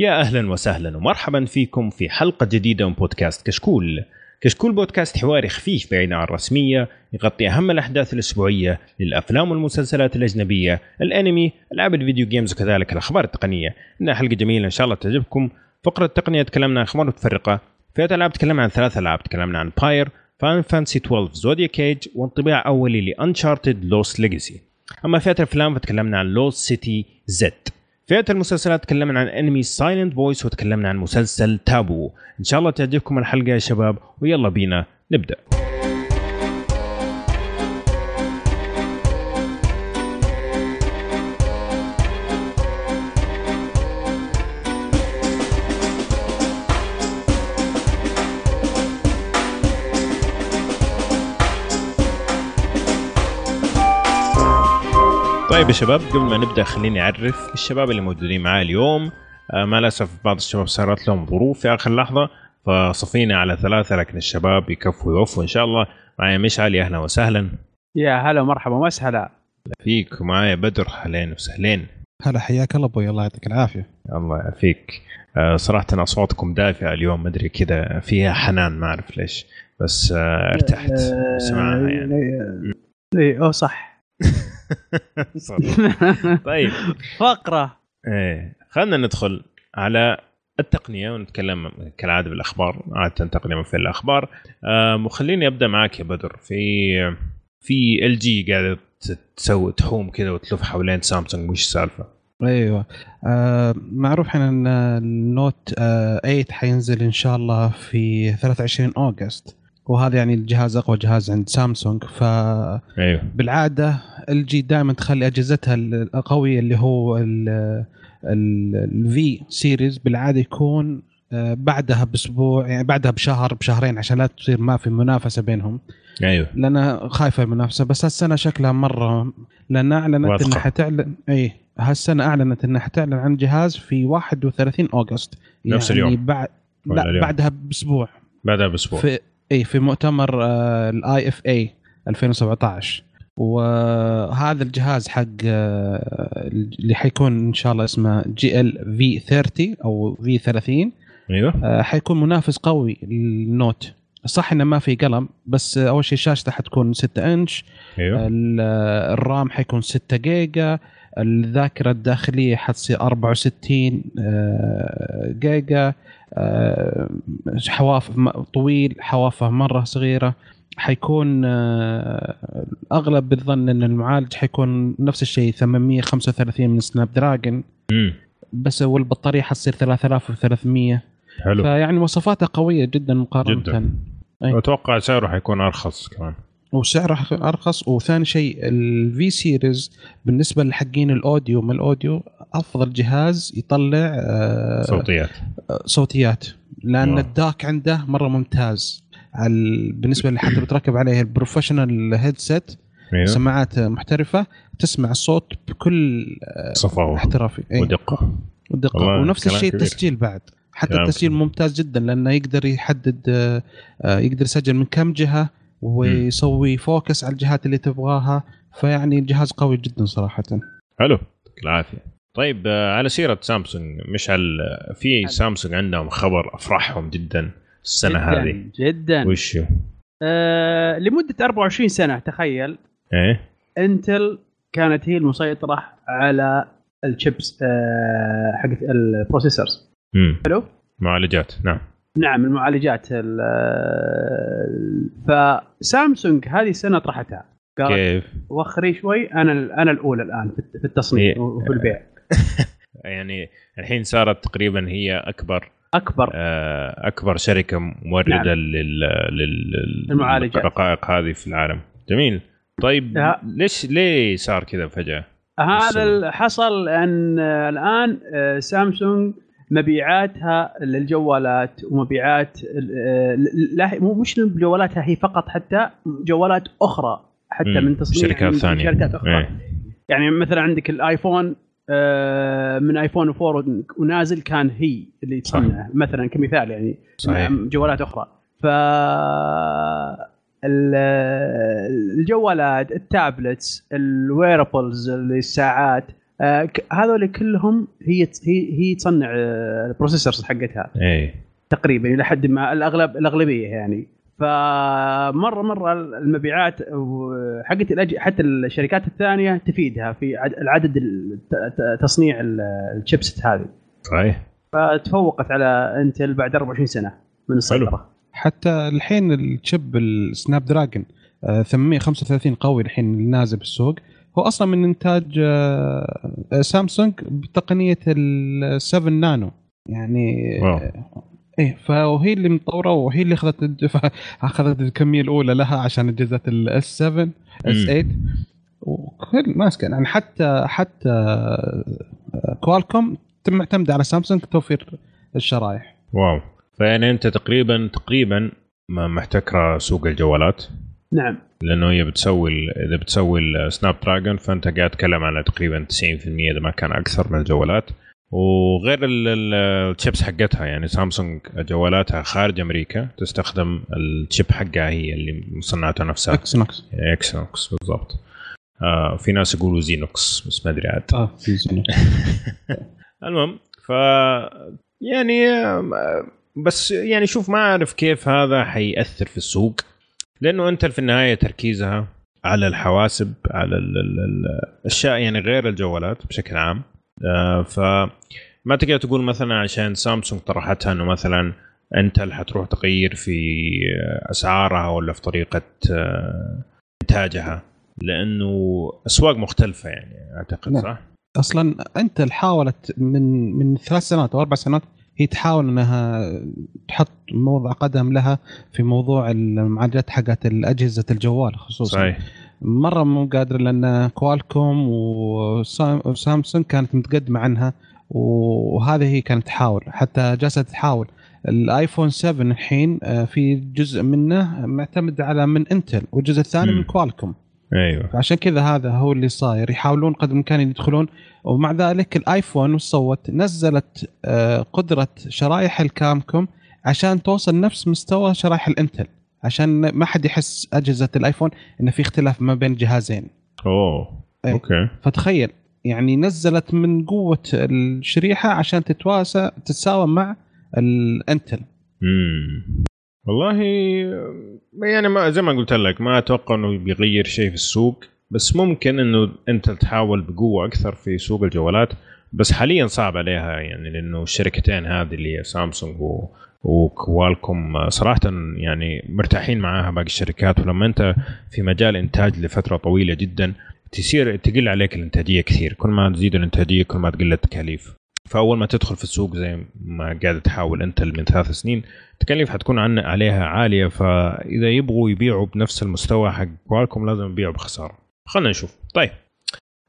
يا أهلا وسهلا ومرحبا فيكم في حلقة جديدة من بودكاست كشكول. كشكول بودكاست حواري خفيف بعيد عن الرسمية يغطي أهم الأحداث الأسبوعية للأفلام والمسلسلات الأجنبية، الأنمي، ألعاب ال video games وكذلك الأخبار التقنية. إنها حلقة جميلة إن شاء الله تعجبكم. فقرة التقنية تكلمنا عن أخبار متفرقة، فئه الألعاب تكلمنا عن ثلاث ألعاب، تكلمنا عن باير، final fantasy 12 zodiac age وانطباع أولي ل Uncharted Lost Legacy. أما فئه الأفلام فتكلمنا عن Lost City Z. فئة المسلسلات تكلمنا عن انمي Silent Voice وتكلمنا عن مسلسل تابو إن شاء الله تعجبكم الحلقة يا شباب ويلا بينا نبدأ. طيب يا شباب قبل ما نبدأ خليني أعرف الشباب اللي موجودين معاي اليوم آه مع الاسف بعض الشباب صارت لهم ظروف في آخر لحظة فصفينا على ثلاثة لكن الشباب يكفوا يوفوا إن شاء الله. معايا مشعل يا أهلا وسهلا. يا هلا ومرحبا وسهلا فيك ومعايا بدر اهلين وسهلين. هلا حياك الله أبوي الله يعطيك العافية. الله يعافيك. آه صراحة أنا أصواتكم دافئة اليوم ما أدري كذا فيها حنان ما أعرف ليش بس آه ارتحت. سمعها يعني. اي أوه صح صح. طيب فقرة. إيه خلينا ندخل على التقنية ونتكلم كالعادة بالأخبار. عادة تقنية من في الاخبار وخليني أبدأ معك يا بدر. في في ال جي قاعدة تسوي تحوم كذا وتلف حوالين سامسونج وش السالفة؟ أيوه. آه معروف إحنا إن النوت آه 8 حينزل إن شاء الله في 23 أوغست. وهذا يعني الجهاز أقوى جهاز عند سامسونج. ف أيوه. بالعادة LG دائما تخلي أجهزتها القوية اللي هو ال V series بالعادة يكون آه، بعدها بأسبوع يعني بعدها بشهر بشهرين عشان لا تصير ما في منافسة بينهم. أيوه. لأن خايفة المنافسة. بس هالسنة شكلها مرة لأن أعلنت. إنها حتعلن اي هالسنة أعلنت إنها حتعلن عن جهاز في 31 August. نفس يعني اليوم. بعد لا اليوم؟ بعدها بأسبوع. بعدها بأسبوع. في اي في مؤتمر ال IFA 2017 وهذا الجهاز حق آه، اللي حيكون إن شاء الله اسمه جي إل في 30 أو V30 أيوه. آه، حيكون منافس قوي لل Note. صح إنه ما في قلم بس أول شيء شاشته حتكون 6 إنش. أيوه. آه، الرام حيكون 6 جيجا. الذاكرة الداخلية حتصير 64 آه، جيجا. حواف م- طويل حوافه مره صغيره. حيكون آه، أغلب بالظن إن المعالج حيكون نفس الشيء 835 من سناب دراجون. بس والبطاريه حتصير 3300 حلو. فيعني مواصفاتها قوية جدا مقارنة. جداً. أي. واتوقع سعره حيكون أرخص كمان. وسعره أرخص. وثاني شيء ال V series بالنسبة لحقين ال audio من ال audio؟ أفضل جهاز يطلع آه، صوتيات. صوتيات. لأن wow. ال DAC عنده مرة ممتاز. على بالنسبة اللي حتى بتركب عليه ال professional headset أيوه. سماعات محترفة تسمع الصوت بكل صفاوة احترافي. أي. ودقة. والله ونفس الشيء. التسجيل بعد. حتى التسجيل. ممتاز جدا لأنه يقدر يحدد آه، آه، يقدر يسجل من كم جهة. ويسوي focus على الجهات اللي تبغاها فيعني الجهاز قوي جدا صراحة. حلو. يعطيك العافية. طيب آه، على سيرة سامسونج مشعل آه، في سامسونج عندهم خبر أفرحهم جدا السنة جداً هذه. جدا. وش هو؟ آه لمدة 24 سنة تخيل. إيه. Intel كانت هي المسيطرة على الشيبس آه حقت ال processors امم حلو؟ معالجات نعم. نعم المعالجات ال- فسامسونج هذه السنة طرحتها قالت كيف وخري شوي أنا أنا الأولى الآن في- التصنيع هي- وفي البيع يعني الحين صارت تقريبا هي أكبر أكبر آه، أكبر شركة موردة نعم. لل لل المعالجات. للرقائق هذه في العالم جميل طيب لا. ليش ليه صار كذا فجأة؟ هذا حصل أن الآن آه، سامسونج مبيعاتها للجوالات ومبيعات لا مو مش جوالاتها هي فقط حتى جوالات أخرى حتى. من تصنيع شركات من ثانية. شركات أخرى إيه. يعني مثلا عندك الآيفون آه، من آيفون 4 ونازل كان هي اللي تصنع مثلا كمثال يعني صحيح. مع جوالات أخرى ف ال- الجوالات ال tablets ال wearables الساعات هذول كلهم هي هي هي تصنع آه، ال processors حقتها. اي تقريبا إلى حد ما الاغلب الأغلبية يعني. فمره مرة المبيعات حقت. حتى الشركات الثانية تفيدها في عد- العدد ال- ت- ت- تصنيع ال- ال chipset هذه. صحيح. فتفوقت على Intel بعد 24 سنة من السيطرة. حتى الحين ال chip ال Snapdragon آه، 835 قوي الحين نازل بالسوق. هو أصلا من إنتاج آه، آه، سامسونج بتقنية ال 7 نانو يعني wow. إيه فهي اللي مطورة وهي اللي أخذت اخذت الكمية الأولى لها عشان اجهزه ال S7 S8 وكل ماسكه يعني حتى حتى آه، كوالكوم معتمدة على سامسونج توفير الشرايح wow. فيعني أنت تقريبا تقريبا محتكرة سوق الجوالات؟ نعم. لأنه هي بتسوي إذا بتسوي ال Snapdragon فأنت قاعد تتكلم على تقريبا 90% إذا ما كان أكثر من الجوالات. وغير ال- ال- الشيبس حقتها يعني سامسونج جوالاتها خارج أمريكا تستخدم ال chip حقها هي اللي مصنعتها نفسها. Exynos Exynos بالضبط. آه في ناس يقولوا زينوكس بس ما أدري عاد. آه في زينو. المهم ف يعني آه، بس يعني شوف ما أعرف كيف هذا حيأثر في السوق. لأنه انت في النهاية تركيزها على الحواسب على ال- ال- ال- الأشياء يعني غير الجوالات بشكل عام آه، فما تقدر تقول مثلا عشان سامسونج طرحتها إنه مثلا إنتل حتروح تغير في آه، أسعارها ولا في طريقة آه، إنتاجها لأنه أسواق مختلفة يعني أعتقد نعم. صح؟ أصلا انت حاولت من من ثلاث سنوات أو أربع سنوات هي تحاول إنها تحط موضع قدم لها في موضوع المعالجات حقت اجهزه الجوال خصوصا. صحيح. مرة مو قادر لأن كوالكوم وسام- وسامسونج كانت متقدمة عنها وهذه هي كانت تحاول. حتى جالسة تحاول. الآيفون 7 الحين آه، في جزء منه معتمد على من إنتل والجزء الثاني مم. من كوالكوم. أيوه. فعشان كذا هذا هو اللي صاير. يحاولون قدر الامكان يدخلون. ومع ذلك الايفون وش سوت؟ نزلت آه، قدرة شرايح الكوالكوم عشان توصل نفس مستوى شرايح الانتل. عشان ما حد يحس أجهزة الايفون انه في اختلاف ما بين جهازين. أوه أي. okay. فتخيل يعني نزلت من قوة الشريحة عشان تتواسى تتساوى مع الانتل. امم والله يعني ما زي ما قلت لك ما أتوقع إنه بيغير شيء في السوق بس ممكن إنه أنت تحاول بقوة أكثر في سوق الجوالات بس حاليا صعب عليها يعني لإنه الشركتين هذه اللي هي سامسونج وكوالكوم صراحة يعني مرتاحين معاها باقي الشركات. ولما أنت في مجال إنتاج لفترة طويلة جدا تصير تقل عليك الإنتاجية كثير. كل ما تزيد الإنتاجية كل ما تقل التكاليف. فأول ما تدخل في السوق زي ما قاعد تحاول أنت من ثلاث سنين التكاليف حتكون عليها عالية فإذا يبغوا يبيعوا بنفس المستوى حق كوالكوم لازم يبيعوا بخسارة. خلينا نشوف. طيب.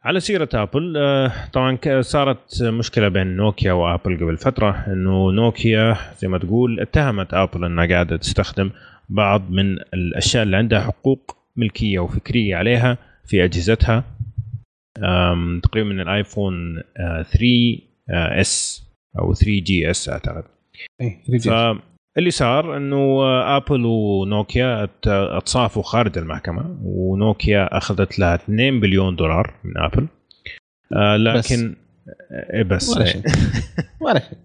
على سيرة آبل آه، طبعا صارت مشكلة بين نوكيا وآبل قبل فترة إنه نوكيا زي ما تقول اتهمت آبل إنها قاعدة تستخدم بعض من الأشياء اللي عندها حقوق ملكية وفكرية عليها في أجهزتها. آم، تقريبا من الآيفون آه، 3 آه، اس أو 3 جي اس أعتقد. إيه فاللي صار إنه ابل ونوكيا أت- أتصافوا خارج المحكمة ونوكيا أخذت لها 2 بليون دولار من ابل آه لكن بس, بس. ولا شيء. ولا شيء.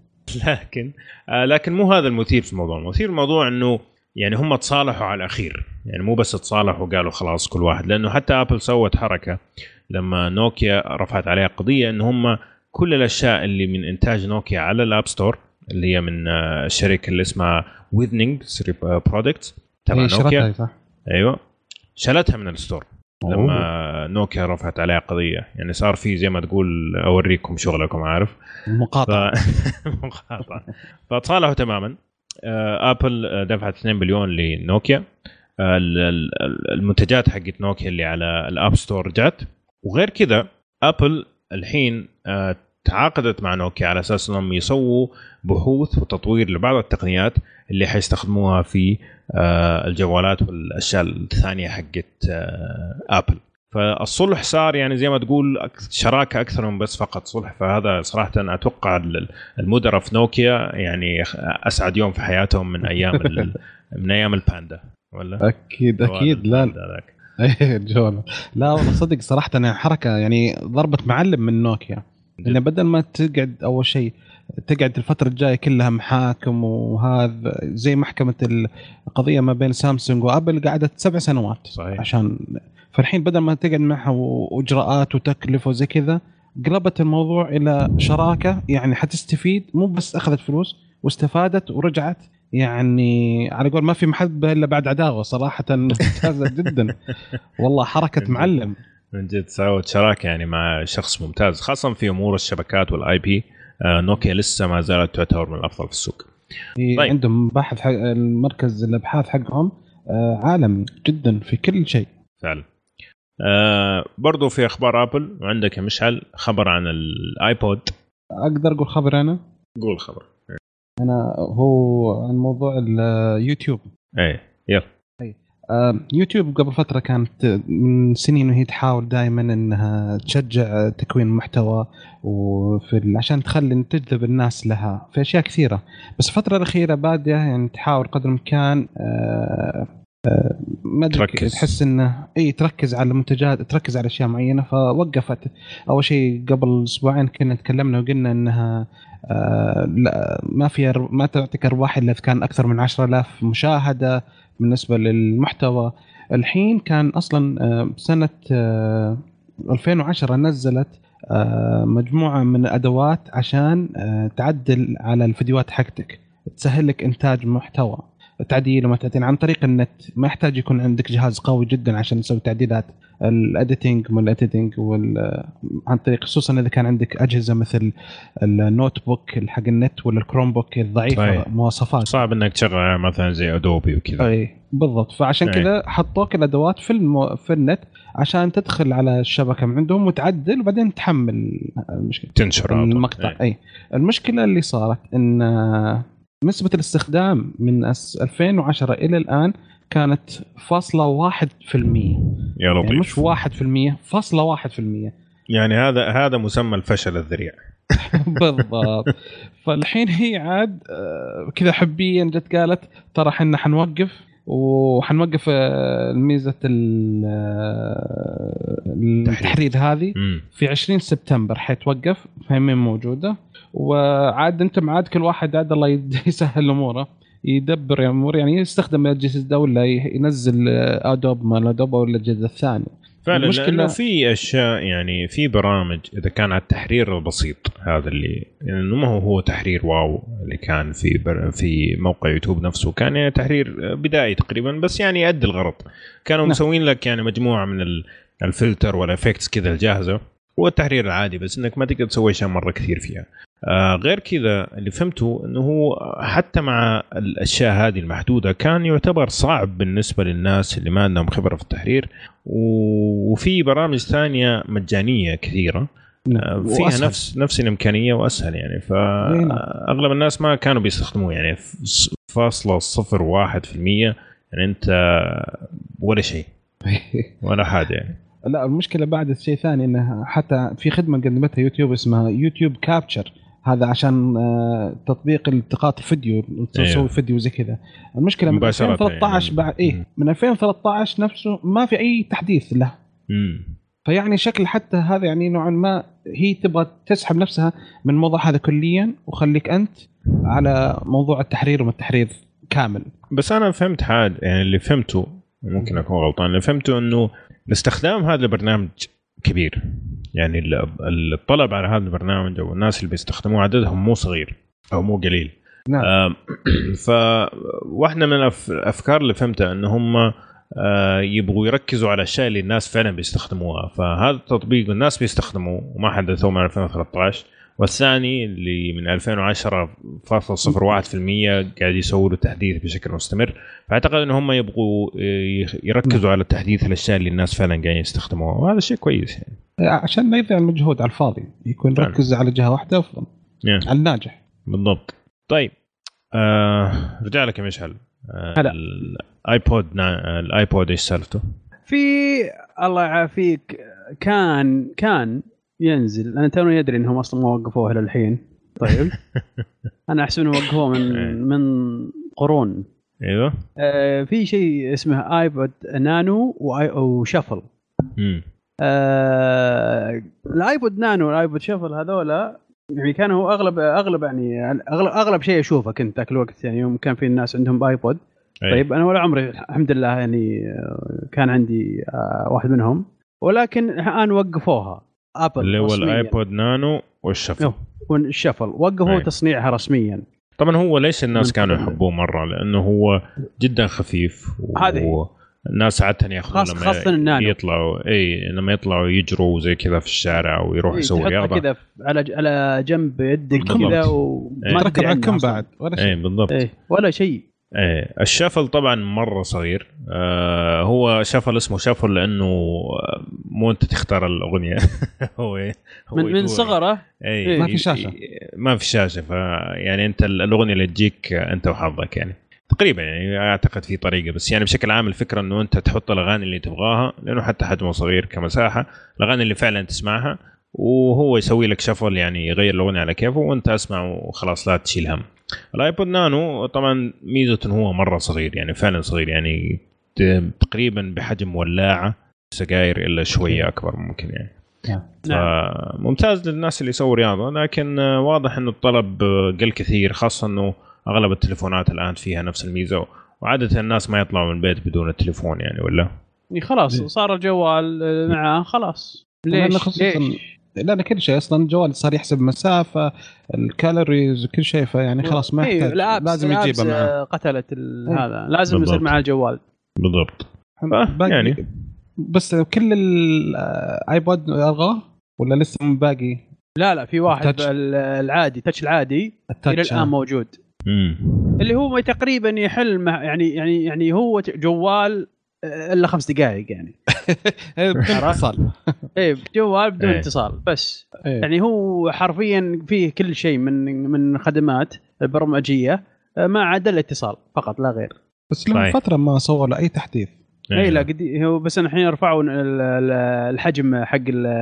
لكن آه لكن مو هذا المثير في الموضوع. المثير الموضوع إنه يعني هم تصالحوا على الأخير. يعني مو بس تصالحوا وقالوا خلاص كل واحد. لأنه حتى ابل سوت حركة لما نوكيا رفعت عليها قضية إن هم كل الأشياء اللي من إنتاج نوكيا على ال App Store اللي هي من آه، الشركة اللي اسمها Withings products تبع هي نوكيا. صح؟ أيوه. شالتها من ال store. لما نوكيا رفعت عليها قضية. يعني صار في زي ما تقول أوريكم شغلكم عارف؟ مقاطعة. ف... مقاطعة. فتصالحوا تماما. آه، ابل آه، دفعت 2 بليون لنوكيا. آه، ال- ال- المنتجات حقت نوكيا اللي على ال App Store جات. وغير كذا ابل الحين آه، تعاقدت مع نوكيا على أساس إنهم يسووا بحوث وتطوير لبعض التقنيات اللي حيستخدموها في آه، الجوالات والأشياء الثانية حقت آه، آبل. فالصلح صار يعني زي ما تقول شراكة أكثر من بس فقط صلح. فهذا صراحة أتوقع ال- المدراء في نوكيا يعني أسعد يوم في حياتهم من أيام من أيام الباندا ولا؟ أكيد أكيد لا. إيه الجوال لا والله صدق صراحة أنا حركة يعني ضربه معلم من نوكيا. إنه بدل ما تقعد أول شيء تقعد الفترة الجاية كلها محاكم وهذا زي محكمة القضية ما بين سامسونج وأبل قعدت سبع سنوات صحيح. عشان فالحين بدل ما تقعد معها وإجراءات وتكلفة وزي كذا قلبت الموضوع إلى شراكة يعني حتستفيد مو بس أخذت فلوس واستفادت ورجعت يعني على قول ما في محبه إلا بعد عداوة صراحة. ممتازة جدا. والله حركة معلم. من جد سوت شراكه يعني مع شخص ممتاز خاصة في أمور الشبكات وال IP آه، نوكيا لسه ما زالت تعتبر من الأفضل في السوق. طيب. طيب. عندهم باحث حق المركز الأبحاث حقهم آه، عالمي جدا في كل شيء. فعلا. آه برضو في أخبار آبل وعندك يا مشعل خبر عن ال iPod أقدر أقول خبر أنا؟ قول خبر. أنا هو عن موضوع اليوتيوب إيه يلا. آه، يوتيوب قبل فترة كانت من سنين وهي تحاول دائما إنها تشجع تكوين محتوى وفي عشان تخلي تجذب الناس لها في أشياء كثيرة. بس الفترة الأخيرة بادية يعني تحاول قدر الإمكان آه، آه، ما أدري تركز. تحس إنه إي تركز على منتجات تركز على أشياء معينة. فوقفت. أول شيء قبل أسبوعين كنا تكلمنا وقلنا إنها لا ما في ما تعطيك ارباح إلا إذا كان أكثر من 10000 مشاهدة بالنسبة للمحتوى. الحين كان أصلا آه، سنة آه، 2010 نزلت آه، مجموعة من الأدوات عشان آه، تعدل على الفيديوهات حقتك تسهل لك إنتاج محتوى. تعديل وما تعديل عن طريق النت ما يحتاج يكون عندك جهاز قوي جدا عشان تسوي تعديلات ال editing وال editing وال عن طريق خصوصا إذا كان عندك أجهزة مثل ال notebook حق النت ولا ال Chromebook الضعيفة صحيح. مواصفات صعب إنك تشغل مثلا زي Adobe وكذا أي بالضبط فعشان أي. كذا حطوك الأدوات في المو... في النت عشان تدخل على الشبكة من عندهم وتعدل وبعدين تحمل المشكلة تنشر. المقطع إيه. أي المشكلة اللي صارت إن نسبة الاستخدام من أس- 2010 إلى الآن كانت فاصلة واحد في المية. يا يعني لطيف. مش واحد في المية فاصلة واحد في المية. يعني هذا هذا مسمى الفشل الذريع. بالضبط. فالحين هي عاد آه، كذا حبيا جت قالت ترى إحنا حنوقف. وحنوقف آه، ميزه آه، التحرير. هذه. في 20 سبتمبر حيتوقف فهمين موجودة؟ وعاد أنتم عاد كل واحد عاد الله يسهل اموره يدبر امور يعني يستخدم الاجهزة ده ولا ينزل Adobe مال Adobe أو الأجهزة الثانية. فعلا المشكلة- لأنه في أشياء يعني في برامج إذا كان على التحرير البسيط هذا اللي يعني ما هو هو تحرير واو اللي كان في بر في موقع يوتيوب نفسه كان يعني تحرير بدائي تقريبا بس يعني يؤدي الغرض. كانوا نعم. مسوين لك يعني مجموعة من ال- ال filter وال effects كذا الجاهزة والتحرير العادي بس إنك ما تقدر تسوي أشياء مرة كثير فيها. آه غير كذا اللي فهمته إنه هو حتى مع الأشياء هذه المحدودة كان يعتبر صعب بالنسبة للناس اللي ما عندهم خبرة في التحرير. وفي برامج ثانية مجانية كثيرة. آه، فيها وأسهل. نفس نفس الإمكانية وأسهل يعني. نعم. فاغلب الناس ما كانوا بيستخدموه يعني. ف- فاصلة صفر واحد في المية يعني أنت ولا شيء. ولا حاجة يعني. لا المشكلة بعد شيء ثاني إنه حتى في خدمة قدمتها يوتيوب اسمها يوتيوب كابتشر هذا عشان آه، تطبيق التقاط الفيديو تسوي أيوه. فيديو زي كذا المشكلة من مباشرة 2013 يعني. بعد إيه. من 2013 نفسه ما في أي تحديث له مم. فيعني شكل حتى هذا يعني نوعا ما هي تبغى تسحب نفسها من الموضوع هذا كليا وخليك أنت على موضوع التحرير وما التحرير كامل بس أنا فهمت حاجة يعني اللي فهمته ممكن أكون غلطان اللي فهمته إنه الاستخدام هذا البرنامج كبير يعني ال- الطلب على هذا البرنامج أو الناس اللي بيستخدموه عددهم مو صغير أو مو قليل. نعم. فواحدة من الأفكار اللي فهمتها إن هم آه، يبغوا يركزوا على الأشياء اللي الناس فعلا بيستخدموها. فهذا التطبيق الناس بيستخدموه وما حدثوه من 2013 والثاني اللي من 2010 فاصل صفر واحد في المية قاعد يسووا له تحديث بشكل مستمر فأعتقد إن هم يبغوا يركزوا على التحديث الأشياء اللي الناس فعلا قاعدين يستخدموها وهذا شيء كويس يعني عشان ما يضيع المجهود على الفاضي يكون فعلا. ركز على جهة واحدة افضل Yeah. على الناجح بالضبط طيب آه رجع لك يا مشعل آه هلا. ال iPod na... ال iPod إيش سالفته؟ في الله يعافيك كان كان ينزل. أنا توني ادري إنهم أصلا ما وقفوه للحين. طيب. أنا احسب انهم وقفوه إيه. من من قرون. أيوه. آه في شيء اسمه iPod Nano و Shuffle آه ال iPod Nano وال iPod Shuffle هذولا يعني كانوا اغلب أغلب يعني اغلب أغلب شيء أشوفه كنت ذاك الوقت. يعني يوم كان في الناس عندهم iPod أي. طيب أنا ولا عمري الحمد لله يعني آه، كان عندي آه، واحد منهم. ولكن الآن وقفوها. ابل اللي هو. الايبود نانو والشفل. والشفل وقفوا أي. تصنيعها رسميا طبعا هو ليش الناس كانوا. يحبوه مرة لأنه هو جدا خفيف هذه هي. والناس عادة ياخذون خاص- خاصة النانو. يطلعوا إي لما يطلعوا يجروا زي كذا في الشارع ويروحوا إيه، يسووا رياضة كذا على على جنب يدك. كذا إيه. وما تركب على أصلاً. بعد ولا شيء اي بالضبط إيه ولا شيء إيه الشفل طبعا مرة صغير. آه هو شفل اسمه شفل لأنه آه، مو أنت تختار الأغنية. هو إيه، هو من من. صغره؟ اي ما في شاشة. ما في شاشة فيعني أنت الأغنية اللي تجيك أنت وحظك يعني. تقريبا يعني أعتقد في طريقة بس يعني بشكل عام الفكرة إنه أنت تحط الأغاني اللي تبغاها لأنه حتى حجمه صغير كمساحة الأغاني اللي فعلا تسمعها وهو يسوي لك شفل يعني يغير الأغنية على كيفه وأنت أسمع وخلاص لا تشيل هم. الايبود نانو طبعا ميزته هو مرة صغير يعني فعلا صغير يعني تقريبا بحجم ولاعة سجاير إلا شوية أكبر ممكن يعني. نعم. ممتاز للناس اللي يسووا رياضة لكن واضح إنه الطلب قل كثير خاصة إنه أغلب التليفونات الآن فيها نفس الميزة وعادة الناس ما يطلعوا من البيت بدون التليفون يعني ولا؟ خلاص. صار الجوال معاه خلاص. ليش؟ خصوصاً- ليش؟ لأن كل شيء أصلا الجوال صار يحسب مسافة الكالوريز وكل شيء فيعني خلاص ما إيه، يحتاج. لازم يجيبه معه. آه، قتلت ال- إيه. هذا. لازم يصير بالضبط. مع الجوال بالضبط. آه، باقي- يعني. بس كل الايبود ألغاه؟ ولا لسه من باقي؟ لا لا في واحد العادي تاتش العادي إلى الآن موجود. امم اللي هو تقريبا يحل مع- يعني يعني يعني هو جوال آه، إلا خمس دقائق يعني إيه،؟ اتصال إيه جوال بدون إيه. اتصال بس إيه. يعني هو حرفيا فيه كل شيء من من خدمات برمجية آه، ما عدا الاتصال فقط لا غير بس لهم صحيح. فترة ما سووا له اي تحديث إيه. اي لا قد هو بس الحين رفعوا ال- ال- الحجم حق ال-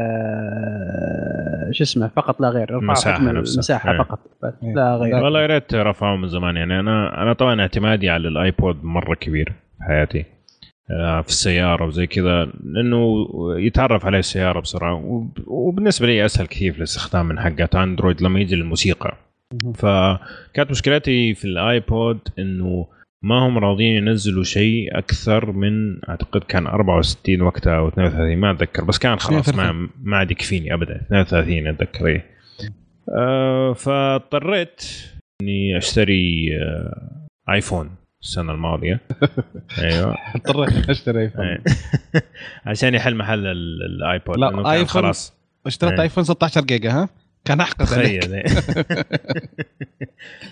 شو اسمه فقط لا غير رفعوا. المساحة إيه. فقط إيه. لا غير والله يا ريت رفعوا من زمان يعني أنا أنا طبعا اعتمادي على الآيبود مرة كبير في حياتي آه، في السيارة وزي كذا لأنه يتعرف عليه السيارة بسرعة. وب- وبالنسبة لي أسهل كثير في الاستخدام من حقات أندرويد لما يجي للموسيقى. فكانت مشكلتي في ال iPod إنه ما هم راضيين ينزلوا شيء أكثر من أعتقد كان 64 وقتها أو 32 ما أتذكر. بس كان خلاص ما 32. ما عاد يكفيني ابدا. 32 أتذكر إيه. آه فاضطريت إني أشتري آه آيفون. السنة الماضية أيوه اضطريت اشتري ايفون. عشان يحل محل ال- ال iPod لا، آيفون- خلاص اشتريت. ايفون 16 جيجا ها كان أحقد تخيل.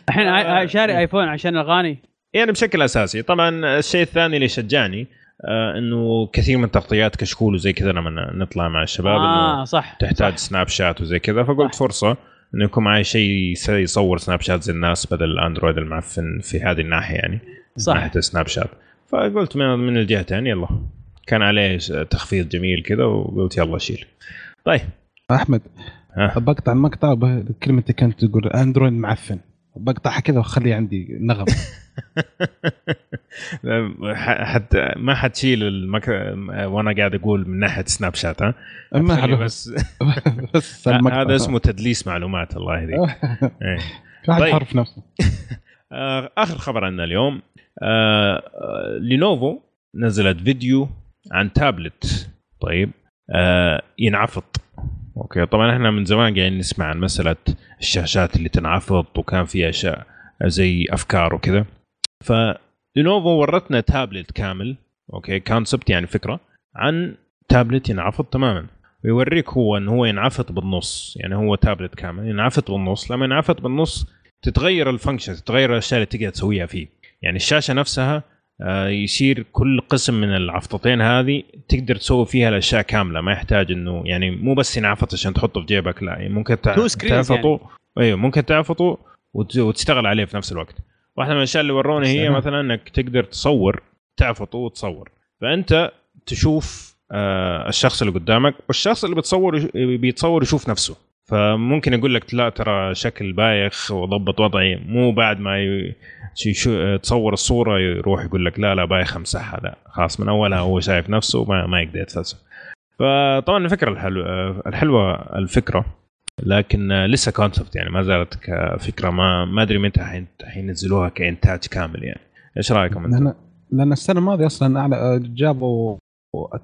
الحين آه. شاري ايفون عشان الأغاني يعني بشكل أساسي طبعا الشيء الثاني اللي شجعني آه إنه كثير من تغطيات كشكول وزي كذا لما نطلع مع الشباب آه انه صح تحتاج صح. سناب شات وزي كذا فقلت صح. فرصة إنه يكون معي شيء يصور سناب شات زي الناس بدل الأندرويد المعفن في هذه الناحية يعني صح. ناحية السناب شات فقلت من من الجهتين يلا. كان عليه تخفيض جميل كذا وقلت يلا شيل. طيب. أحمد ها. بقطع المقطع بكلمتك كانت تقول أندرويد معفن. بقطعها كذا واخلي عندي نغم. حتى ما حتشيل المك... وأنا قاعد أقول من ناحية سناب شات ها؟ ما بس بس. هذا اسمه تدليس معلومات الله يهديك. إيه. طيب. حر في نفسه. آخر خبر عندنا اليوم. آه، لينوفو نزلت فيديو عن تابلت. طيب آه، ينعفط. Okay طبعا إحنا من زمان قاعدين نسمع عن مسألة الشاشات اللي تنعفط وكان في أشياء زي أفكار وكذا. فلينوفو ورتنا تابلت كامل okay concept يعني فكرة عن تابلت ينعفط تماما. ويوريك هو انه هو ينعفط بالنص يعني هو تابلت كامل ينعفط بالنص. لما ينعفط بالنص تتغير الفانكشن تتغير الأشياء اللي تقدر تسويها فيه. يعني الشاشة نفسها آه، يصير كل قسم من العفطتين هذه تقدر تسوي فيها الأشياء كاملة ما يحتاج إنه يعني مو بس ينعفط عشان تحطه في جيبك لا يعني ممكن screens تعفطه. أيوه ممكن تعفطه وت- وتشتغل عليه في نفس الوقت. واحدة من الأشياء اللي ورونا هي. مثلا إنك تقدر تصور تعفطه وتصور. فأنت تشوف آه، الشخص اللي قدامك والشخص اللي بتصور بيتصور يشوف نفسه. فممكن يقول لك لا ترى شكل بايخ وضبط وضعي. مو بعد ما ي... شو تصور الصورة يروح يقول لك لا لا بايخ امسحها. لا خلاص من أولها هو شايف نفسه ما, ما يقدر يتفلسف. فطبعا الفكرة الحلوه الحلوة الفكرة لكن لسه كونسبت يعني ما زالت كفكرة. ما ما أدري متى حينزلوها كإنتاج كامل يعني. إيش رأيكم أنتم؟ لأن السنة الماضية أصلا جابوا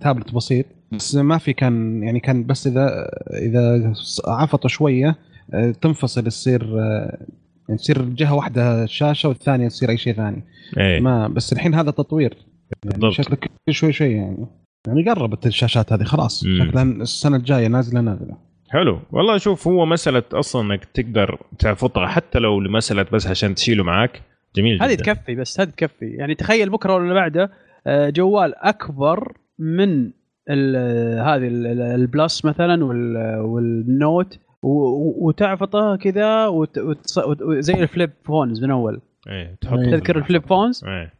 تابلت بسيط بس ما في كان يعني كان بس إذا إذا عفطوا شوية آه، تنفصل تصير آه، يعني تصير جهة واحدة الشاشه والثانية تصير أي شيء ثاني. إيه. ما بس الحين هذا تطوير. يعني بالضبط. شكله كل شوي شوي يعني. يعني قربت الشاشات هذه خلاص. شكلها السنة الجاية نازلة نازلة. حلو. والله شوف هو مسألة أصلا إنك تقدر تعفطها حتى لو لمسألة بس عشان تشيله معاك. جميل هذه تكفي بس هذه تكفي. يعني تخيل بكرة ولا بعده آه، جوال أكبر من ال- هذه ال- ال- ال Plus مثلا وال- وال Note وتعفطه كذا وت- وتص- وت- زي ال flip phones من أول. إيه تحط إيه. تذكر ال flip phones؟ إيه.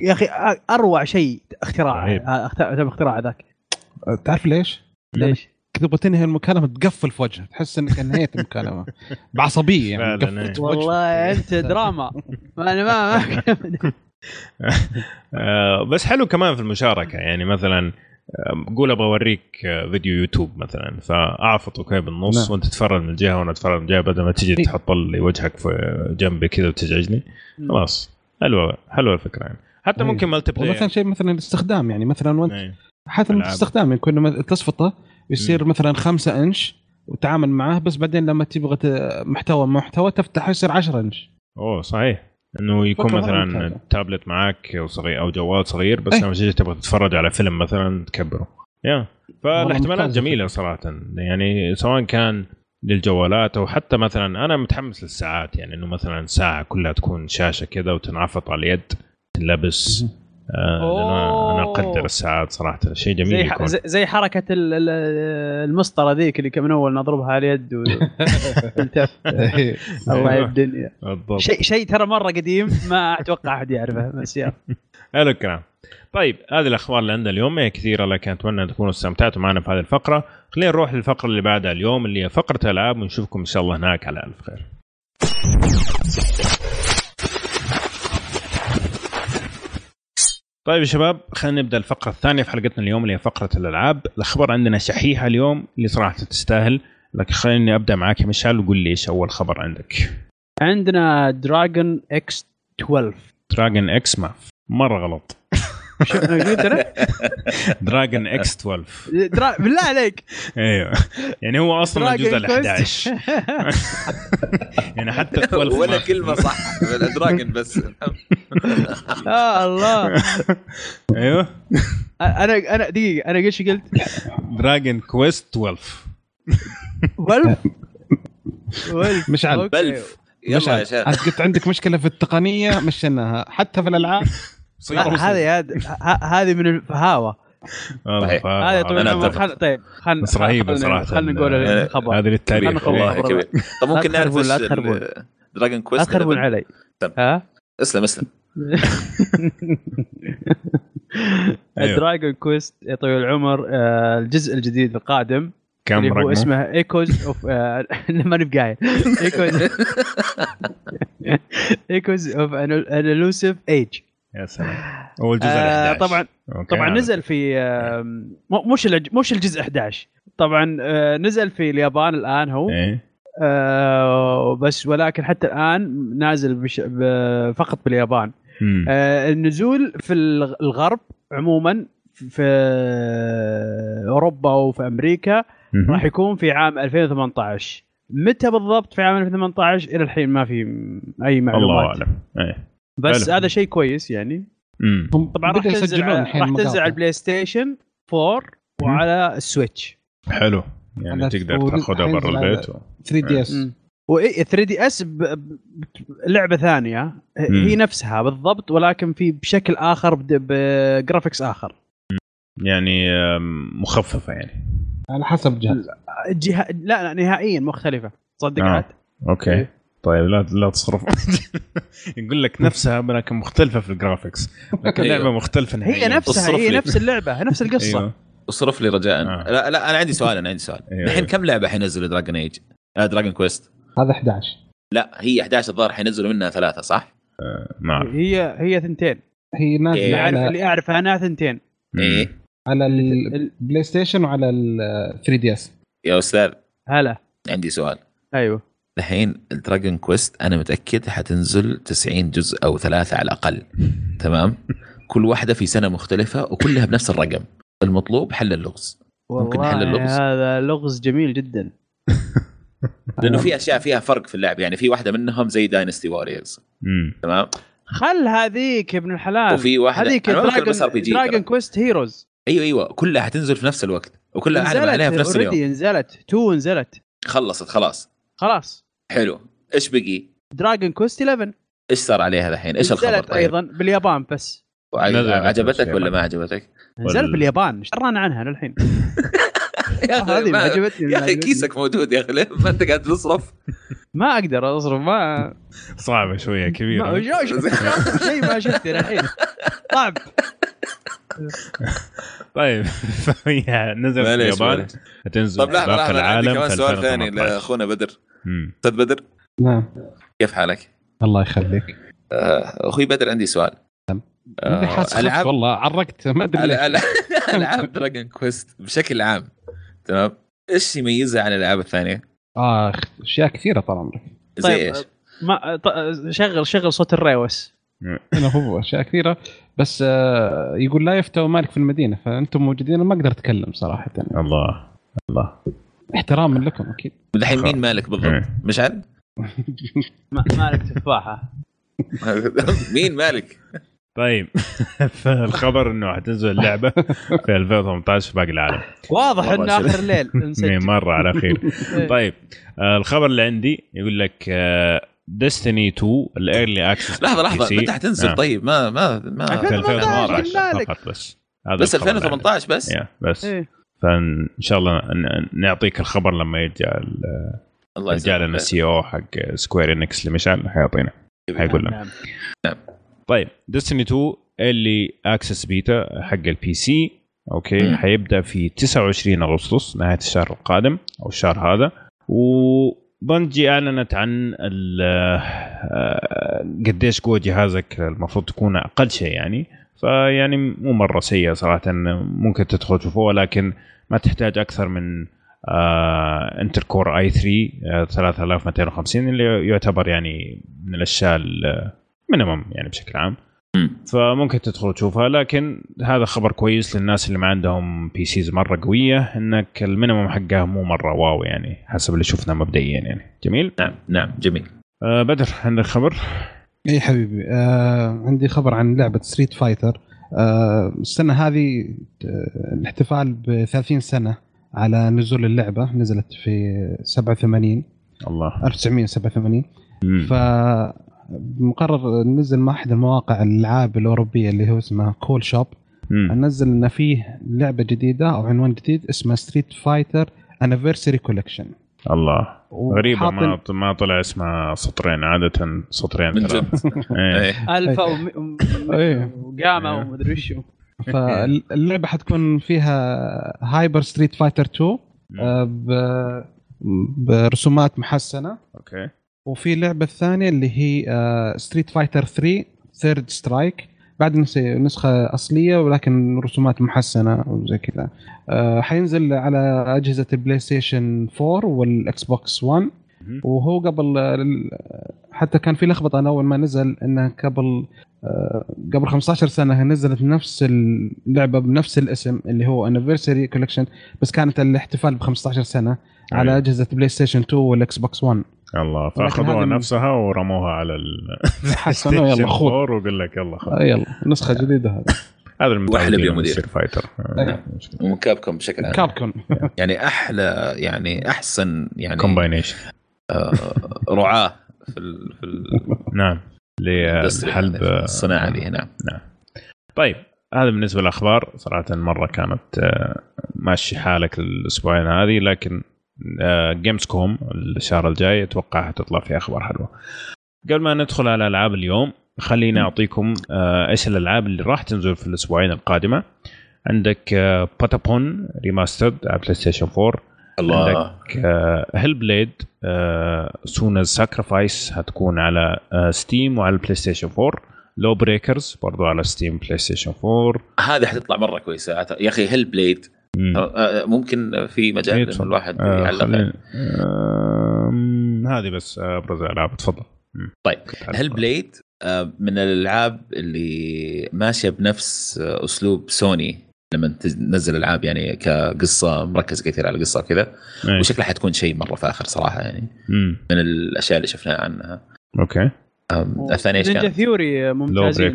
يا أخي أروع شيء اختراع. تم اختراع ذاك تعرف ليش؟ ليش؟ تبغى تنهي المكالمة تقفل في وجهه تحس إنك انهيت المكالمة. بعصبية يعني. إيه. والله أنت دراما. ما أنا ما, ما بس حلو كمان في المشاركة. يعني مثلا آه، قول أبغى أوريك آه، فيديو يوتيوب مثلا. فاعفط أوكي بالنص نعم. وأنت تتفرج من الجهة وأنا أتفرج من الجهة بدل ما تجي إيه. تحط لي وجهك في جنبي كذا وتزعجني. خلاص. حلوة حلوة الفكرة يعني. حتى إيه. ممكن multiplayer ومثلا شيء مثلا الاستخدام يعني. مثلا وأنت إيه. حتى. الاستخدام يكون لما تصفطه يصير مثلا خمسة إنش وتعامل معاه بس بعدين لما تبغى محتوى محتوى تفتح يصير 10 إنش. أوه صحيح. إنه يكون مثلا. تابلت معك أو صغير أو جوال صغير بس إيه. لما تيجي تبغى تتفرج على فيلم مثلا تكبره. يا. فالاحتمالات جميلة صراحة. يعني سواء كان للجوالات أو حتى مثلا أنا متحمس للساعات يعني إنه مثلا ساعة كلها تكون شاشة كذا وتنعفط على اليد تنلبس آه أنا. أقدر الساعات صراحة. شيء جميل زي يكون. زي- حركة ال- ال- المسطرة ذيك اللي كان من أول نضربها على اليد وتلتف الله. الدنيا. شيء شيء ترى مرة قديم ما أتوقع أحد يعرفه بس يلا حلو الكلام. طيب هذه الأخبار اللي عندنا اليوم. هي كثيرة لكن أتمنى أن تكونوا استمتعتوا معنا في هذه الفقرة. خلينا نروح للفقرة اللي بعدها اليوم اللي هي فقرة العاب ونشوفكم إن شاء الله هناك على ألف خير. طيب يا شباب خلينا نبدأ الفقرة الثانية في حلقتنا اليوم اللي هي فقرة الألعاب. الأخبار عندنا شحيحة اليوم اللي صراحة تستاهل. لكن خليني أبدأ معاك يا مشعل وقول لي إيش أول خبر عندك. عندنا دراجون إكس 12 دراجون إكس ما مرة غلط. شو أنا قلت أنا؟ Dragon إكس 12 درا... بالله عليك. أيوه يعني هو أصلا الجزء ال Dragon Quest. 11 يعني حتى 12 ولا كلمة صح. Dragon بس. يا الله. أيوه. أنا أنا دقيقة. أنا إيش قلت؟ Dragon Quest 12 ولف ولف مشعل. أوكي. بلف يلا يا شيخ. أنت قلت عندك مشكلة في التقنية مشيناها. حتى في الألعاب. هذه هذه من الفهاوه والله صحيح. فاهم. هذه طويل أنا العمر أتفق. خل... طيب خل... بس رهيبة خلنا- صراحة. خلينا نقول الخبر هذه للتاريخ خلنا. والله. كبير طب ممكن لا نعرف لا تخربون. Dragon لا Quest تخربون علي. ها اسلم اسلم أيوه. دراجون كويست يا طويل العمر آه، الجزء الجديد القادم كم اللي هو رقمه؟ اسمه ايكوز اوف ماني بقايل ايكوز ايكوز اوف ان الوسيف ايج يا سلام. الجزء ال 11 طبعا أوكي، طبعا. نزل في م- مش مش الجزء 11 طبعا آه، نزل في اليابان الآن هو. إيه. آه، بس ولكن حتى الآن نازل بش فقط باليابان. آه، النزول في الغ- الغرب عموما في أوروبا وفي أمريكا. راح يكون في عام 2018 متى بالضبط في عام 2018 إلى الحين ما في أي الله معلومات. أعلم. إيه. بس. هذا شيء كويس يعني مم. هم طبعا راح تنزل راح تنزل. على ال PlayStation 4 وعلى ال Switch حلو يعني تقدر تاخذها برا البيت و... 3 DS مم. و 3 DS لعبة ثانية هي نفسها بالضبط ولكن في بشكل آخر بد- ب graphics آخر يعني مخففة يعني على حسب الجهاز جهة لا لا نهائيا مختلفة صدق آه. عاد أوكي إيه. طيب لا لا تصرف. يقول لك نفسها لكن مختلفة في ال graphics لكن أيوه. لعبة مختلفة هي نهائياً. نفسها اصرف هي. نفس اللعبة نفس القصة. أيوه. اصرف لي رجاء. آه. لا لا أنا عندي سؤال أنا عندي سؤال. أيوه. الحين كم لعبة حينزلوا Dragon Age؟ آه Dragon Quest هذا 11 لا هي 11 الظاهر حينزلوا منها ثلاثة صح؟ آه، ما اعرف هي هي ثنتين. هي اللي نازلة اعرف على اللي أعرفها أنا ثنتين. إيه. على ال- البلاي ستيشن وعلى ال 3 DS يا أستاذ هلا. عندي سؤال. أيوه. الحين ال Dragon Quest أنا متأكد حتنزل 90 جزء أو ثلاثة على الأقل. تمام؟ كل واحدة في سنة مختلفة وكلها بنفس الرقم. المطلوب حل اللغز. ممكن نحل والله اللغز. هذا لغز جميل جدا. لأنه في أشياء فيها فرق في اللعب. يعني في واحدة منهم زي Dynasty Warriors مم. تمام؟ خل هذيك يا ابن الحلال. وفي واحدة. هذيك دراجون دراجون. كويست هيروز أيوه أيوه. كلها حتنزل في نفس الوقت. وكلها أعلن عليها في نفس اليوم. نزلت. 2 نزلت. خلصت خلاص. خلاص. حلو إيش بقي؟ Dragon Quest 11 إيش صار عليها الحين؟ إيش الخبر نزلت طيب؟ أيضا باليابان بس عجبتك ولا. ما عجبتك؟ نزلت باليابان إيش عنها للحين يا هذه ما عجبتني يا أخي. كيسك موجود يا أخي ليه ما أنت قاعد تصرف؟ ما أقدر أصرف ما صعبة شوية ما كبيره شيء ما شفته للحين صعب طيب فهي نزلت في اليابان. هتنزل طب لحظة لحظة عندي كمان سؤال ثاني 2018. لأخونا بدر. أستاذ بدر؟ نعم. كيف حالك؟ الله يخليك. آه، أخوي بدر عندي سؤال. حاسس خفت العاب والله عرقت ما أدري العاب دراجون كويست بشكل عام تمام. إيش يميزها عن الألعاب الثانية؟ اخ أشياء كثيرة طال عمرك. زي طيب إيش؟ ما ط- شغل شغل صوت الريوس. هنا هو أشياء كثيرة. بس آه، يقول لا يفتى مالك في المدينة فأنتم موجودين ما أقدر أتكلم صراحة. الله الله. احتراما لكم أكيد. الحين مين مالك بالضبط؟ مشعل؟ ما- مالك تفاحة. مين مالك؟ طيب. فالخبر إنه حتنزل اللعبة في 2018 في باقي العالم. واضح إنه؟ آخر الليل إيه، مرة على خير. طيب آه الخبر اللي عندي يقول لك Destiny 2 ال early access لحظة لحظة. متى حتنزل؟ طيب ما ما ما في 2018 2018 مالك؟ فقط بس. هذا بس الخبر اللي 2018 بس؟ بس. إيه. فإن شاء الله ن- نعطيك الخبر لما يرجع ال- الله يرجع لنا يسلمك. ال CEO حق Square Enix اللي مشعل حيعطينا. حيقول لنا. نعم. طيب Destiny 2 ال early access beta حق ال PC أوكي مم. حيبدأ في 29 أغسطس نهاية الشهر القادم أو الشهر هذا و Bungie أعلنت عن آه، قديش قوه جهازك المفروض تكون أقل شيء يعني فيعني مو مرة سيئة صراحة ممكن تدخل تشوفوه ولكن ما تحتاج أكثر من آه Intel Core i3 آه 3250 اللي يعتبر يعني من الأشياء ال minimum يعني بشكل عام. مم. فممكن تدخل تشوفها لكن هذا خبر كويس للناس اللي ما عندهم PCs مرة قوية إنك ال minimum حقها مو مرة wow يعني حسب اللي شفناه مبدئيا يعني. جميل؟ نعم نعم جميل. آه بدر عندك خبر؟ إي حبيبي آه عندي خبر عن لعبة Street Fighter آه السنة هذه آه الاحتفال ب 30 سنة على نزول اللعبة نزلت في 87 الله. 1987 مم. فمقرر نزل مع أحد المواقع الألعاب الأوروبية اللي هو اسمها Coolshop مم. نزل ان فيه لعبة جديدة أو عنوان جديد اسمه Street Fighter Anniversary Collection الله. غريبة ما ما طلع اسمها سطرين عادة سطرين من ثلاث. جد. الفا إيه. ومدري وشو فاللعبة حتكون فيها Hyper Street Fighter 2 آه، ب- برسومات محسنة. أوكي. وفي اللعبه الثانية اللي هي Street Fighter 3 Third Strike بعد نس- نسخة أصلية ولكن رسومات محسنة وزي كذا آه، حينزل على أجهزة ال PlayStation 4 وال Xbox 1 مهم. وهو قبل ال- حتى كان في لخبطة أنا أول ما نزل إنه قبل آه، قبل 15 سنة نزلت نفس اللعبة بنفس الاسم اللي هو Anniversary Collection بس كانت الاحتفال ب 15 سنة على أيوة. أجهزة PlayStation 2 وال Xbox 1 الله فأخذوها نفسها ورموها على ال حسنوا يلا خذ. وقول لك يلا خذ. آه، يلا نسخة جديدة هذا هذا المتعودين يا مدير. فايتر أيوة. ومن كابكم بشكل عام. كابكون يعني أحلى يعني أحسن يعني كومباينيشن آه، رعاة في ال في ال- نعم للحلب يعني الصناعة دي نعم. طيب هذا بالنسبة للأخبار. صراحة مرة كانت آه، ماشي حالك الأسبوعين هذه لكن جيمز كوم الشهر الجاي أتوقع حتطلع فيه أخبار حلوة. قبل ما ندخل على ألعاب اليوم خليني أعطيكم آه، إيش الألعاب اللي راح تنزل في الأسبوعين القادمة. عندك Patapon Remastered على PlayStation 4 الله. عندك Hellblade Senua's Sacrifice هتكون على Steam وعلى ال PlayStation 4 LawBreakers برضو على Steam PlayStation 4 هذه حتطلع مرة كويسة. يا أخي Hellblade. آه، ممكن في مجال إنه. الواحد آه، يعلق هذه بس أبرز الألعاب. تفضل. طيب Hellblade آه، من الألعاب اللي ماشية بنفس آه، أسلوب سوني لما تنزل ألعاب يعني كقصة مركز كثير على القصة وكذا؟ إيه. وشكلها حتكون شيء مرة فاخر صراحة يعني. مم. من الأشياء اللي شفناها عنها. أوكي. الثانية إيش كانت؟ ثيوري لو ممتازين.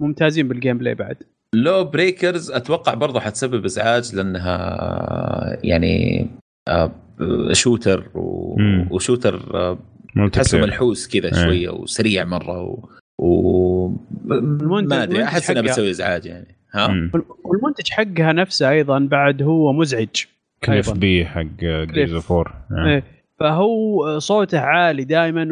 ممتازين بال gameplay بعد. LawBreakers أتوقع برضه حتسبب إزعاج لأنها يعني آه، shooter و... و shooter آه، تحسه player. ملحوس كذا إيه. شوية وسريع مرة و, و... المنتج- ما أدري أحس إنها حقها. بتسوي إزعاج يعني ها مم. والمنتج حقها نفسه أيضا بعد هو مزعج Cliff. B حق Gears of War إيه. فهو صوته عالي دائما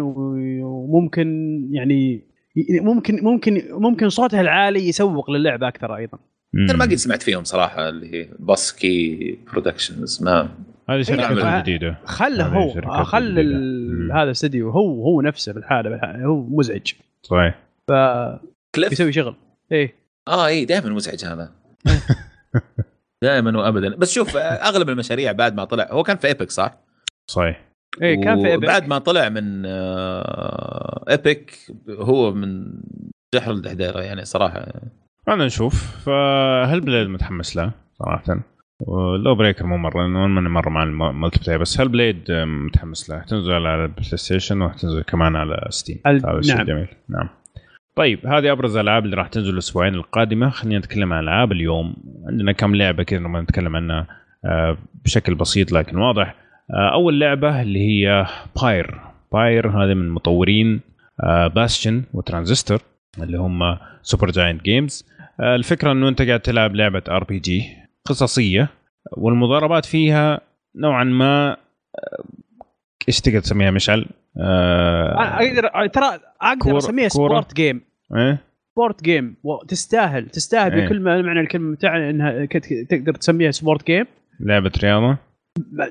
وممكن يعني ممكن ممكن ممكن صوته العالي يسوق للعبة أكثر أيضا. أنا ما قد سمعت فيهم صراحة اللي هي Boss Key Productions ما هذه شركة إيه. جديدة. خل هذه هو خل جديدة. هذا الاستديو هو هو نفسه بالحالة بالحالة. هو مزعج. صحيح. Cliff فبيسوي شغل. إيه. آه اي دائما مزعج هذا. دائما وابدا. بس شوف أغلب المشاريع بعد ما طلع هو كان في Epic صح؟ صحيح. إيه كان في Epic. بعد ما طلع من آه، Epic هو من جحر الدحديره يعني صراحة. أنا نشوف. ف Hellblade متحمس له صراحة. LawBreaker مو مرة لأنه ماني مرة مع ال multiplayer بس Hellblade متحمس له. تنزل على ال PlayStation وتنزل كمان على Steam ال- هذا شيء نعم. جميل. نعم. طيب هذه أبرز الالعاب اللي راح تنزل الأسبوعين القادمة. خلينا نتكلم عن ألعاب اليوم. عندنا كم لعبة كذا نبغى نتكلم عنها آه، بشكل بسيط لكن واضح. آه، أول لعبة اللي هي Pyre Pyre هذه من مطورين Bastion و Transistor اللي هم Supergiant Games الفكرة إنه أنت قاعد تلعب لعبة RPG قصصية والمضاربات فيها نوعا ما آه، إيش تقدر تسميها مشعل؟ آه، أقدر ترى أقدر أسميها. sport game إيه؟ sport game وتستاهل تستاهل إيه. بكل معنى الكلمة بتاعنا إنها تقدر تسميها sport game لعبة رياضة.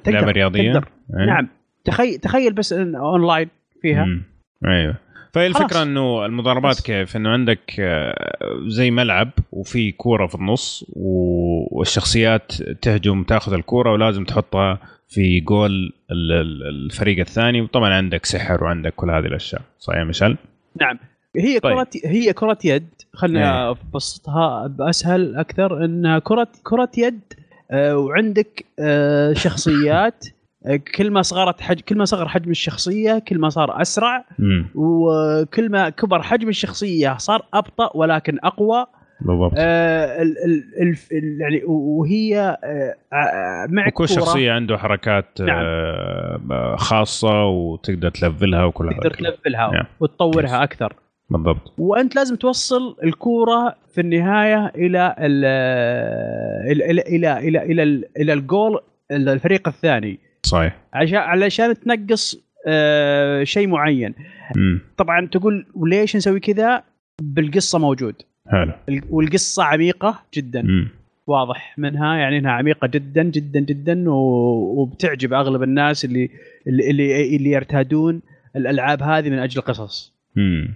تقدر لعبة رياضية تقدر. إيه؟ نعم تخيل تخيل بس اونلاين فيها مم. أيوه فهي الفكرة. إنه المضاربات بس. كيف إنه عندك آه، زي ملعب وفي كورة في النص والشخصيات تهجم تاخذ الكورة ولازم تحطها في جول ال- ال- الفريق الثاني وطبعا عندك سحر وعندك كل هذه الأشياء صحيح مشعل؟ نعم هي طيب. كرة هي كرة يد خلنا إيه. أبسطها بأسهل أكثر إنها كرة كرة يد وعندك آه، شخصيات. آه، كل ما صغرت حج كل ما صغر حجم الشخصية كل ما صار أسرع. وكل ما كبر حجم الشخصية صار أبطأ ولكن أقوى. بالضبط. آه، ال ال ال يعني وهي آه، آه، معك وكل كورة شخصية عنده حركات نعم. آه، خاصة وتقدر تلفلها وكل تقدر. تلفلها نعم. وتطورها أكثر. بالضبط. وأنت لازم توصل الكورة في النهاية إلى ال إلى إلى إلى إلى إلى, ال- إلى الجول الفريق الثاني. صحيح. عشان علشان تنقص آه، شيء معين. امم طبعا تقول وليش نسوي كذا؟ بالقصة موجود. حلو. ال- والقصة عميقة جدا. امم واضح منها يعني إنها عميقة جدا جدا جدا وبتعجب أغلب الناس اللي اللي اللي, اللي يرتادون الألعاب هذه من أجل القصص. امم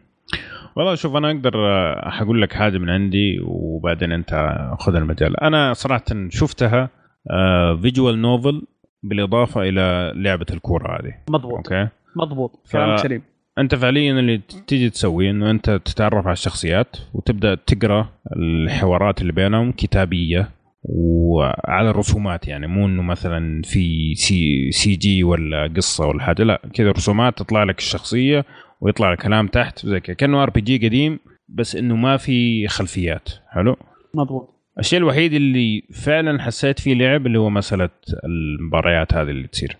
والله شوف أنا أقدر آه، حقول لك حاجة من عندي وبعدين أنت خذ المجال. أنا صراحة شفتها visual novel بالإضافة إلى لعبة الكورة هذه. مضبوط. أوكي؟ مضبوط. ف- كلامك سليم. أنت فعليا اللي تيجي تسويه إنه أنت تتعرف على الشخصيات وتبدأ تقرأ الحوارات اللي بينهم كتابية وعلى الرسومات. يعني مو إنه مثلا في C CG ولا قصة ولا حاجة لا كذا رسومات تطلع لك الشخصية ويطلع لك كلام تحت زي كذا. كأنه RPG قديم بس إنه ما في خلفيات. حلو؟ مضبوط. الشيء الوحيد اللي فعلا حسيت فيه لعب اللي هو مسألة المباريات هذه اللي تصير.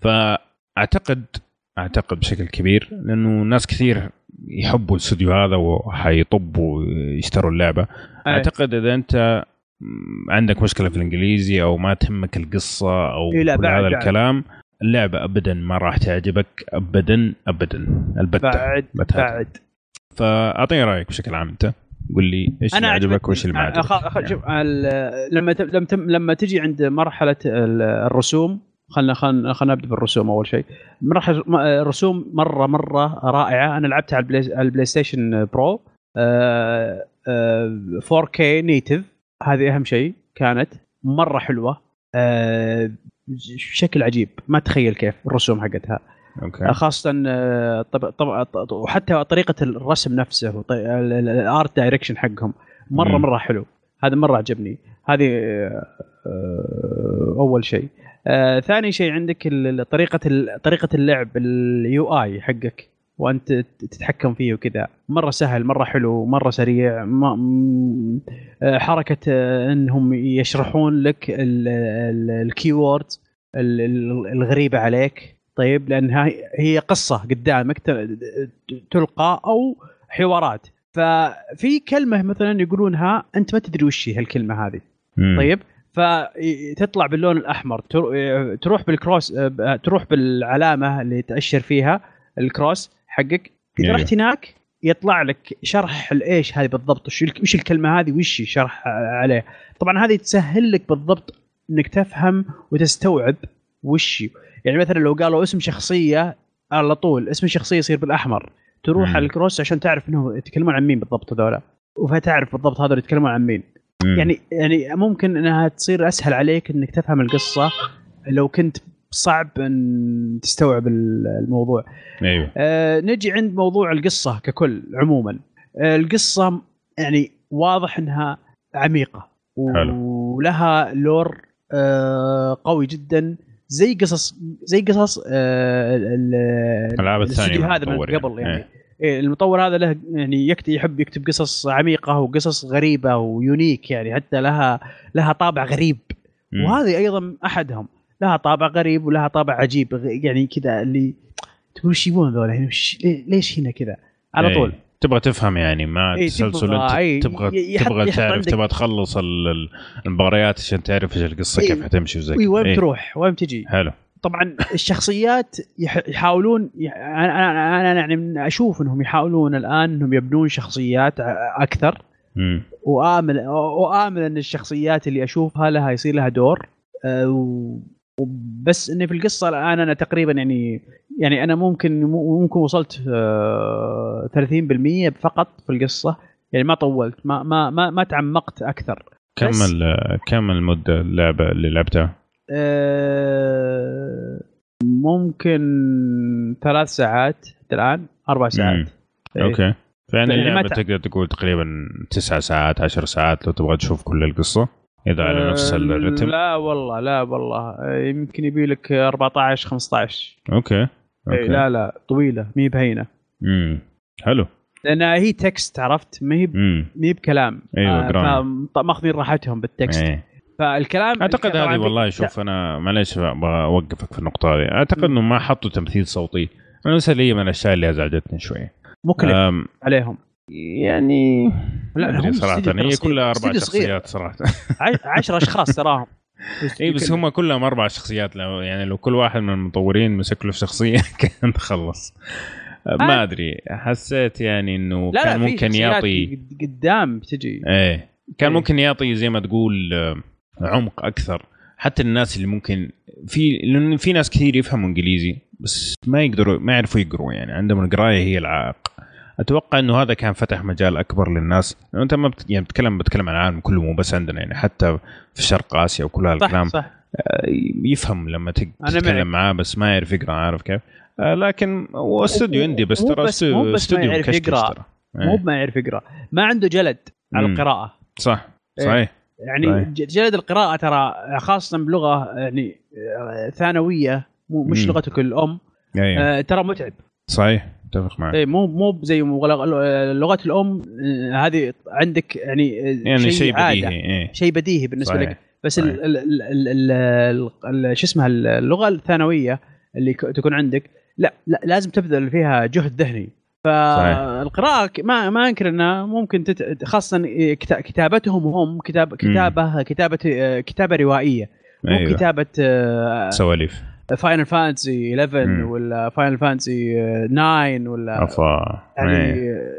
فأعتقد أعتقد بشكل كبير لأنه ناس كثير يحبوا الاستوديو هذا وحيطبوا يشتروا اللعبة. أي. أعتقد إذا أنت عندك مشكلة في الإنجليزي أو ما تهمك القصة أو إيه لا، كل بعد- هذا بعد. الكلام اللعبة ابدا ما راح تعجبك. ابدا ابدا. البتة بعد. بعد. فأعطيني رأيك بشكل عام أنت. قول لي إيش اللي عجبك. وإيش اللي ما عجبك أخ- شوف ال- لما ت- لما تم- لما تجي عند مرحلة ال- الرسوم خلنا خلنا خلنا نبدأ بالرسوم أول شيء. مرح الرسوم مره مرة رائعة. أنا لعبتها على البلاي, على البلاي ستيشن برو. آه، آه، 4K native هذه أهم شيء كانت. مرة حلوة. آه، بشكل عجيب. ما تخيل كيف الرسوم حقتها. أوكي. خاصة آه، طب طب وحتى طريقة الرسم نفسه ال art direction حقهم مرة. مرة حلو. هذا مرة عجبني. هذه آه، آه، أول شيء. آه، ثاني شيء عندك طريقة طريقة اللعب ال UI حقك. وأنت تتحكم فيه وكذا. مرة سهل مرة حلو مرة سريع ما آه، حركة آه، إنهم يشرحون لك الكيوردز الغريبة عليك. طيب لانها هي قصة قدامك تلقى أو حوارات. ففي كلمة مثلا يقولونها أنت ما تدري وش هي الكلمة هذه. مم. طيب فتطلع باللون الأحمر تر- تروح بالكروس تروح بالعلامة اللي تأشر فيها الكروس حقك اذا أيوه. رحت هناك يطلع لك شرح الإيش هذه بالضبط وش وش الكلمة هذه وش شرح عليه طبعا هذه تسهل لك بالضبط إنك تفهم وتستوعب وش يعني مثلا لو قالوا اسم شخصية على طول اسم الشخصيه يصير بالأحمر تروح مم. على الكروس عشان تعرف إنه يتكلمون عن مين بالضبط هذولا وفتعرف بالضبط هذول يتكلمون عن مين مم. يعني يعني ممكن إنها تصير أسهل عليك إنك تفهم القصة لو كنت صعب أن تستوعب الموضوع. أيوه. آه نجي عند موضوع القصة ككل عموما. آه القصة يعني واضح إنها عميقة ولها لور آه قوي جدا. زي قصص زي قصص آه ال- الألعاب الثانية هذا من المطور قبل يعني. إيه. إيه المطور هذا له يعني يكتب يحب يكتب قصص عميقة وقصص غريبة ويونيك يعني حتى لها لها طابع غريب. وهذه أيضا أحدهم. لها طابع غريب ولها طابع عجيب يعني كذا اللي تقول إيش يبون ذولا يعني ليش هنا كذا على. طول تبغى تفهم يعني ما تسلسل تبغى- أنت إيه، تبغى يحط- تبغى يحط تعرف تبغى تخلص ال- ال- المباريات عشان تعرف إيش القصة. كيف حتمشي وزي كذا. وين. تروح وين تجي حلو طبعا الشخصيات يح- يحاولون يح- أنا أنا أنا يعني من- أشوف إنهم يحاولون الآن إنهم يبنون شخصيات أكثر مم. وامل وآمل إن الشخصيات اللي أشوفها لها يصير لها دور أه، و- بس إني في القصة الآن أنا تقريبا يعني يعني أنا ممكن ممكن وصلت أه، 30% فقط في القصة يعني ما طولت ما ما ما, ما تعمقت أكثر كم كم المدة اللعبة اللي لعبتها؟ أه، ممكن ثلاث ساعات حتى الآن أربع ساعات مم. إيه. أوكي فيعني يعني اللعبة تقدر تقول تقريبا تسع ساعات عشر ساعات لو تبغى تشوف كل القصة إذا على نفس أه، الرتم. لا والله لا والله. أه، يمكن يبي لك 14 15 أوكي إيه أوكي. لا لا طويلة مي بهينة. امم حلو. لانها هي text عرفت؟ ما هي ما هي بكلام. أيوة، جرام. ماخذين راحتهم بال text إيه. فالكلام أعتقد هذه والله شوف أنا معليش أبغى اوقفك في النقطة هذه. أعتقد إنه ما حطوا تمثيل صوتي. أنا هي من الأشياء اللي أزعجتني شوي. مكلف عليهم. يعني لا هم صراحة هي كلها أربع. شخصيات صراحة. 10 أشخاص تراهم. اي بس هم كلهم أربع شخصيات. لو يعني لو كل واحد من المطورين مسك له شخصية كان خلص. ما. أدري حسيت يعني إنه لا كان لا في ممكن يعطي قد- قدام تجي. إيه كان إيه. ممكن يعطي زي ما تقول آه، عمق أكثر. حتى الناس اللي ممكن في لأن في ناس كثير يفهموا إنجليزي بس ما يقدروا ما يعرفوا يقروا. يعني عندهم القراية هي العائق. أتوقع إنه هذا كان فتح مجال أكبر للناس لأنه أنت ما بت... يعني بتكلم بتكلم عن العالم كله مو بس عندنا يعني حتى في شرق آسيا وكل هالكلام صح صح آه، يفهم لما. تتكلم معاه بس ما يعرف يقرأ عارف كيف آه، لكن هو استوديو عندي بس ترى بس- مو بس ما استوديو يعرف. ترى مو إيه. بما يعرف يقرأ ما عنده جلد على. القراءة صح إيه. صحيح يعني صحيح. جلد القراءة ترى خاصة بلغة يعني آه، ثانوية مش. لغتك الأم آه، ترى متعب صحيح اتفق معك. اي مو مو زي لغه الأم آه، هذه عندك يعني آه، يعني شيء. بديهي إيه. شيء بديهي بالنسبة صحيح. لك بس شو اسمها اللغة الثانوية اللي تكون عندك لا, لا لازم تبذل فيها جهد ذهني. فالقراءة ما ما أنكر إنها ممكن تت... خاصة كتا- كتابتهم هم كتاب كتابة كتابة آه، كتابة روائية مو أيوه. كتابة سواليف. فاينل فانتسي 11 مم. ولا فاينل فانتسي 9 ولا افا يعني إيه. آه،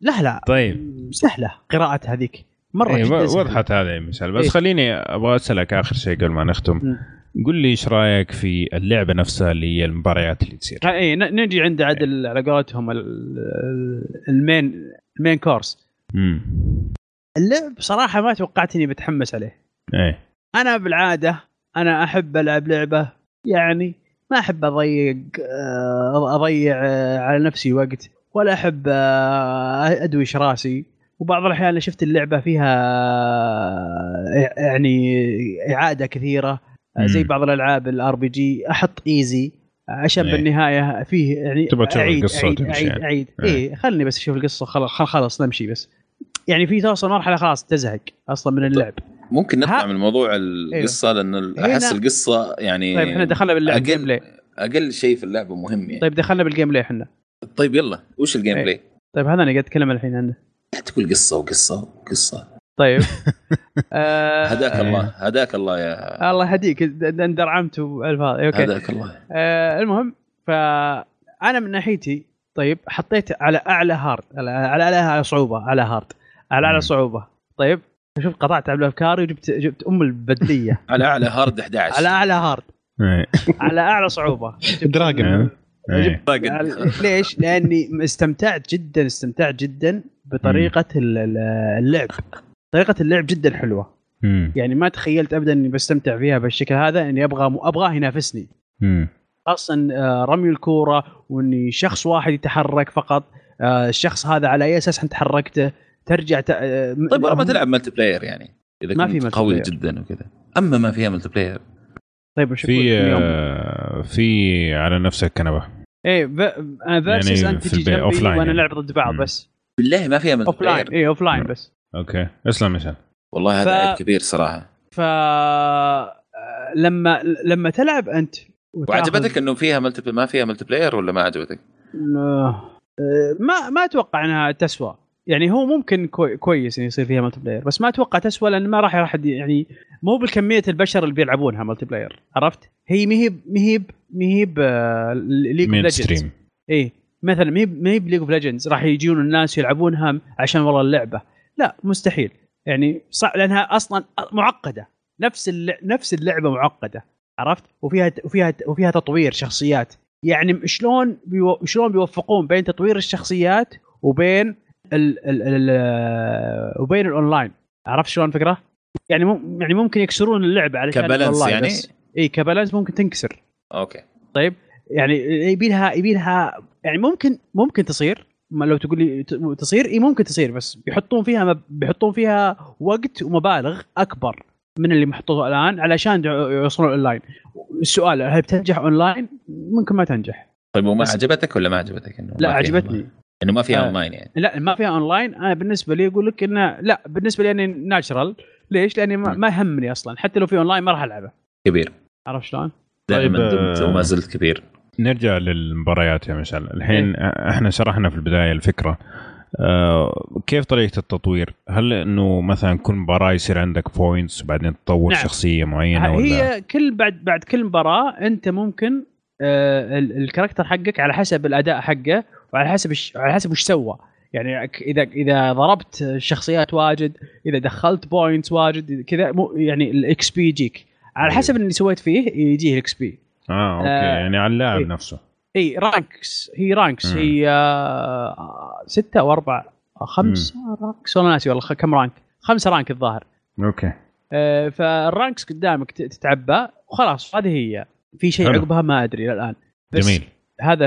لا لا. طيب. سهلة قراءة هذيك. جدا سهلة. وضحت هذه المثال بس إيه. خليني أبغى أسألك آخر شيء قبل ما نختم. مم. قل لي إيش رأيك في اللعبة نفسها اللي هي المباريات اللي تصير؟ اي ن- نجي عند عدل على قولتهم ال- ال- المين المين كورس امم اللعب بصراحه ما توقعت اني بتحمس عليه. إيه. أنا بالعادة أنا أحب ألعب لعبة يعني ما أحب أضيق آه، أضيع آه، على نفسي وقت ولا أحب آه، ادوش راسي وبعض الأحيان شفت اللعبة فيها يعني إعادة كثيرة زي. بعض الألعاب ال RPG أحط easy عشان إيه. بالنهايه فيه يعني تبغى تشوف أعيد وتمشي أعيد, يعني. أعيد. إيه. إيه خلني بس أشوف القصة خلاص خلاص نمشي بس يعني في توصل مرحلة خلاص تزهق أصلا من اللعب ممكن نطلع ها- من موضوع القصة لأنه أحس هنا- القصة يعني طيب إحنا دخلنا باللعب أقل- gameplay أقل شيء في اللعبة مهم يعني. طيب دخلنا بال gameplay إحنا. طيب يلا. وش ال game إيه. play؟ طيب هذا أنا قاعد أتكلم الحين عنه. لا تقول قصة وقصة وقصة. طيب. آه هداك الله هداك الله يا الله يهديك اندرعمت وألفاظ. أوكي. هداك الله. آه المهم فأنا من ناحيتي طيب حطيت على أعلى هارد على على اعلى صعوبة على هارد على اعلى. صعوبة. طيب شوف قطعت على افكاري وجبت جبت أم البدلية. على أعلى هارد 11 على أعلى هارد. إيه. على أعلى صعوبة. دراجون. إيه. إيه. ليش؟ لأني استمتعت جدا استمتعت جدا بطريقة ال- ال- اللعب. طريقة اللعب جدا حلوة. يعني ما تخيلت ابدا إني بستمتع فيها بالشكل هذا إني أبغى ابغاه ينافسني. خاصه آه، رمي الكورة وإني شخص واحد يتحرك فقط. آه، الشخص هذا على أي أساس انت حركته ترجع ت... طيب ما تلعب multiplayer يعني؟ إذا ما كنت في multi قوي player. جدا وكذا. أما ما فيها multiplayer طيب وش في؟ آه، في على نفس الكنبه إيه versus يعني انت في تجي جنبي offline وأنا يعني. نلعب ضد بعض. بس. بالله ما فيها multi offline player إيه offline بس. أوكي. اسلم مثلا والله هذا ف- عيب كبير صراحة. ف لما لما تلعب أنت وتاخذ- وعجبتك إنه فيها multi ما فيها multiplayer ولا ما عجبتك؟ آه، ما ما أتوقع إنها تسوى. يعني هو ممكن كوي كويس انه يصير فيها multiplayer بس ما أتوقع تسوى لأن ما راح راح يعني مو بالكميه البشر اللي بيلعبونها multiplayer عرفت؟ هي مهيب مهيب مهيب ليج اوف ليجندز اي مثلا مهيب مهيب ليج اوف ليجندز راح يجون الناس يلعبونها عشان والله اللعبه لا مستحيل يعني صع لانها أصلا معقده نفس. نفس اللعبه معقده عرفت وفيها وفيها وفيها تطوير شخصيات يعني شلون بيو... شلون بيوفقون بين تطوير الشخصيات وبين ال... ال... ال... وبين الاونلاين عرفت شلون الفكرة؟ يعني مم... يعني ممكن يكسرون اللعبة علشان ك balance يعني؟ إي ك balance ممكن تنكسر أوكي طيب يعني يبي لها يبي لها يعني ممكن ممكن تصير ما لو تقول لي تصير إي ممكن تصير بس بيحطون فيها. بيحطون فيها وقت ومبالغ أكبر من اللي محطوطة الآن علشان يوصلون اونلاين السؤال هل بتنجح اونلاين؟ ممكن ما تنجح طيب وما عجبتك ولا ما عجبتك إنه لا عجبتني؟ إنه ما فيها آه. اونلاين يعني لا ما فيها اونلاين أنا بالنسبة لي أقول لك إنه لا بالنسبة لي اني neutral ليش؟ لأني ما. ما يهمني أصلا حتى لو في اونلاين ما راح ألعبه كبير عرفت شلون؟ دائما طيب، دمت آه، وما زلت كبير نرجع للمباريات يا مشعل الحين إحنا شرحنا في البداية الفكرة آه كيف طريقة التطوير؟ هل إنه مثلا كل مباراة يصير عندك points وبعدين تطور نعم. شخصية معينة ولا هي كل بعد بعد كل مباراة أنت ممكن آه ال- ال character حقك على حسب الأداء حقه وعلى حسب الش... على حسب وش سوى. يعني اذا إذا ضربت شخصيات واجد إذا دخلت points واجد كذا مو يعني ال XP يجيك. على أيوه. حسب اللي سويت فيه يجيه ال XP آه أوكي. آه، يعني على اللاعب إيه. نفسه. إي ranks هي ranks مم. هي آه، ستة أو أربع أو خمس ranks والله ناسي والله كم rank خمسة rank الظاهر. أوكي. آه، فال ranks قدامك تتعبى. وخلاص هذه هي. في شيء. عقبها ما أدري الان بس جميل. هذا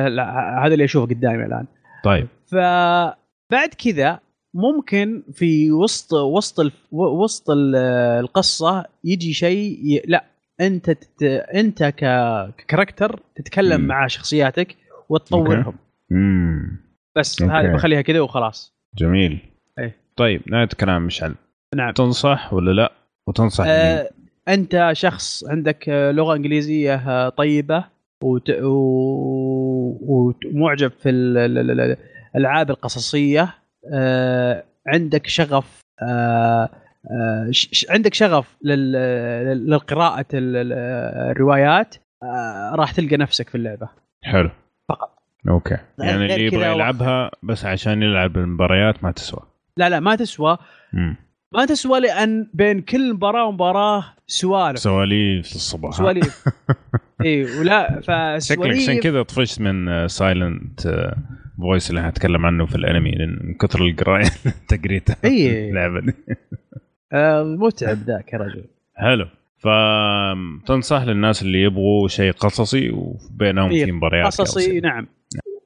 هذا اللي أشوفه قدامي الآن طيب فبعد كذا ممكن في وسط وسط الف- وسط ال- القصة يجي شيء ي... لا أنت تت... أنت ك... ككاركتر تتكلم مم. مع شخصياتك وتطورهم بس. هذه بخليها كذا وخلاص جميل إيه. طيب نهاية كلام مشعل نعم تنصح ولا لا؟ وتنصح مين؟ آه أنت شخص عندك لغة إنجليزية طيبة وت... و... ومعجب في ال- ال- ال- ال- الألعاب القصصية آه عندك شغف آه آه ش... عندك شغف لل... لل- للقراءة ال- ال- الروايات آه راح تلقى نفسك في اللعبة. حلو. فقط. أوكي. يعني اللي يبغى يلعبها بس عشان يلعب المباريات ما تسوى. لا لا ما تسوى. امم ما تسوى لأن بين كل مباراة ومباراة سوالف. سواليف الصبح ها؟ سواليف. اي ولا شكلك عشان فسواليف كذا طفشت من silent voice اللي هنتكلم عنه في الانمي لأن من كثر القراية انت قريتها. اللعبة دي. آه، متعب ذاك يا رجل. حلو. فتنصح للناس اللي يبغوا شيء قصصي وبينهم إيه، في مباريات قصصي. نعم.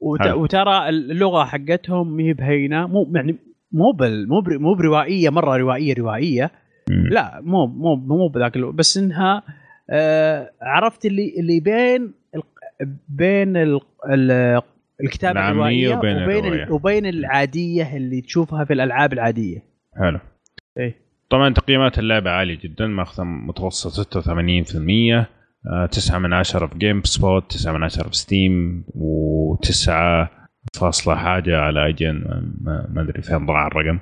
وت... وترى اللغة حقتهم ما هي بهينة مو يعني مو بال مو. مو بروائية مرة روائية روائية. لا مو مو مو بذاك بس إنها آه عرفت اللي اللي بين ال... بين ال... ال... الكتابة العامية الروائية وبين وبين. وبين العادية اللي تشوفها في الألعاب العادية حلو إيه. طبعا تقييمات اللعبة عالية جدا ماخذة متوسط 86% آه، 9 من 10 في GameSpot 9 من 10 في Steam و9 فاصلة حاجة على IGN ما, ما أدري فين ضاع الرقم.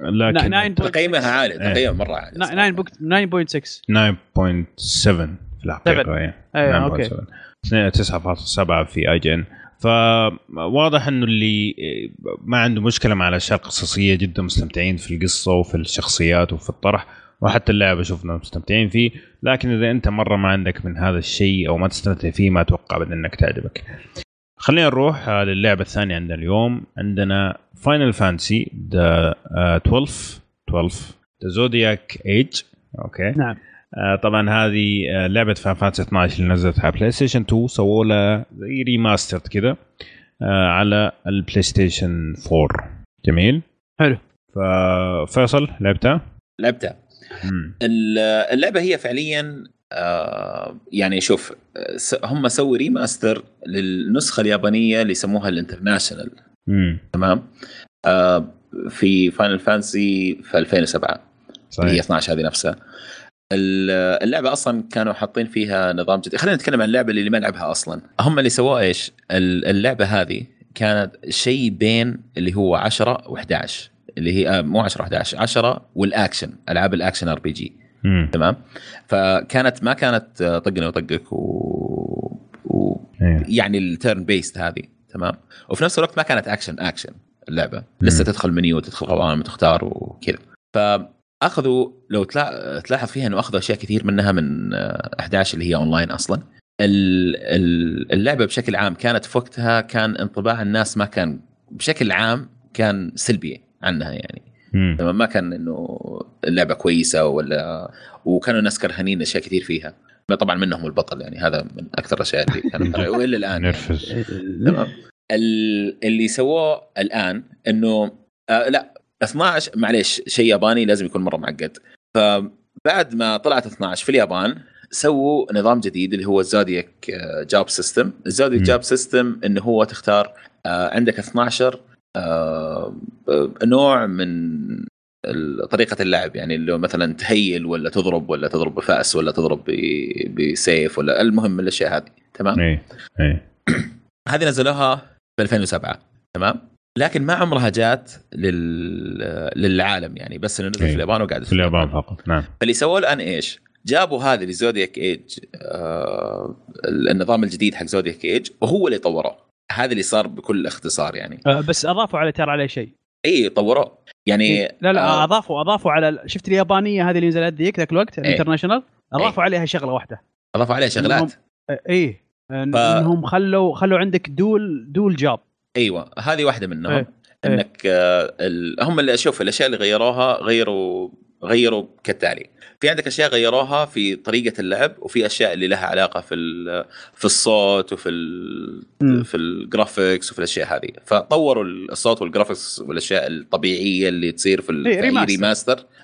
لكن نا- 9 تقييمها عالي إيه. تقييمها مرة عالي. نا- 9 بوك- 9.6 9.7 في الحقيقة سبعة. إيه. أيوه أوكي. 9.7 في IGN فواضح إنه اللي ما عنده مشكلة مع الأشياء القصصية جدا مستمتعين في القصة وفي الشخصيات وفي الطرح وحتى اللعبه شفنا مستمتعين فيه. لكن إذا أنت مرة ما عندك من هذا الشيء أو ما تستمتع فيه ما أتوقع ابدا إنك تعجبك. خلينا نروح آه، للعبة الثانية عندنا اليوم. عندنا Final Fantasy 12 12 The Zodiac Age أوكي. نعم. آه، طبعا هذه آه، لعبة Final Fantasy 12 اللي نزلت على PlayStation 2 سووا لها زي remaster كذا آه، على ال PlayStation 4 جميل. حلو. ففيصل لعبتها؟ لعبتها. اللعبة هي فعليا آه، يعني شوف هم سووا remaster للنسخة اليابانية اللي يسموها ال international مم. تمام؟ آه، في Final Fantasy في 2007 اللي هي صحيح 12 هذه نفسها. ال- اللعبة أصلا كانوا حاطين فيها نظام جديد. خلينا نتكلم عن اللعبة اللي ما لعبها أصلا. هم اللي سووها إيش؟ ال- اللعبة هذه كانت شيء بين اللي هو 10 و11 اللي هي آه، مو 10 و11 10 والأكشن ألعاب ال action RPG. مم. تمام فكانت ما كانت آه، طقني وطقك و... و... إيه. يعني ال turn-based هذه تمام وفي نفس الوقت ما كانت action action اللعبة لسه مم. تدخل منيو وتدخل قوائم وتختار وكذا فأخذوا لو تلا... تلاحظ فيها إنه أخذوا أشياء كثير منها من آه، 11 اللي هي اونلاين أصلا ال- ال- اللعبة بشكل عام كانت في وقتها كان انطباع الناس ما كان بشكل عام كان سلبي عنها يعني. تمام ما كان إنه اللعبة كويسة ولا وكانوا الناس كرهانين أشياء كثير فيها. طبعا منهم البطل يعني هذا من أكثر الأشياء اللي كانت وإلى الآن يعني. نرفز. تمام. ال- اللي سووه الآن انه آه لا 12 معليش شيء ياباني لازم يكون مرة معقد. فبعد ما طلعت 12 في اليابان سووا نظام جديد اللي هو ال Zodiac job system. ال Zodiac. job system إنه هو تختار آه عندك 12 آه آه، نوع من طريقة اللعب يعني اللي مثلا ت heal ولا تضرب ولا تضرب بفأس ولا تضرب بسيف ولا المهم من الأشياء هذه تمام؟ إيه إيه. هذه نزلوها في 2007 تمام؟ لكن ما عمرها جات لل... للعالم يعني بس إنه نزل إيه. في اليابان وقعدت في اليابان فقط نعم. فاللي سووه الآن إيش؟ جابوا هذه ل Zodiac Age آه النظام الجديد حق Zodiac Age وهو اللي طوروه هذا اللي صار بكل اختصار يعني. آه، بس أضافوا على ترى عليه شيء. إي طوروه يعني لا لا آه أضافوا أضافوا على شفت اليابانية هذه اللي نزلت ذيك ذاك الوقت. ال international أضافوا عليها شغلة واحدة. أضافوا عليه شغلات؟ آه، إيه إن- ف- إنهم خلوا خلوا عندك dual dual job أيوه هذه واحدة منهم. إيه. إنك آه، ال... هم اللي أشوف الأشياء اللي غيروها غيروا غيروا كالتالي. في عندك أشياء غيروها في طريقة اللعب وفي أشياء اللي لها علاقة في. في الصوت وفي ال... مم. في ال graphics وفي الأشياء هذه. فطوروا الصوت وال graphics والأشياء الطبيعية اللي تصير في, ال... إيه،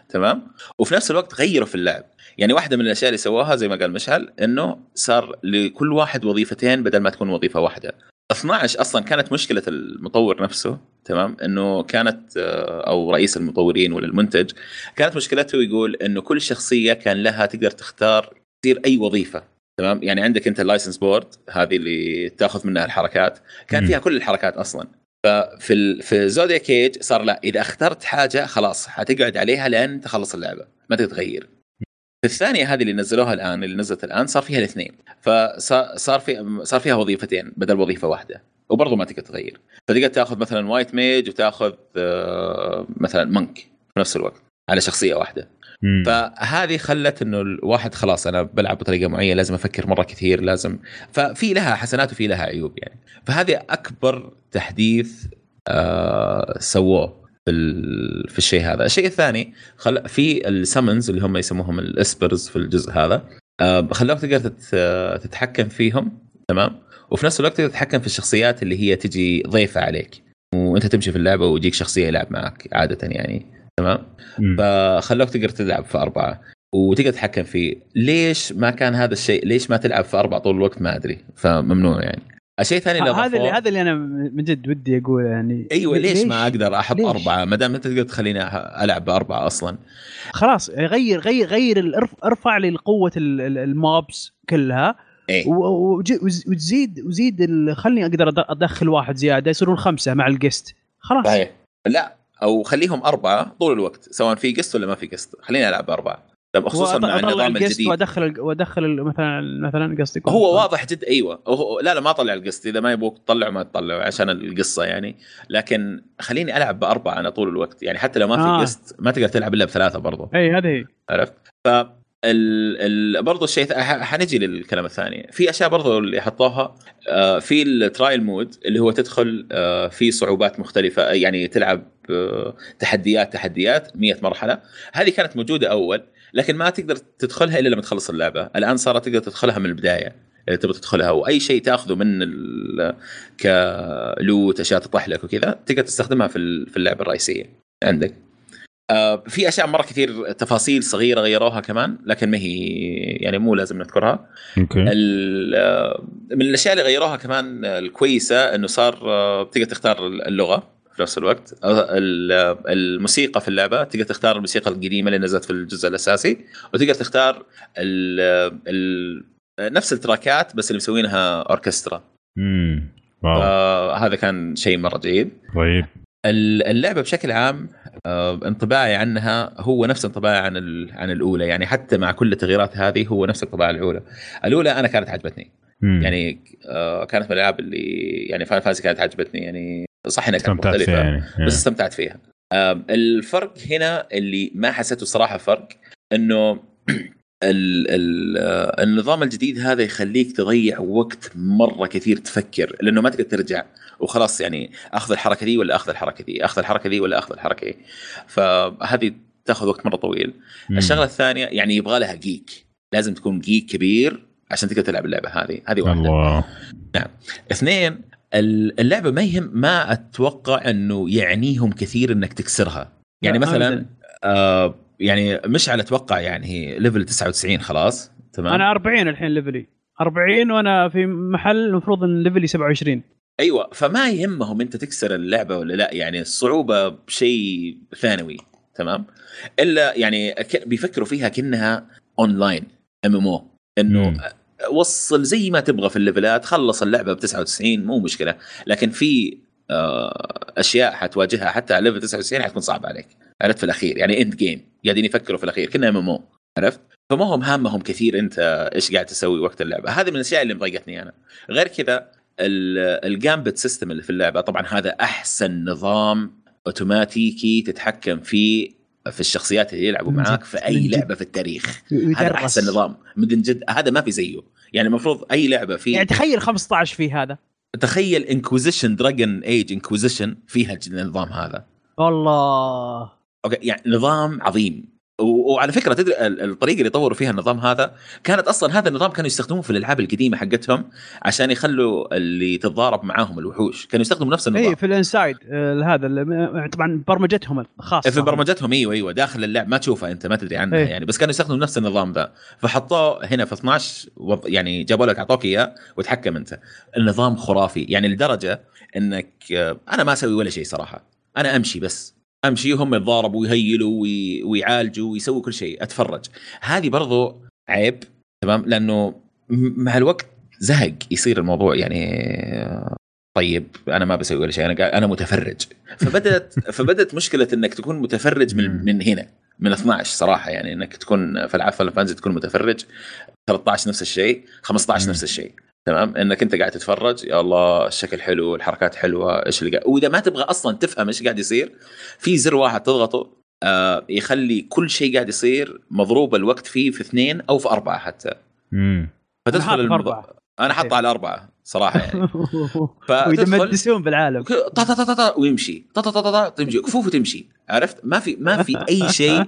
تمام؟ وفي نفس الوقت غيروا في اللعب. يعني واحدة من الأشياء اللي سووها زي ما قال مشعل إنه صار لكل واحد وظيفتين بدل ما تكون وظيفة واحدة. 12 أصلا كانت مشكلة المطور نفسه تمام؟ إنه كانت آه، أو رئيس المطورين ولا المنتج كانت مشكلته يقول إنه كل شخصية كان لها تقدر تختار تصير أي وظيفة تمام؟ يعني عندك أنت ال license board هذه اللي تأخذ منها الحركات كان. فيها كل الحركات أصلا. ففي ال... في Zodiac Age صار لا إذا اخترت حاجة خلاص حتقعد عليها لين تخلص اللعبة ما تقدر تغير الثانية هذه اللي نزلوها الآن اللي نزلت الآن صار فيها الاثنين. فصار في صار فيها وظيفتين بدل وظيفة واحدة وبرضه ما تقدر تغير. فتقدر تاخذ مثلا white mage وتاخذ آه، مثلا monk في نفس الوقت على شخصية واحدة. مم. فهذه خلت إنه الواحد خلاص أنا بلعب بطريقة معينة لازم أفكر مرة كثير لازم. ففي لها حسنات وفي لها عيوب يعني. فهذه أكبر تحديث آه سووه. في ال- في الشيء هذا، الشيء الثاني خل... في ال summons اللي هم يسموهم ال espers في الجزء هذا آه خلوك تقدر تت... تتحكم فيهم تمام؟ وفي نفس الوقت تقدر تتحكم في الشخصيات اللي هي تجي ضيفة عليك وأنت تمشي في اللعبة ويجيك شخصية يلعب معك عادة يعني تمام؟ فخلوك تقدر تلعب في أربعة وتقدر تتحكم فيه ليش ما كان هذا الشيء ليش ما تلعب في أربعة طول الوقت ما أدري فممنوع يعني الشيء الثاني اللي هذا اللي هذا اللي أنا من جد ودي أقول يعني إيوه ليش, ما أقدر أحط ليش؟ أربعة؟ ما دام أنت تقدر تخليني ألعب باربعه أصلا. خلاص غير غير غير ارفع لي قوة ال- ال- الموبس كلها وز- وتزيد وزيد خلني أقدر أدخل واحد زيادة يصيرون خمسة مع الجست خلاص. صحيح. لا أو خليهم أربعة طول الوقت سواء في قست ولا ما في قست خليني ألعب أربعة. طب خصوصا مع النظام الجديد وأدخل ال- وأدخل ال- مثلا مثلا قصدي هو واضح جدا أيوه. هو لا لا ما طلع القسط. إذا ما يبغوك تطلعه ما تطلعه عشان القصة يعني. لكن خليني ألعب بأربعة أنا طول الوقت. يعني حتى لو ما في آه. قسط ما تقدر تلعب إلا بثلاثة برضو. اي هذه هي. عرفت؟ ف ال... ال... برضو الشيء حنجي للكلام الثاني. في أشياء برضو اللي حطوها آه، في ال trial mode اللي هو تدخل آه، في صعوبات مختلفة يعني تلعب آه، تحديات تحديات 100 مرحلة. هذه كانت موجودة أول. لكن ما تقدر تدخلها إلا لما تخلص اللعبة. الآن صارت تقدر تدخلها من البداية إذا تبغى تدخلها وأي شيء تأخذه من. كلوت أشياء تطيح لك وكذا تقدر تستخدمها في في اللعبة الرئيسية عندك. آه، في أشياء مرة كثير تفاصيل صغيرة غيروها كمان لكن ما هي يعني مو لازم نذكرها. ال- آه، من الأشياء اللي غيروها كمان الكويسة إنه صار آه، تقدر تختار اللغة. في نفس الوقت. ال- الموسيقى في اللعبة تقدر تختار الموسيقى القديمة اللي نزلت في الجزء الأساسي وتقدر تختار ال ال نفس ال tracks بس اللي مسوينها أوركسترا. امم wow. آه هذا كان شيء مرة جيد. طيب. ال- اللعبة بشكل عام آه، انطباعي عنها هو نفس انطباعي عن عن الأولى. يعني حتى مع كل التغييرات هذه هو نفس انطباع الأولى. الأولى أنا كانت عجبتني. مم. يعني آه، كانت من الألعاب اللي يعني Final Fantasy كانت عجبتني. يعني صح إنها كانت استمتعت مختلفة. فيها يعني. بس استمتعت فيها. الفرق هنا اللي ما حسيته صراحة فرق إنه ال ال آه، النظام الجديد هذا يخليك تضيع وقت مرة كثير تفكر لأنه ما تقدر ترجع وخلاص يعني أخذ الحركة دي ولا أخذ الحركة دي أخذ الحركة دي ولا أخذ الحركة دي. فهذه تاخذ وقت مرة طويل. مم. الشغلة الثانية يعني يبغى لها جيك لازم تكون جيك كبير عشان تقدر تلعب اللعبة هذه. هذه واحدة. الله. اثنين ال- اللعبة ما يهم ما أتوقع إنه يعنيهم كثير إنك تكسرها. يعني لا، مثلا. آه يعني مشعل أتوقع يعني هي level 99 خلاص تمام؟ أنا 40 الحين level ي 40 وأنا في محل المفروض إن level ي 27 أيوه فما يهمهم أنت تكسر اللعبة ولا لا يعني الصعوبة بشيء ثانوي تمام؟ إلا يعني بيفكروا فيها كأنها online MMO إنه. وصل زي ما تبغى في ال level ات خلص اللعبة ب 99 مو مشكلة. لكن في آه، أشياء حتواجهها حتى على level 99 حتكون صعبة عليك. عرفت؟ في الأخير يعني end game قاعدين يفكروا في الأخير كأنها MMO عرفت؟ فما هم هامهم كثير أنت إيش قاعد تسوي وقت اللعبة. هذه من الأشياء اللي مضايقتني أنا. غير كذا ال gambit system اللي في اللعبة طبعا هذا أحسن نظام أوتوماتيكي تتحكم فيه في الشخصيات اللي يلعبوا معاك في أي. لعبة في التاريخ. هذا. أحسن نظام. من جد هذا ما في زيه. يعني المفروض أي لعبة في يعني تخيل 15 في هذا. تخيل Inquisition Dragon Age Inquisition فيها النظام هذا. والله. okay يعني نظام عظيم. وعلى فكرة تدري ال- الطريقة اللي طوروا فيها النظام هذا؟ كانت أصلا هذا النظام كانوا يستخدموه في الألعاب القديمة حقتهم عشان يخلوا اللي تتضارب معاهم الوحوش. كانوا يستخدموا نفس النظام. اي في ال inside آه، هذا اللي- طبعا برمجتهم الخاصة. في برمجتهم إيوه إيوه داخل اللعب. ما تشوفها أنت ما تدري عنها إيه. يعني. بس كانوا يستخدموا نفس النظام ذا. فحطوه هنا في 12 وض- يعني جابوا لك أعطوك إياه وتحكم أنت. النظام خرافي. يعني لدرجة إنك آه، أنا ما أسوي ولا شيء صراحة. أنا أمشي بس. أمشي وهم يتضاربوا ويهيلوا وي- ويعالجوا ويسووا كل شيء أتفرج هذه برضو عيب تمام لأنه مع الوقت زهق يصير الموضوع يعني طيب أنا ما بسوي ولا شيء أنا أنا متفرج فبدأت فبدأت مشكلة إنك تكون متفرج من. من هنا من 12 صراحة يعني إنك تكون في العاب فانزي تكون متفرج 13 نفس الشيء 15 مم. نفس الشيء تمام انك انت قاعد تتفرج يا الله الشكل حلو الحركات حلوة إيش اللي قاعد واذا ما تبغى أصلا تفهم إيش قاعد يصير في زر واحد تضغطه آه يخلي كل شيء قاعد يصير مضروب الوقت فيه في اثنين أو في اربعه حتى امم فتدخل المض... أربعة. أنا حاطه على اربعه صراحة يعني ويتمدسون فتدخل بالعالم طا طا طا طا ويمشي طا طا طا طا طا تمشي كفوف وتمشي عرفت ما في ما في اي شيء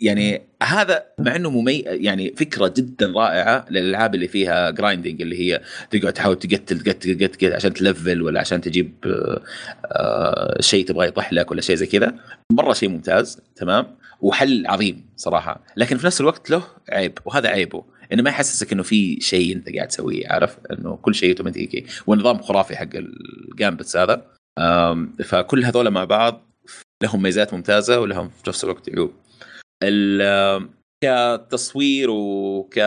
يعني هذا مع إنه ممي يعني فكرة جدا رائعة للألعاب اللي فيها grinding اللي هي تقعد تحاول تقتل تقتل تقتل عشان تلفل ولا عشان تجيب آه، آه، شيء تبغى يطح لك ولا شيء زي كذا. مرة شيء ممتاز تمام؟ وحل عظيم صراحة. لكن في نفس الوقت له عيب وهذا عيبه. إنه ما يحسسك إنه في شيء أنت قاعد تسويه عارف؟ إنه كل شيء أوتوماتيكي. والنظام خرافي حق ال gambits هذا. فكل هذول مع بعض لهم ميزات ممتازة ولهم في نفس الوقت عيوب. كتصوير وك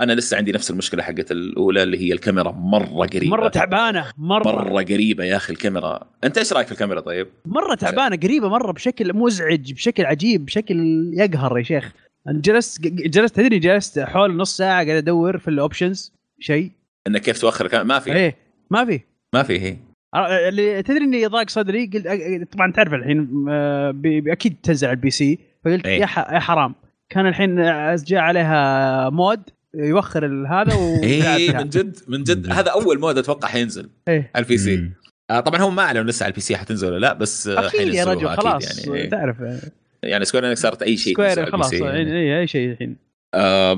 أنا لسه عندي نفس المشكلة حقت الأولى اللي هي الكاميرا مرة قريبة. مرة تعبانة مرة. مرة قريبة يا أخي الكاميرا. أنت إيش رأيك في الكاميرا طيب؟ مرة تعبانة قريبة مرة بشكل مزعج بشكل عجيب بشكل يقهر يا شيخ. جلست جلست تدري جلست حول نص ساعة قاعد أدور في الاوبشنز شيء. انك كيف الكاميرا ما في. إيه ما في. ما في هي اللي تدري إني ضاق صدري قلت طبعا تعرف الحين بي- أكيد تنزل على ال PC. فقلت إيه. يا ح- يا حرام كان الحين جاء عليها mod يوخر ال- هذا ويلعب إيه فيها. من جد من جد هذا أول mod أتوقع حينزل إيه. على ال PC. آه طبعا هم ما أعلنوا لسه على ال PC حتنزل ولا لا بس آه، أكيد يا رجل أكيد خلاص يعني إيه. تعرف يعني Square Enix صارت أي شيء Square خلاص يعني. اي أي شيء الحين آه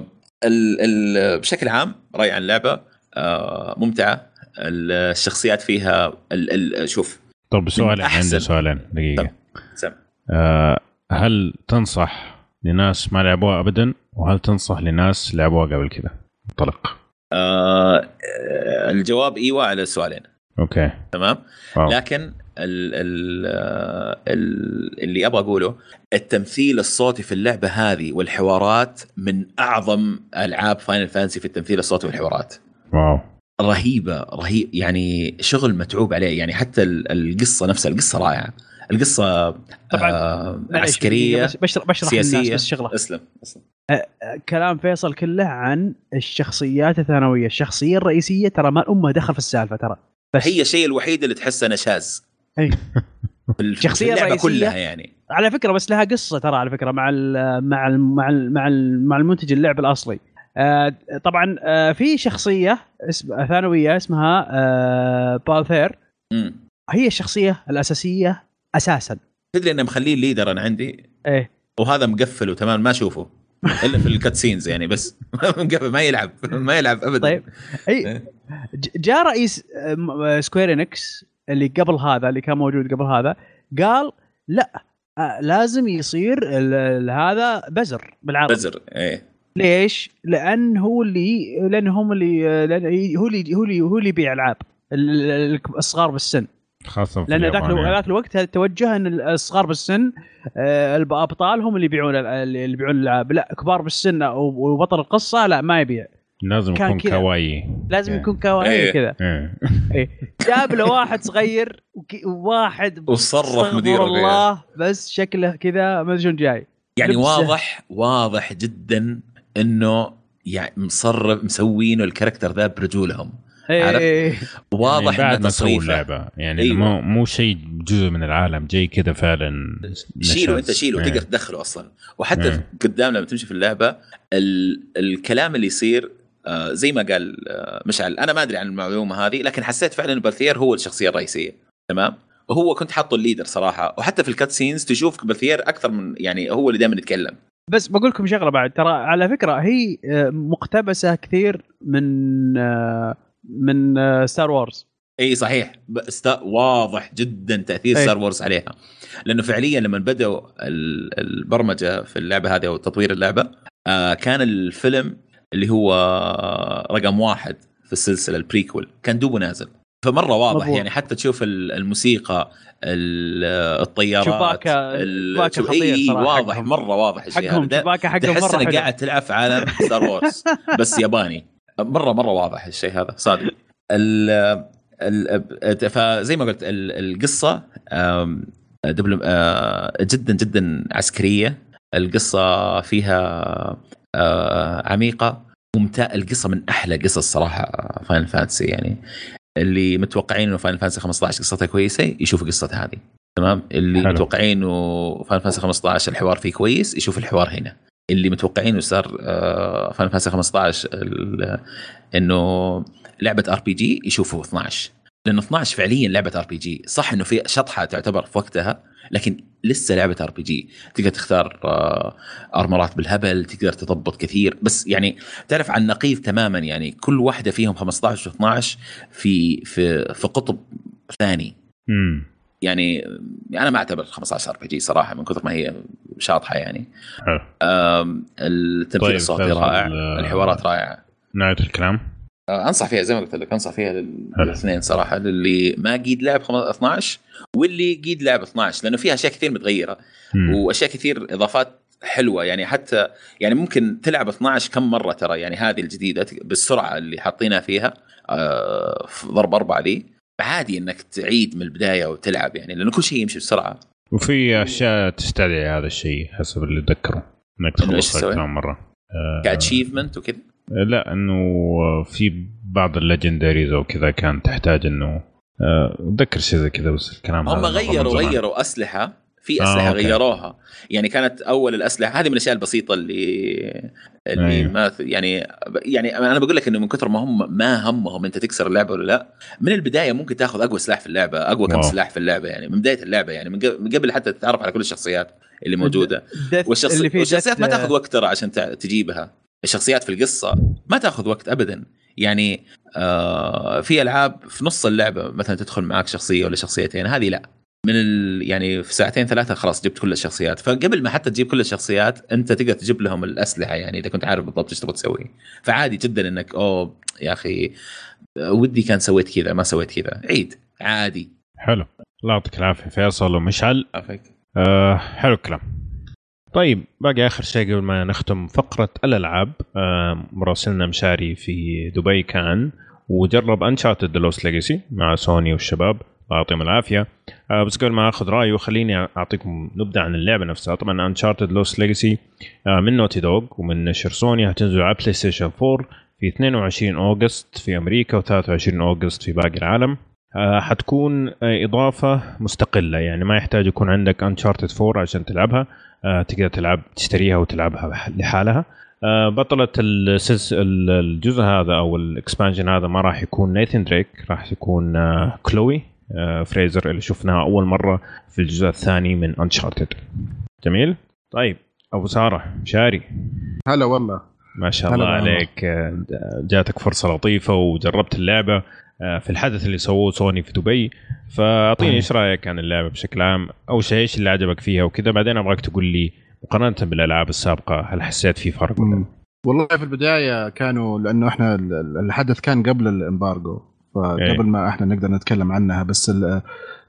ال ال بشكل عام رايك عن اللعبة آه ممتعة الشخصيات فيها ال ال شوف طب سؤالين. عندي سؤالين دقيقة سم آه هل تنصح لناس ما لعبوها ابدا؟ وهل تنصح لناس لعبوها قبل كذا؟ انطلق آه آه، الجواب إيوه على السؤالين okay. تمام؟ wow. لكن ال ال آه، ال اللي أبغى أقوله التمثيل الصوتي في اللعبة هذه والحوارات من أعظم ألعاب Final Fantasy في التمثيل الصوتي والحوارات. wow. رهيبة رهيب يعني شغل متعوب عليه. يعني حتى ال- القصة نفسها القصة رائعة. القصة طبعاً. آه عسكرية بشرح بشرح سياسيه بس شغلة اسلم اسلم كلام فيصل كله عن الشخصيات الثانوية الشخصية الرئيسية ترى ما لها دخل في السالفة ترى بس هي الشيء الوحيد اللي تحسه نشاز أي. في ال- في شخصية اللعبة رئيسية. كلها يعني على فكرة بس لها قصة ترى على فكرة مع ال مع ال مع ال مع, ال مع المنتج اللعب الأصلي آه طبعا آه في شخصية اسم ثانوية اسمها آه Balthier. هي الشخصية الأساسية أساسا. تدري إنه مخليه ال leader أنا عندي؟ إيه. وهذا مقفله تمام ما أشوفه. إلا في ال cutscenes يعني بس. مقفل ما يلعب. ما يلعب ابدا. طيب. أي ج- جاء رئيس Square Enix اللي قبل هذا اللي كان موجود قبل هذا قال لا لازم يصير هذا بزر بالعربي بزر إيه. ليش؟ لأن هو اللي لأن هم اللي لأن هو اللي هو اللي هو اللي يبيع العاب ال- ال- الصغار بالسن. خاصة في لأن ذاك يعني. ذاك الوقت التوجه إن الصغار بالسن آه، الابطال هم اللي يبيعون ال- اللي يبيعون الألعاب لا كبار بالسن أو- وبطل القصة لا ما يبيع لازم يكون كذا. kawaii لازم إيه. يكون kawaii إيه. كذا إيه. إيه. جاب له واحد صغير وواحد وصرف فيها. الله بس شكله كذا ما أدري شلون جاي يعني. واضح واضح جدا إنه يعني مصرف مسوينه ال character ذا برجولهم. واضح يعني بعد انه تصريفه. اللعبة يعني أيوة. مو مو شيء جزء من العالم جاي كذا فعلا شيله. أنت شيله إيه. تقدر تدخله أصلا. وحتى إيه. قدام لما تمشي في اللعبة ال... الكلام اللي يصير آه زي ما قال آه مشعل. أنا ما أدري عن المعلومة هذه لكن حسيت فعلا إن Balthier هو الشخصية الرئيسية. تمام؟ وهو كنت حاطه ال leader صراحة. وحتى في ال cutscenes تشوف Balthier أكثر من يعني هو اللي دائما يتكلم. بس بقول لكم شغلة بعد. ترى على فكرة هي آه، مقتبسة كثير من آه، من ستار وورز اي صحيح بس واضح جدا تأثير إيه. Star Wars عليها لأنه فعليا لما بدأوا ال- البرمجة في اللعبة هذه أو تطوير اللعبة آه كان الفيلم اللي هو رقم واحد في السلسلة ال prequel كان دوبه نازل فمرة واضح مضبوط. يعني حتى تشوف ال- الموسيقى ال- الطيارات Chewbacca شوف- خطير صراحة واضح حقهم. مرة واضح الشيء حقهم هذا Chewbacca حقهم تحس انك. قاعد تلعب في عالم Star Wars بس ياباني مره مرة واضح الشيء هذا. صادق. ال ال فزي ما قلت ال- القصة دبلوم جدا جدا عسكرية. القصة فيها عميقة. ممتع القصة من أحلى قصص صراحة فاينل فانتسي يعني. اللي متوقعين إنه فاينل فانتسي 15 قصتها كويسة يشوفوا قصة هذه. تمام؟ اللي حلو. متوقعين إنه فان فانسي 15 الحوار فيه كويس يشوف الحوار هنا. اللي متوقعين صار فان فانسي 15 ال- إنه لعبة RPG يشوفوا 12 لأنه 12 فعليا لعبة RPG صح إنه في شطحة تعتبر في وقتها لكن لسه لعبة RPG تقدر تختار آه، armorات بالهبل تقدر تضبط كثير. بس يعني تعرف عن نقيض تماما يعني كل واحدة فيهم 15 و 12 في في في قطب ثاني. امم يعني أنا ما أعتبر 15 RPG صراحة من كثر ما هي شاطحة يعني. حلو. التمثيل طيب، الصوتي رائع آه، الحوارات رائعة. نهاية الكلام؟ آه، أنصح فيها زي ما قلت لك أنصح فيها. للاثنين صراحة للي ما قيد لعب خم- 12 واللي قيد لعب 12 لأنه فيها أشياء كثير متغيرة مم. وأشياء كثير إضافات حلوة. يعني حتى يعني ممكن تلعب 12 كم مرة ترى يعني هذه الجديدة بالسرعة اللي حاطينها فيها آه، في ضرب أربعة ذي. عادي إنك تعيد من البداية وتلعب يعني لأنه كل شيء يمشي بسرعة وفي أشياء تستدعي هذا الشيء حسب اللي اتذكره إنك تخلص؟ كم مرة آه، achievement وكذا لا إنه في بعض ال legendaries أو كذا كان تحتاج إنه آه، أتذكر شيء زي كذا بس الكلام هم غيروا. غيروا أسلحة في آه، أسلحة أوكي. غيروها يعني كانت أول الأسلحة هذه من الأشياء البسيطة اللي اللي أيوه. ما يعني يعني أنا بقول لك إنه من كثر ما هم ما همهم أنت تكسر اللعبة ولا لا من البداية ممكن تاخذ أقوى سلاح في اللعبة أقوى كم. سلاح في اللعبة يعني من بداية اللعبة يعني من قبل- حتى تتعرف على كل الشخصيات اللي موجودة والشخص... اللي والشخصيات ما تاخذ وقت ترى عشان تجيبها الشخصيات في القصة ما تاخذ وقت ابدا يعني آه في ألعاب في نص اللعبة مثلا تدخل معك شخصية ولا شخصيتين هذه لا من ال... يعني في ساعتين ثلاثة خلاص جبت كل الشخصيات. فقبل ما حتى تجيب كل الشخصيات انت تقدر تجيب لهم الأسلحة يعني إذا كنت عارف بالضبط إيش تبغى تسوي. فعادي جدا إنك أوه يا أخي ودي كان سويت كذا ما سويت كذا. عيد عادي. حلو. الله يعطيك العافية فيصل ومشعل. عافيك آه حلو الكلام. طيب باقي آخر شيء قبل ما نختم فقرة الألعاب. آه مراسلنا مشاري في دبي كان وجرب Uncharted The Lost Legacy مع سوني والشباب. الله يعطيهم العافية. آه بس قبل ما أخذ رايه خليني أعطيكم نبذة عن اللعبة نفسها. طبعا Uncharted Lost Legacy من Naughty Dog ومن نشر سوني هتنزل على PlayStation 4 في 22 August في أمريكا و23 August في باقي العالم. آه، حتكون إضافة مستقلة يعني ما يحتاج يكون عندك Uncharted 4 عشان تلعبها. آه، تقدر تلعب تشتريها وتلعبها لحالها. بطلة الجزء هذا أو ال expansion هذا ما راح يكون Nathan Drake راح يكون Chloe Frazer اللي شفناها أول مرة في الجزء الثاني من انشارتد جميل؟ طيب أبو سارة مشاري هلا والله. ما شاء الله. عليك. آه، جاتك فرصة لطيفة وجربت اللعبة آه، في الحدث اللي سووه سوني في دبي. فأعطيني مم. إيش رأيك عن اللعبة بشكل عام؟ اول شيء إيش اللي عجبك فيها وكذا؟ بعدين أبغاك تقول لي مقارنة بالألعاب السابقة هل حسيت في فرق؟ ولا. والله في البداية كانوا لأنه إحنا ال- ال- الحدث كان قبل الإمبارجو. فقبل ما إحنا نقدر نتكلم عنها بس ال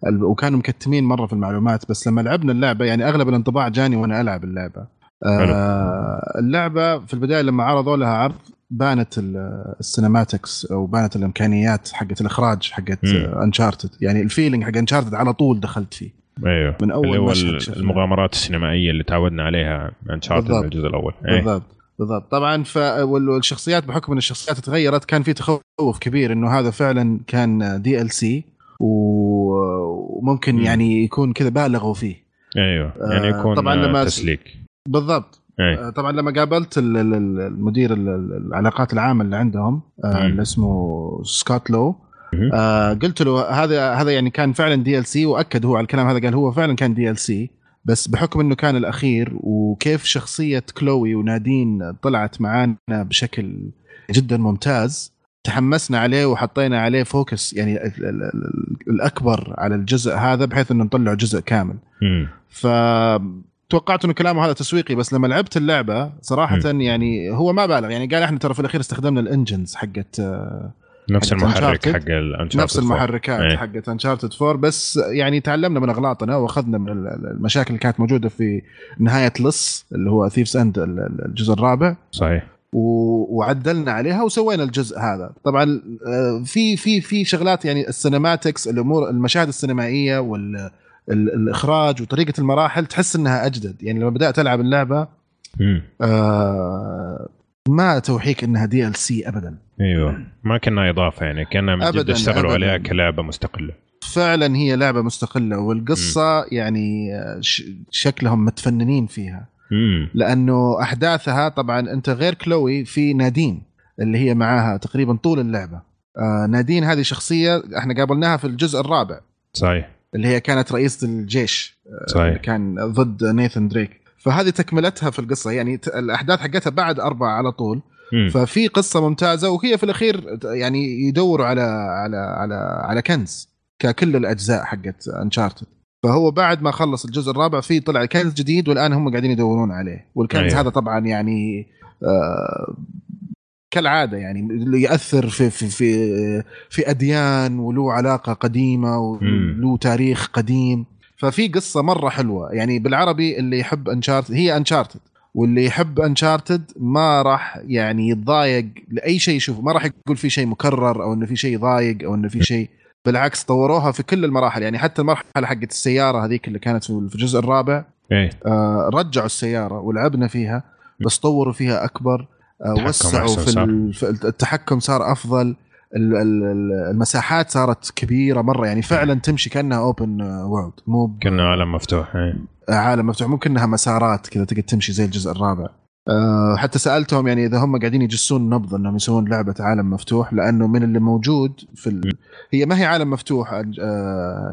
ال وكانوا مكتمين مرة في المعلومات بس لما لعبنا اللعبة يعني أغلب الانطباع جاني وأنا ألعب اللعبة آه اللعبة في البداية لما عرضوا لها عرض بانت ال- cinematics أو بانت الإمكانيات حقت الإخراج حقت. Uncharted يعني ال feeling حق Uncharted على طول دخلت فيه أيوه من أول اللي هو. المغامرات السينمائية اللي تعودنا عليها Uncharted. الجزء الأول إيه. بالضبط بالضبط. طبعا ف وال- والشخصيات بحكم إن الشخصيات تغيرت كان في تخوف كبير إنه هذا فعلا كان DLC وممكن مم. يعني يكون كذا بالغوا فيه. أيوه. يعني آه، يكون طبعاً لما- تسليك. بالضبط. إيه آه، طبعا لما قابلت ال- ال- ال- المدير ال- ال- العلاقات العامة اللي عندهم آه،. اللي اسمه سكوت لو قلت له هذا هذا يعني كان فعلا DLC وأكد هو على الكلام هذا قال هو فعلا كان DLC بس بحكم إنه كان الأخير وكيف شخصية Chloe و Nadine طلعت معانا بشكل جدا ممتاز تحمسنا عليه وحطينا عليه focus يعني ال- ال- ال- الأكبر على الجزء هذا بحيث إنه نطلع جزء كامل. ف توقعت إنه كلامه هذا تسويقي بس لما لعبت اللعبة صراحة يعني هو ما بالغ يعني قال إحنا ترى في الأخير استخدمنا ال engines حقت آه، نفس المحرك. حق ال Uncharted نفس المحركات إيه. حقت Uncharted 4 بس يعني تعلمنا من أغلاطنا وأخذنا من ال- ال- المشاكل اللي كانت موجودة في نهاية لص اللي هو Thief's End الجزء الرابع صحيح و- وعدلنا عليها وسوينا الجزء هذا طبعا آه، في في في شغلات يعني ال cinematics الأمور المشاهد السينمائية وال ال- الإخراج وطريقة المراحل تحس إنها أجدد يعني لما بدأت ألعب اللعبة. آه ما توحيك إنها DLC ابدا. أيوه. ما كنا إضافة يعني كنا من جد اشتغلوا. عليها كلعبة مستقلة. فعلا هي لعبة مستقلة والقصة يعني ش- شكلهم متفننين فيها. امم لأنه أحداثها طبعا أنت غير كلوي في نادين اللي هي معاها تقريبا طول اللعبة. آه نادين هذه شخصية إحنا قابلناها في الجزء الرابع. صحيح. اللي هي كانت رئيسة الجيش آه، صحيح. كان ضد نيثن دريك. فهذه تكملتها في القصة يعني الأحداث حقتها بعد أربعة على طول مم. ففي قصة ممتازة وهي في الأخير يعني يدوروا على على على على كنز ككل الأجزاء حقت انشارتد فهو بعد ما خلص الجزء الرابع في طلع كنز جديد والآن هم قاعدين يدورون عليه والكنز. أيوه. هذا طبعا يعني آه كالعادة يعني اللي ياثر في في في في أديان وله علاقة قديمة وله تاريخ قديم ففي قصة مرة حلوة. يعني بالعربي اللي يحب انشارتد هي انشارتد واللي يحب انشارتد ما راح يعني يتضايق لأي شيء يشوفه. ما راح يقول في شيء مكرر أو إنه في شيء ضايق أو إنه في شيء. بالعكس طوروها في كل المراحل. يعني حتى المرحلة حقت السيارة هذيك اللي كانت في الجزء الرابع إيه. آه رجعوا السيارة ولعبنا فيها بس طوروا فيها أكبر آه وسعوا في, صار. التحكم صار أفضل. المساحات صارت كبيرة مرة يعني فعلا تمشي كأنها اوبن وورلد مو ب- كنا عالم مفتوح إيه. عالم مفتوح ممكن انها مسارات كذا تقدر تمشي زي الجزء الرابع. أه حتى سألتهم يعني إذا هم قاعدين يجسون نبض إنهم يسوون لعبة عالم مفتوح لأنه من اللي موجود في ال... هي ما هي عالم مفتوح أه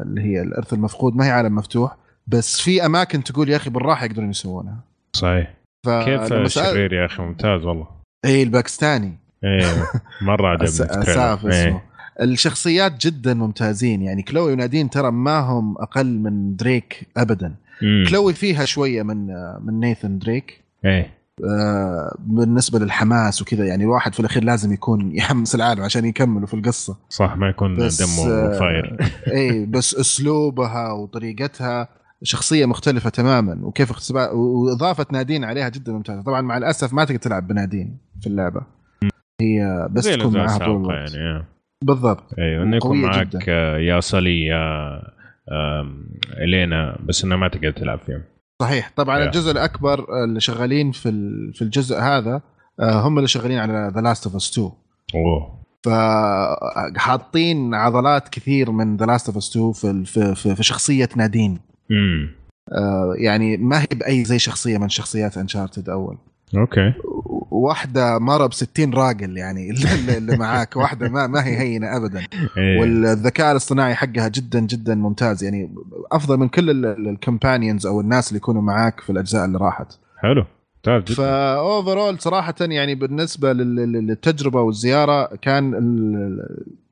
اللي هي الإرث المفقود ما هي عالم مفتوح بس في أماكن تقول يا أخي بالراحة يقدرون يسوونها. صحيح. كيف الشرير يا أخي؟ ممتاز والله. اي الباكستاني. إيه مرة عجبني. أساف اسمه. إيه. الشخصيات جدا ممتازين. يعني كلوي ونادين ترى ما هم أقل من دريك ابدا. مم. Chloe فيها شوية من من Nathan Drake. إيه. آه، بالنسبة للحماس وكذا يعني الواحد في الأخير لازم يكون يحمس العالم عشان يكملوا في القصة. صح ما يكون دمه آه، فاير. اي بس أسلوبها وطريقتها شخصية مختلفة تماما. وكيف اختبار وإضافة Nadine عليها جدا ممتازة. طبعا مع الأسف ما تقدر تلعب ب Nadine في اللعبة. هي بس تكون معاها طول الوقت يعني إيه. بالضبط. أيوه إنه يكون معك جداً. آه، يا صلي يا Elena بس إنه ما تقدر تلعب فيهم. صحيح. طبعا يا. الجزء الأكبر اللي شغالين في في الجزء هذا آه، هم اللي شغالين على The Last of Us 2 أوه. فحاطين عضلات كثير من The Last of Us 2 في في في, في شخصية Nadine. امم آه، يعني ما هي بأي زي شخصية من شخصيات Uncharted أول. أوكي. واحدة مرة ب 60 راجل يعني اللي معاك. واحدة ما ما هي هينة ابدا. إيه. والذكاء الاصطناعي حقها جدا جدا ممتاز. يعني أفضل من كل ال companions أو الناس اللي يكونوا معاك في الأجزاء اللي راحت. حلو. ممتاز جدا. ف overall صراحة يعني بالنسبة لل- لل- للتجربة والزيارة كان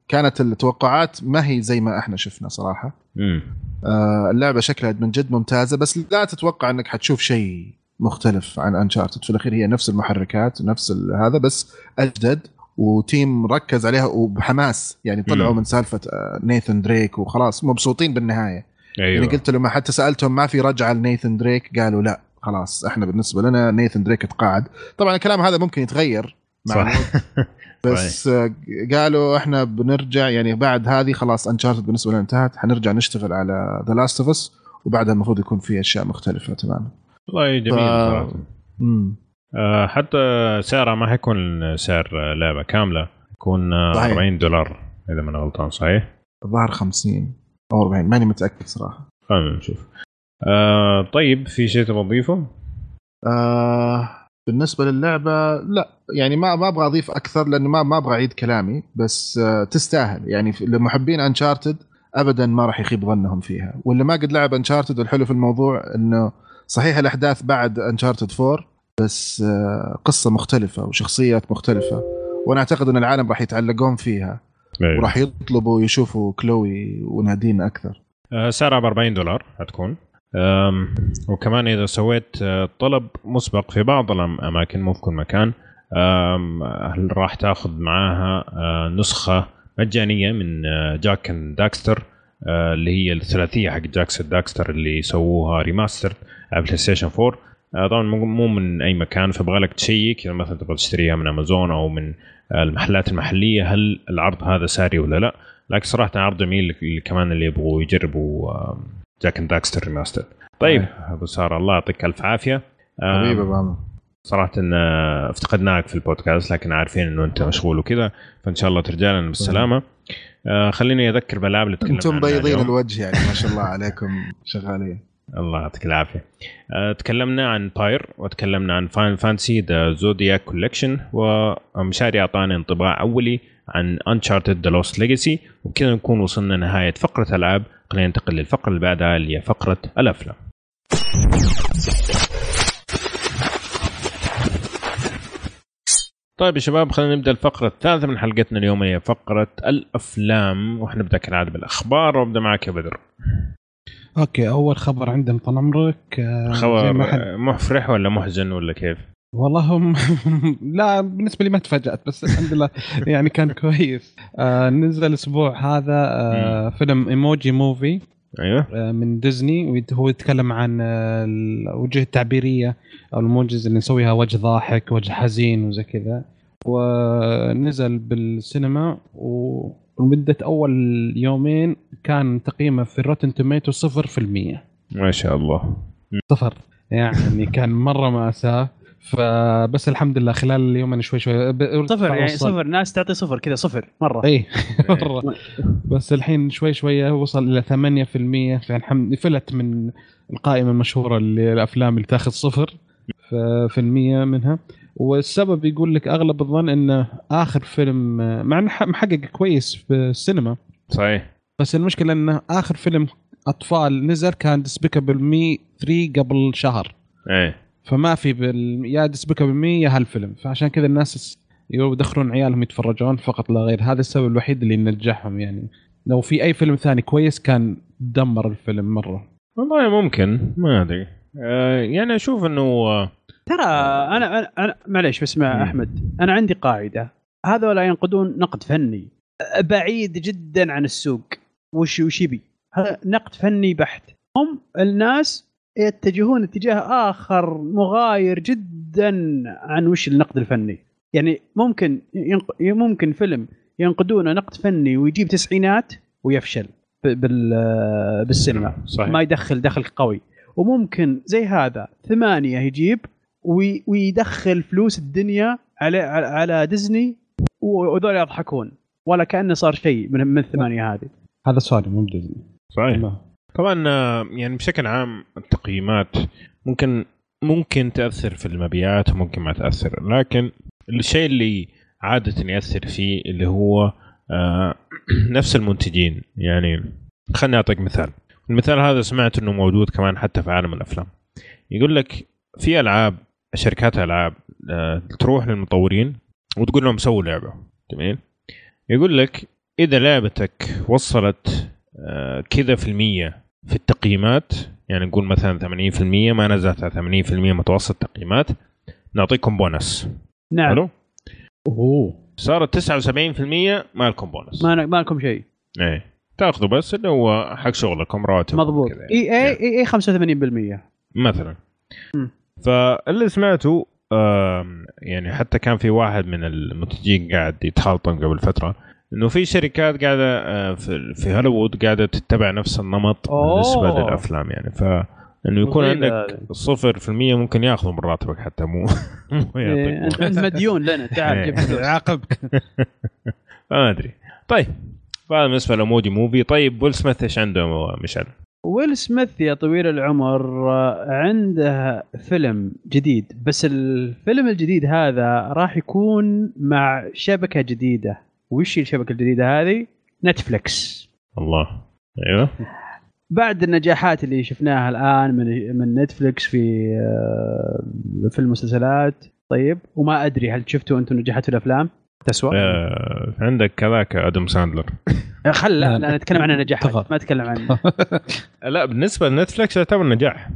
كانت التوقعات ما هي زي ما إحنا شفنا صراحة. امم آه، اللعبة شكلها من جد ممتازة بس لا تتوقع إنك حتشوف شيء مختلف عن Uncharted في الأخير هي نفس المحركات نفس هذا بس أجدد و team ركز عليها وبحماس. يعني طلعوا. من سالفة آه، نيثن دريك وخلاص مبسوطين بالنهاية. أيوه. يعني قلت لهم حتى سألتهم ما في رجعة لنيثن دريك قالوا لا خلاص إحنا بالنسبة لنا نيثن دريك تقاعد. طبعا الكلام هذا ممكن يتغير مع صح. بس آه، قالوا إحنا بنرجع يعني بعد هذه خلاص Uncharted بالنسبة لنا انتهت حنرجع نشتغل على The Last of Us وبعدها المفروض يكون في أشياء مختلفة تماما. والله جميل ف- آه، حتى سعرها ما حيكون سعر لعبة كاملة يكون آه، صحيح. 40 دولار إذا ما أنا غلطان صحيح؟ الظاهر 50 أو 40 ماني متأكد صراحة. خلينا نشوف. آه طيب في شيء تبغى تضيفه؟ آه بالنسبة للعبة لا. يعني ما ما أبغى أضيف أكثر لأنه ما ما أبغى أعيد كلامي بس آه تستاهل. يعني لمحبين انشارتد ابدا ما راح يخيب ظنهم فيها. واللي ما قد لعب انشارتد الحلو في الموضوع إنه صحيح الأحداث بعد Uncharted 4 بس آه قصة مختلفة وشخصيات مختلفة وأنا أعتقد إن العالم راح يتعلقون فيها أيوه. وراح يطلبوا يشوفوا كلوي ونادين أكثر. آه، سعرها ب 40 دولار حتكون. وكمان إذا سويت آه، طلب مسبق في بعض الاماكن مو في كل مكان راح تأخذ معاها نسخة مجانية من Jak Daxter اللي هي الثلاثية حق Jak Daxter اللي سووها remaster على PlayStation 4 آه، طبعا مو من أي مكان فيبغى لك تشيك اذا مثلا تبغى تشتريها من امازون أو من آه، المحلات المحلية هل العرض هذا ساري ولا لا؟ لكن صراحة عرض جميل كمان اللي يبغوا يجربوا Jak and Daxter remaster طيب أبو سارة الله يعطيك ألف عافية. حبيبي bummer صراحة إن آه، افتقدناك في البودكاست لكن عارفين إنه أنت مشغول وكذا فإن شاء الله ترجع لنا بالسلامة. آه خليني أذكر بالالعاب اللي تكلمنا أنتم بيضين. الوجه يعني ما شاء الله عليكم شغالين. الله يعطيك العافية. آه تكلمنا عن Pyre وتكلمنا عن Final Fantasy The Zodiac Collection ومشاري أعطانا انطباع أولي عن Uncharted The Lost Legacy وبكذا نكون وصلنا نهاية فقرة ألعاب خلينا ننتقل للفقرة اللي بعدها اللي هي فقرة الأفلام. طيب يا شباب خلينا نبدأ الفقرة الثالثة من حلقتنا اليوم هي فقرة الأفلام وحنبدا كالعاده بالاخبار وأبدأ معك يا بدر. okay أول خبر عندنا طال عمرك آه، خبر محفرح ولا محزن ولا كيف؟ والله هم لا بالنسبة لي ما تفاجأت بس الحمد لله يعني كان كويس. آه نزل الأسبوع هذا آه فيلم Emoji Movie أيوه. آه من ديزني ويت- هو يتكلم عن الوجه التعبيرية أو الموجز اللي نسويها وجه ضاحك وجه حزين وزي كذا. ونزل بالسينما ومدة أول يومين كان تقييمه في الروتن توميتو صفر في المية. ما شاء الله. صفر. يعني كان مرة مأساة فبس الحمد لله خلال اليومين شوي شوي. صفر يعني صفر. ناس تعطي صفر كذا صفر. مرة. اي مرة. بس الحين شوي شوي وصل إلى 8% فالحمد فلت من القائمة المشهورة اللي الأفلام اللي تاخذ صفر في المية منها. والسبب يقول لك أغلب الظن إنه آخر فيلم مع إنه محقق كويس في السينما. صحيح. بس المشكلة إنه آخر فيلم أطفال نزل كان Despicable Me 3 قبل شهر. إيه. فما في بال... يا Despicable Me يا هالفيلم. فعشان كذا الناس يدخلون عيالهم يتفرجون فقط لا غير. هذا السبب الوحيد اللي ينجحهم يعني. لو في أي فيلم ثاني كويس كان دمر الفيلم مرة. والله ممكن ما أدري. آه يعني أشوف إنه آه، ترى أنا أنا, أنا معليش بس مع. أحمد أنا عندي قاعدة. هذولا ينقدون نقد فني. بعيد جدا عن السوق. وش وش يبي؟ هذا نقد فني بحت. هم الناس يتجهون اتجاه آخر مغاير جدا عن وش النقد الفني. يعني ممكن ينق... ممكن فيلم ينقدونه نقد فني ويجيب تسعينات ويفشل بال... بالسينما. صحيح. ما يدخل دخل قوي. وممكن زي هذا ثمانية يجيب ويدخل فلوس الدنيا على على, على ديزني وذول يضحكون. ولا كأنه صار شيء من من الثمانية هذه. هذا سؤالي مو بديزني. صحيح. طبعا آه، يعني بشكل عام التقييمات ممكن ممكن تأثر في المبيعات وممكن ما تأثر. لكن الشيء اللي عادة يأثر فيه اللي هو آه، نفس المنتجين. يعني خليني أعطيك مثال. المثال هذا سمعت إنه موجود كمان حتى في عالم الأفلام. يقول لك في ألعاب شركات ألعاب آه، تروح للمطورين وتقول لهم سووا لعبة. جميل؟ يقول لك إذا لعبتك وصلت آه، كذا في المية في التقييمات يعني نقول مثلا 80% ما نزلت على 80% متوسط تقييمات نعطيكم بونس. نعم. حلو؟ أوه. صارت 79% ما لكم بونس. ما ما لكم شيء. إيه. تاخذوا بس اللي هو حق شغلكم راتب مضبوط. كذا. إي يعني. إي إي 85% مثلا. مم. فاللي سمعته يعني حتى كان في واحد من المنتجين قاعد يتخالطون قبل فترة إنه في شركات قاعدة آه، في في هوليوود قاعدة تتبع نفس النمط. بالنسبة للأفلام يعني ف إنه يكون عندك هذه. صفر في المية ممكن ياخذوا من راتبك حتى مو مو إيه، يعطيك أنت مديون لنا تعال إيه. جيب فلوس عاقبك ما أدري طيب فهذا بالنسبة لموجي موفي طيب ويل سميث إيش عنده مشعل؟ ويل سميث يا طويل العمر عنده فيلم جديد. بس الفيلم الجديد هذا راح يكون مع شبكة جديدة. وش الشبكة الجديدة هذه؟ Netflix الله. أيوه. بعد النجاحات اللي شفناها الآن من من Netflix في آه، في المسلسلات. طيب وما أدري هل شفتوا أنتم نجاحات في الأفلام؟ تسوى؟ آه عندك كذاك أدم ساندلر. خل لا, لا نتكلم عن النجاحات تغر. ما أتكلم عن لا بالنسبة ل Netflix يعتبر نجاح.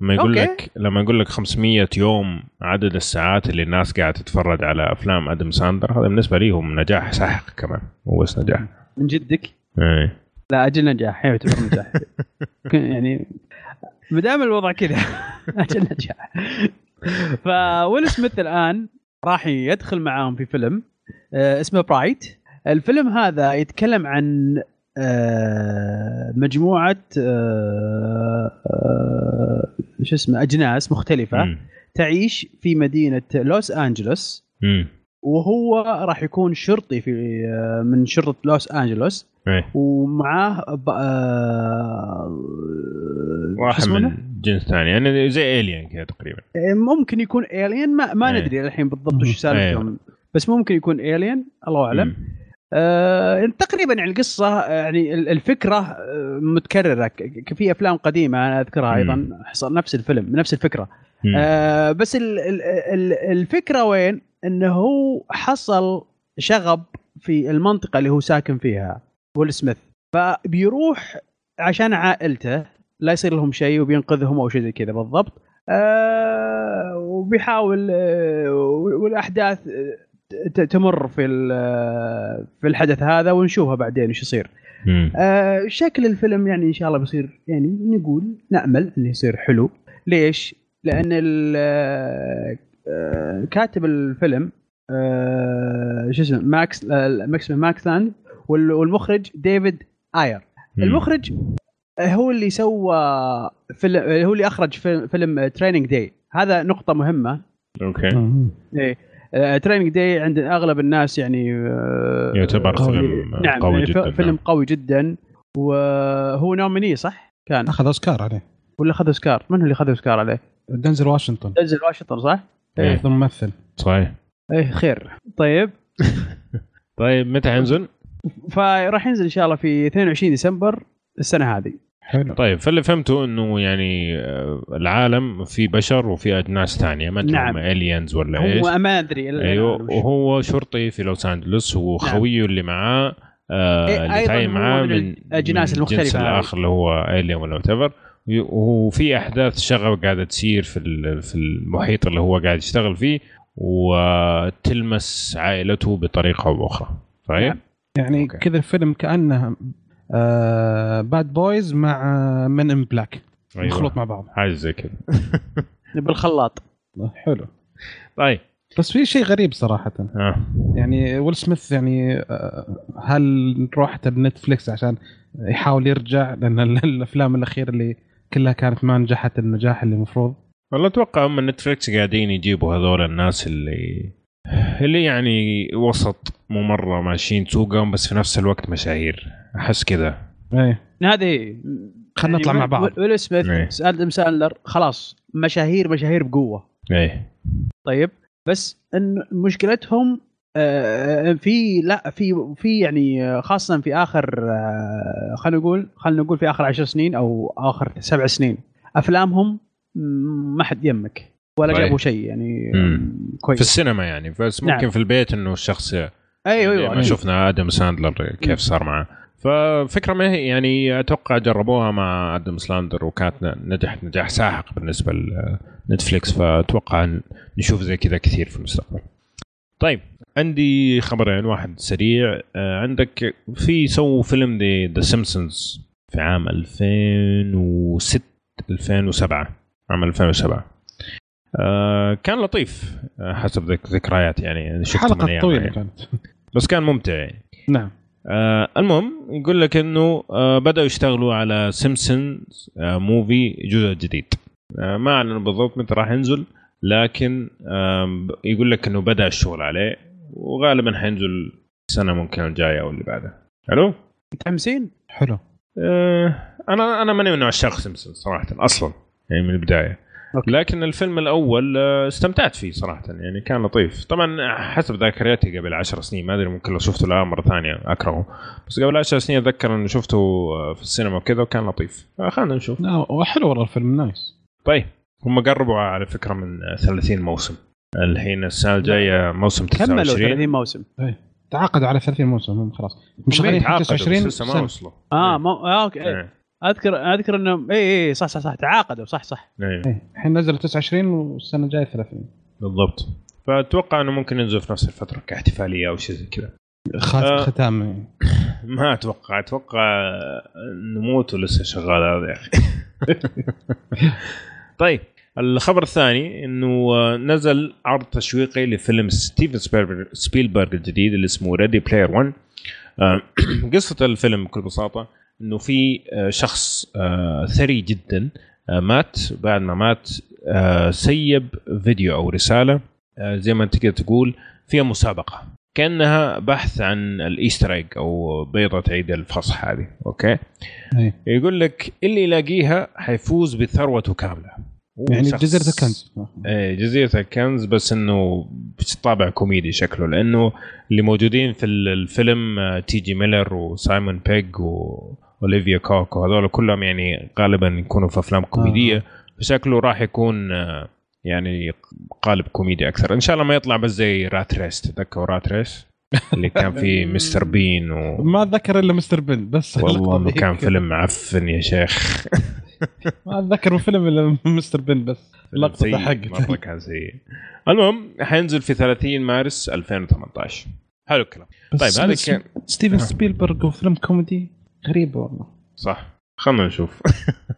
لما يقول okay. لك لما يقول لك 500 يوم عدد الساعات اللي الناس قاعدة تتفرج على أفلام أدم ساندلر هذا بالنسبة ليهم نجاح ساحق كمان. مو بس نجاح. من جدك؟ إيه. لا أجل نجاح. يعتبر نجاح. يعني ما دام الوضع كذا أجل نجاح. فويل سميث الآن راح يدخل معاهم في فيلم آه، اسمه برايت الفيلم هذا يتكلم عن آه، مجموعة آه، شو اسمه أجناس مختلفة مم. تعيش في مدينة لوس أنجلوس. وهو راح يكون شرطي في من شرطة لوس أنجلوس إيه ومعاه. واحد من؟ جنس ثاني يعني زي الين كذا تقريبا آه، ممكن يكون الين ما, ما إيه. ندري الحين بالضبط وش سالفتهم بس ممكن يكون الين الله أعلم. آه تقريبا يعني القصة يعني ال- الفكرة آه، متكررة في أفلام قديمة أنا أذكرها أيضا حصل نفس الفيلم نفس الفكرة. آه بس ال ال ال الفكرة وين؟ إنه هو حصل شغب في المنطقة اللي هو ساكن فيها ويل سميث فبيروح عشان عائلته لا يصير لهم شيء وبينقذهم أو شيء زي كذا بالضبط آه وبيحاول آه والأحداث آه، تمر في ال- في الحدث هذا ونشوفها بعدين إيش يصير. آه شكل الفيلم يعني إن شاء الله بيصير يعني نقول نأمل إنه يصير حلو ليش؟ لأن آه، آه، كاتب الفيلم آه، شو اسمه ماكس آه، ماكس ماكس لاند وال- والمخرج ديفيد أير. المخرج هو اللي سوى فيلم هو اللي أخرج فيلم, فيلم Training Day هذا نقطة مهمة okay إيه Training Day عند أغلب الناس يعني آه، يعتبر قوي. فيلم نعم قوي يعني جدا فيلم نعم. قوي جدا وهو نوميني صح؟ كان أخذ أوسكار عليه ولا أخذ أوسكار؟ من هو اللي أخذ أوسكار عليه؟ دنزل واشنطن دنزل واشنطن صح؟ إيه. افضل ممثل صحيح إيه خير طيب طيب متى حينزل؟ فراح ينزل إن شاء الله في 22 ديسمبر السنة هذه حلو طيب فاللي فهمته إنه يعني آه، العالم في بشر وفي أجناس ثانية ما أدري نعم. الينز ولا إيش هو ما أدري أيوه وهو شرطي في لوس أنجلوس وخويه اللي معاه آه إيه، اللي تعين معاه من من المختلفة الجنس. الآخر اللي هو alien ولا what وفي أحداث شغب قاعدة تصير في ال- في المحيط اللي هو قاعد يشتغل فيه وتلمس عائلته بطريقة أو بأخرى صحيح؟ نعم. يعني okay. كذا الفيلم كأنه آه Bad Boys مع Men in Black مخلوط مع بعض. حاجة زي كذا. بالخلاط حلو. طيب. بس في شيء غريب صراحة. ها يعني ويل سميث يعني آه، هل روحت ال Netflix عشان يحاول يرجع؟ لأن ال- الأفلام الأخيرة اللي كلها كانت ما نجحت النجاح اللي المفروض. والله أتوقع هم Netflix قاعدين يجيبوا هذول الناس اللي اللي يعني وسط مو مره ماشيين سوقهم بس في نفس الوقت مشاهير. أحس كذا إيه هذه خلينا نطلع مع بعض ويل إيه. سميث آدم ساندلر خلاص مشاهير مشاهير بقوة إيه طيب بس إن مشكلتهم آه، في لا في في يعني خاصة في آخر آه، خلينا نقول خلينا نقول في آخر عشر سنين أو آخر سبع سنين أفلامهم ما حد يمك ولا صحيح. جابوا شيء يعني مم. كويس في السينما يعني بس ممكن نعم. في البيت إنه الشخص أيوه أيوه ما أيوة. شفنا آدم ساندلر كيف صار معه ففكرة ما هي يعني أتوقع جربوها مع أدم سلاندر وكانت نجحت نجاح ساحق بالنسبة ل Netflix فأتوقع نشوف زي كذا كثير في المستقبل. طيب عندي خبرين واحد سريع. آه، عندك في سووا فيلم The Simpsons في عام 2006 2007 عام 2007 آه كان لطيف آه، حسب ذك ذكريات يعني حلقة طويلة. كانت. بس كان ممتع. يعني نعم. آه المهم يقول لك إنه آه بدأوا يشتغلوا على سيمبسونز آه Movie جزء جديد. آه ما اعلنوا بالضبط متى راح ينزل لكن آه يقول لك إنه بدأ الشغل عليه وغالبا حينزل السنة ممكن الجاية أو اللي بعدها حلو؟ متحمسين؟ حلو. آه أنا أنا ماني من عشاق سيمبسونز صراحة أصلا يعني من البداية. أوكي. لكن الفيلم الأول آه، استمتعت فيه صراحة يعني كان لطيف. طبعا حسب ذاكرياتي قبل عشر سنين ما أدري ممكن لو شفته الآن مرة ثانية أكرهه. بس قبل عشر سنين أتذكر انه شفته آه، في السينما وكذا وكان لطيف. خلينا نشوف. لا وحلو والله الفيلم نايس. طيب هم قربوا على فكرة من آه، 30 موسم. الحين السنة الجاية موسم كملوا 29 30 موسم. تعاقدوا على 30 موسم خلاص. مش شغالين تعاقدوا، بس 29 لسه ما. وصلوا. آه ما آه أوكي. إيه. اذكر أذكر انهم اي اي صح صح صح تعاقدوا صح صح. إيه. إيه الحين نزلوا 29 والسنة الجاية 30 بالضبط. فأتوقع إنه ممكن ينزل في نفس الفترة كاحتفالية أو شيء زي كذا. خات آه. ختام ما أتوقع. أتوقع نموت ولسه شغال هذا يا أخي. طيب الخبر الثاني إنه نزل عرض تشويقي لفيلم ستيفن سبيلبرغ الجديد اللي اسمه Ready Player 1 آه، قصة الفيلم بكل بساطة إنه في آه، شخص آه، ثري جدا آه، مات. بعد ما مات سيب فيديو أو رسالة زي ما أنت كده تقول فيها مسابقة. كأنها بحث عن ال Easter egg أو بيضة عيد الفصح هذه. أوكي؟ أي. يقول لك اللي يلاقيها حيفوز بثروته كاملة. يعني جزيرة الكنز إيه جزيرة الكنز بس إنه طابع كوميدي شكله لأنه اللي موجودين في ال- الفيلم آه، تي جي ميلر وسايمون بيج واوليفيا كوك وهذول كلهم يعني غالبا يكونوا في أفلام كوميدية. فشكله راح يكون آه، يعني قالب كوميدي أكثر. إن شاء الله ما يطلع بس زي Rat Race تذكروا Rat Race اللي كان فيه مستر بين و... ما أتذكر إلا مستر بن بس والله انه كان. فيلم معفن يا شيخ. ما أتذكر فيلم إلا مستر بن بس اللقطة حقته مره كان سيء. المهم حينزل في 30 مارس 2018 حلو الكلام. طيب هذا كان ستيفن سبيلبرغ وفيلم كوميدي. غريبه والله. صح. خلنا نشوف.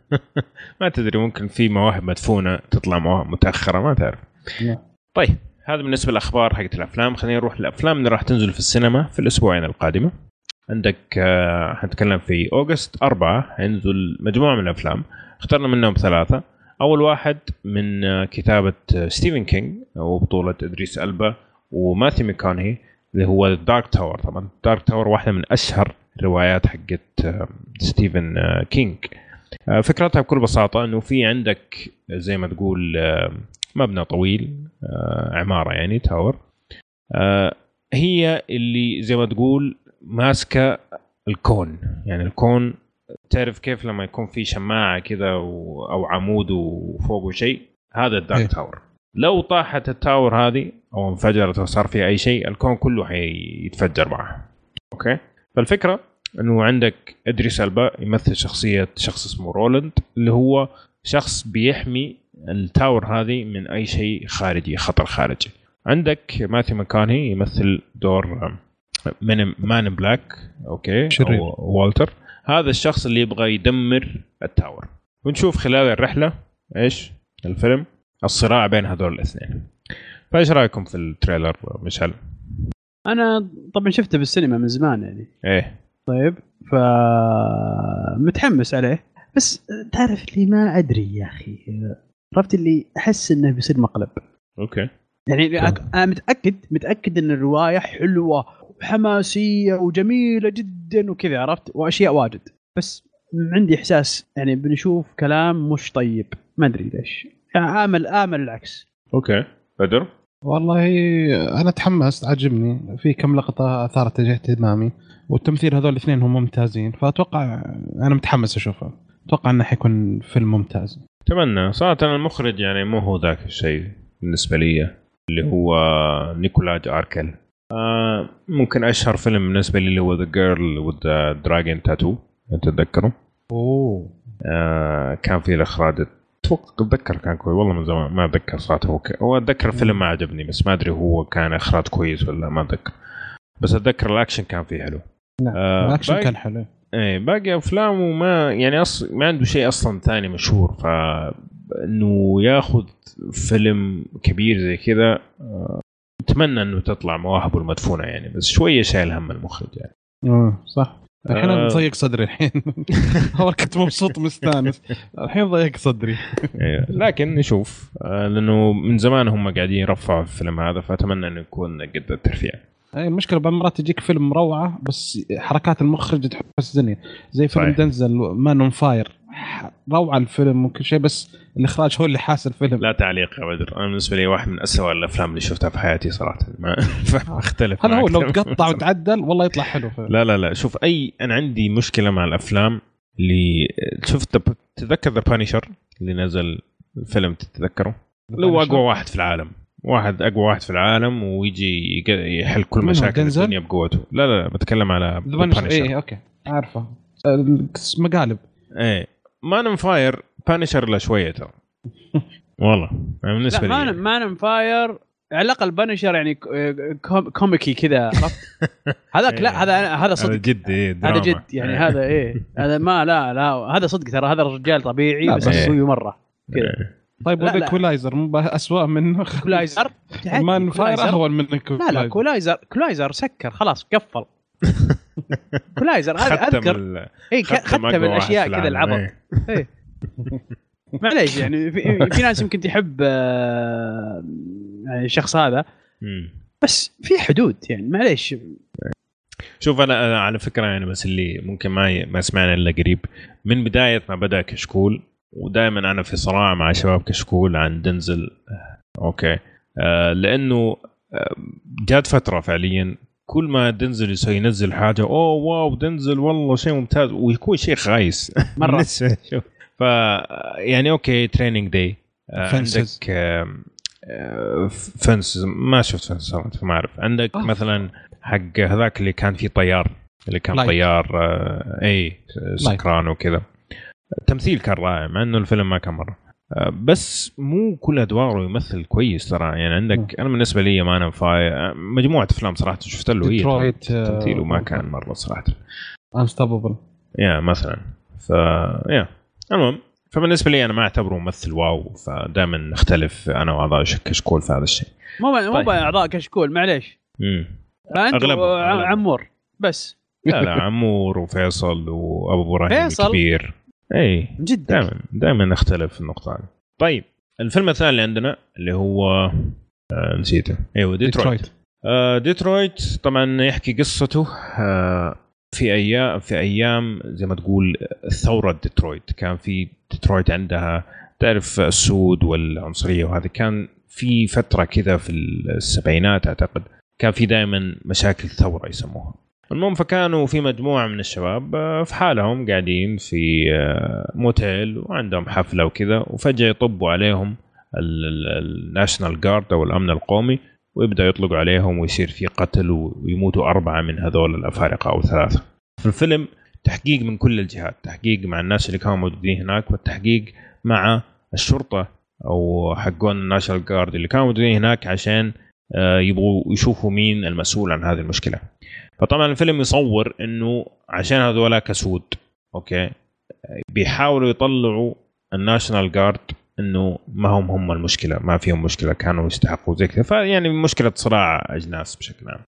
ما تدري ممكن في مواهب مدفونة تطلع مواهب متأخرة ما تعرف. نعم. طيب هذا بالنسبة للأخبار حقت الأفلام. خلينا نروح للافلام اللي راح تنزل في السينما في الأسبوعين القادمة. عندك آه، حنتكلم في August أربعة. حينزل مجموعة من الأفلام. اخترنا منهم ثلاثة. أول واحد من آه، كتابة آه، ستيفن كينج وبطولة إدريس ألبا وماثيو ميكونهي اللي هو Dark Tower طبعا Dark Tower واحدة من أشهر الروايات حقت آه، ستيفن آه، كينج آه، فكرتها بكل بساطة إنه في عندك زي ما تقول آه، مبنى طويل آه، عمارة يعني tower. آه، هي اللي زي ما تقول ماسكة الكون. يعني الكون تعرف كيف لما يكون في شماعة كذا أو عمود وفوقه شيء هذا إيه. ال Dark Tower. لو طاحت ال tower هذه أو انفجرت أو صار فيها أي شيء الكون كله حيتفجر معها أوكي؟ فالفكرة إنه عندك إدريس ألبا يمثل شخصية شخص اسمه رولند اللي هو شخص بيحمي ال tower هذه من أي شيء خارجي خطر خارجي. عندك ماثيو ميكونهي يمثل دور Man in Black أوكي شرير. أو والتر. هذا الشخص اللي يبغى يدمر ال tower. ونشوف خلال الرحلة إيش؟ الفيلم. الصراع بين هذول الاثنين. فإيش رأيكم في ال trailer مشعل؟ أنا طبعا شفته بالسينما من زمان يعني. إيه. طيب ف متحمس عليه. بس تعرف اللي ما أدري يا أخي عرفت اللي أحس إنه بيصير مقلب. أوكي. يعني أك- أنا متأكد متأكد إن الرواية حلوة وحماسية وجميلة جدا وكذا عرفت؟ وأشياء واجد. بس عندي إحساس يعني بنشوف كلام مش طيب. ما أدري ليش. يعني آمل آمل العكس. أوكي. بدر؟ والله أنا تحمست عجبني. في كم لقطة اثارت اهتمامي والتمثيل هذول الاثنين هم ممتازين فأتوقع أنا متحمس اشوفه أتوقع إنه حيكون فيلم ممتاز. أتمنى. صراحة المخرج يعني مو هو ذاك الشيء بالنسبة لي اللي هو نيكولاج آرسل. آه ممكن أشهر فيلم بالنسبة لي اللي هو The Girl with Dragon Tattoo تتذكروا. أوه. آه كان في الإخراج أتوقع. أتذكر كان كويس. والله من زمان ما أتذكر صراحة. هو أتذكر الفيلم ما عجبني بس ما أدري هو كان إخراج كويس ولا ما أتذكر. بس أتذكر الأكشن كان فيه حلو. نعم آه، الأكشن كان حلو. إيه باقي افلامه ما يعني أص... ما عنده شيء أصلا ثاني مشهور. ف إنه ياخذ فيلم كبير زي كذا آه، أتمنى إنه تطلع مواهبه المدفونة يعني بس شوية شايل هم المخرج يعني. آه صح. الحين آه. ضيق صدري الحين. اول كنت مبسوط مستانس. الحين ضيق صدري. إيه، لكن نشوف. آه، لأنه من زمان هم قاعدين يرفعوا الفيلم هذا فأتمنى إنه يكون قد الترفيع أي المشكلة بعض المرات تجيك فيلم روعه بس حركات المخرج تحزني زي فيلم صحيح. دنزل Man on Fire روعة الفيلم وكل شيء بس الإخراج هو اللي حاس الفيلم. لا تعليق يا بدر. أنا بالنسبة لي واحد من اسوء الأفلام اللي شفتها في حياتي صراحة. ما أختلف هذا هو لو. تقطع وتعدل والله يطلع حلو فيلم. لا لا لا. شوف أي أنا عندي مشكلة مع الأفلام اللي شفت تتذكر ذا بانيشر اللي نزل الفيلم تتذكره؟ اللي هو أقوى واحد في العالم. واحد أقوى واحد في العالم ويجي يحل كل؟ مشاكل دنزل؟ الدنيا بقوته. لا لا لا بتكلم على بانشر Punisher. اي أوكي. عارفه مقالب. إيه. مان اون فاير بانشر له شوية ترى. والله. أنا بالنسبة لا لي Man Man on Fire على الأقل بنشر يعني كوم- كوميكي كذا عرفت؟ هذاك لا هذا هذا هذا صدق. جد إيه هذا. جد يعني إيه. هذا إيه. هذا ما لا لا هذا صدق ترى هذا رجال طبيعي بس مسوي مرة. كذا. إيه. طيب لا. ال Equalizer مو اسوء من Equalizer Man Fire أهون من لا لا Equalizer Equalizer سكر خلاص قفل Equalizer هذا أذكر اي ختم الأشياء كذا. العبط إيه. إيه. معليش يعني في, في ناس يمكن تحب آه، يعني الشخص هذا. بس في حدود يعني معليش شوف أنا أنا على فكرة يعني بس اللي ممكن ما ما سمعنا إلا قريب من بدايه ما بدأ كشكول ودائما أنا في صراع مع شباب كشكول عن دنزل. آه، okay. آه لأنه آه، جات فترة فعليا كل ما دنزل يسوي ينزل حاجة oh wow دنزل والله شيء ممتاز. ويكون شيء خايس. شوف. ف يعني okay Training Day Fences. عندك آم، آه، Fences ما شفت فنس ما أعرف. عندك آه. مثلا حق هذاك اللي كان فيه طيار اللي كان Flight. طيار آه، اي سكران وكذا. التمثيل كان رائع مع إنه الفيلم ما كان مرة. آه، بس مو كل أدواره يمثل كويس ترى. يعني عندك أنا بالنسبة لي Man on Fire مجموعة أفلام صراحة شفت له هي آه، تمثيله ما كان مرة صراحة. Unstoppable يا مثلا. ف يا. المهم فبالنسبة لي أنا ما أعتبره ممثل wow فدائما نختلف أنا وأعضاء كشكول في هذا الشيء. مو مو طيب. بأعضاء كشكول معليش. امم أغلبهم. عمور بس. لا لا عمور وفيصل وأبو إبراهيم فيصل؟ الكبير إي من جد دائما دائما نختلف في النقطة هذه. طيب الفيلم الثاني اللي عندنا اللي هو آه نسيته. إيوه ديترويت. ديترويت. آه ديترويت طبعا يحكي قصته آه في أيام في أيام زي ما تقول ثورة ديترويت. كان في ديترويت عندها تعرف السود والعنصرية وهذا كان في فترة كذا في السبعينات أعتقد كان في دائما مشاكل ثورة يسموها. المهم فكانوا في مجموعة من الشباب آه، في حالهم قاعدين في آه، موتيل وعندهم حفلة وكذا وفجأة يطبوا عليهم ال National Guard أو الأمن القومي ويبدا يطلقوا عليهم ويصير في قتل ويموتوا أربعة من هذول الأفارقة أو ثلاثة. في الفيلم تحقيق من كل الجهات، تحقيق مع الناس اللي كانوا موجودين هناك والتحقيق مع الشرطة أو حقون ال National Guard اللي كانوا موجودين هناك عشان آه، يبغوا يشوفوا مين المسؤول عن هذه المشكلة. فطبعا الفيلم يصور إنه عشان هذول كسود okay؟ بيحاولوا يطلعوا ال National Guard إنه ما هم هم المشكلة ما فيهم مشكلة كانوا يستحقوا زي كذا. فيعني مشكلة صراع أجناس بشكل عام.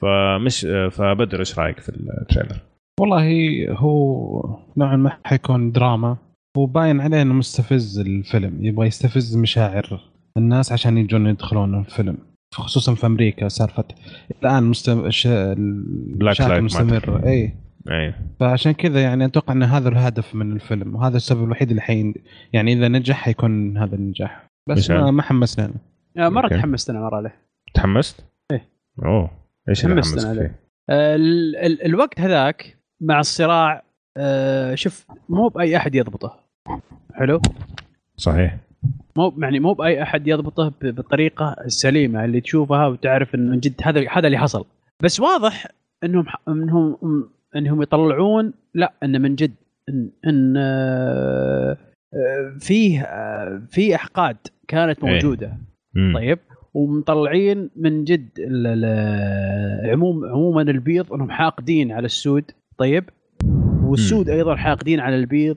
فمش فبدر إيش رأيك في ال trailer؟ والله هو نوعا ما حيكون دراما وباين عليه إنه مستفز الفيلم يبغى يستفز مشاعر الناس عشان يجون يدخلون الفيلم. خصوصا في أمريكا سالفة الآن مستمر ش... المشاكل Lives مستمره اي اي فعشان كذا يعني أتوقع إن هذا الهدف من الفيلم وهذا السبب الوحيد اللي حين يعني إذا نجح حيكون هذا النجاح. بس مشان. ما, ما حمسنا. له آه، مرة أوكي. تحمست أنا مرة له. تحمست؟ إيه. أوه. إيش اللي تحمست حمسك أنا فيه؟ ال- ال- الوقت هذاك مع الصراع آه، شوف مو بأي أحد يضبطه. حلو؟ صحيح. مو يعني مو بأي أحد يضبطه بالطريقة السليمه اللي تشوفها وتعرف انه من جد هذا هذا اللي حصل. بس واضح إنهم انهم إنهم يطلعون لا انه من جد ان, إن آه، آه، فيه آه، في أحقاد كانت إيه. موجودة. مم. طيب؟ ومطلعين من جد عموم عموما البيض إنهم حاقدين على السود. طيب؟ والسود أيضا حاقدين على البيض.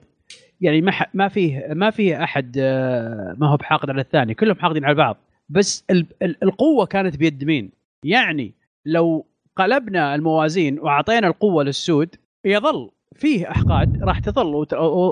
يعني ما ح- ما فيه ما فيه أحد آه، ما هو بحاقد على الثاني. كلهم حاقدين على بعض. بس ال- ال- القوة كانت بيد مين؟ يعني لو قلبنا الموازين وأعطينا القوة للسود يظل فيه أحقاد راح تظل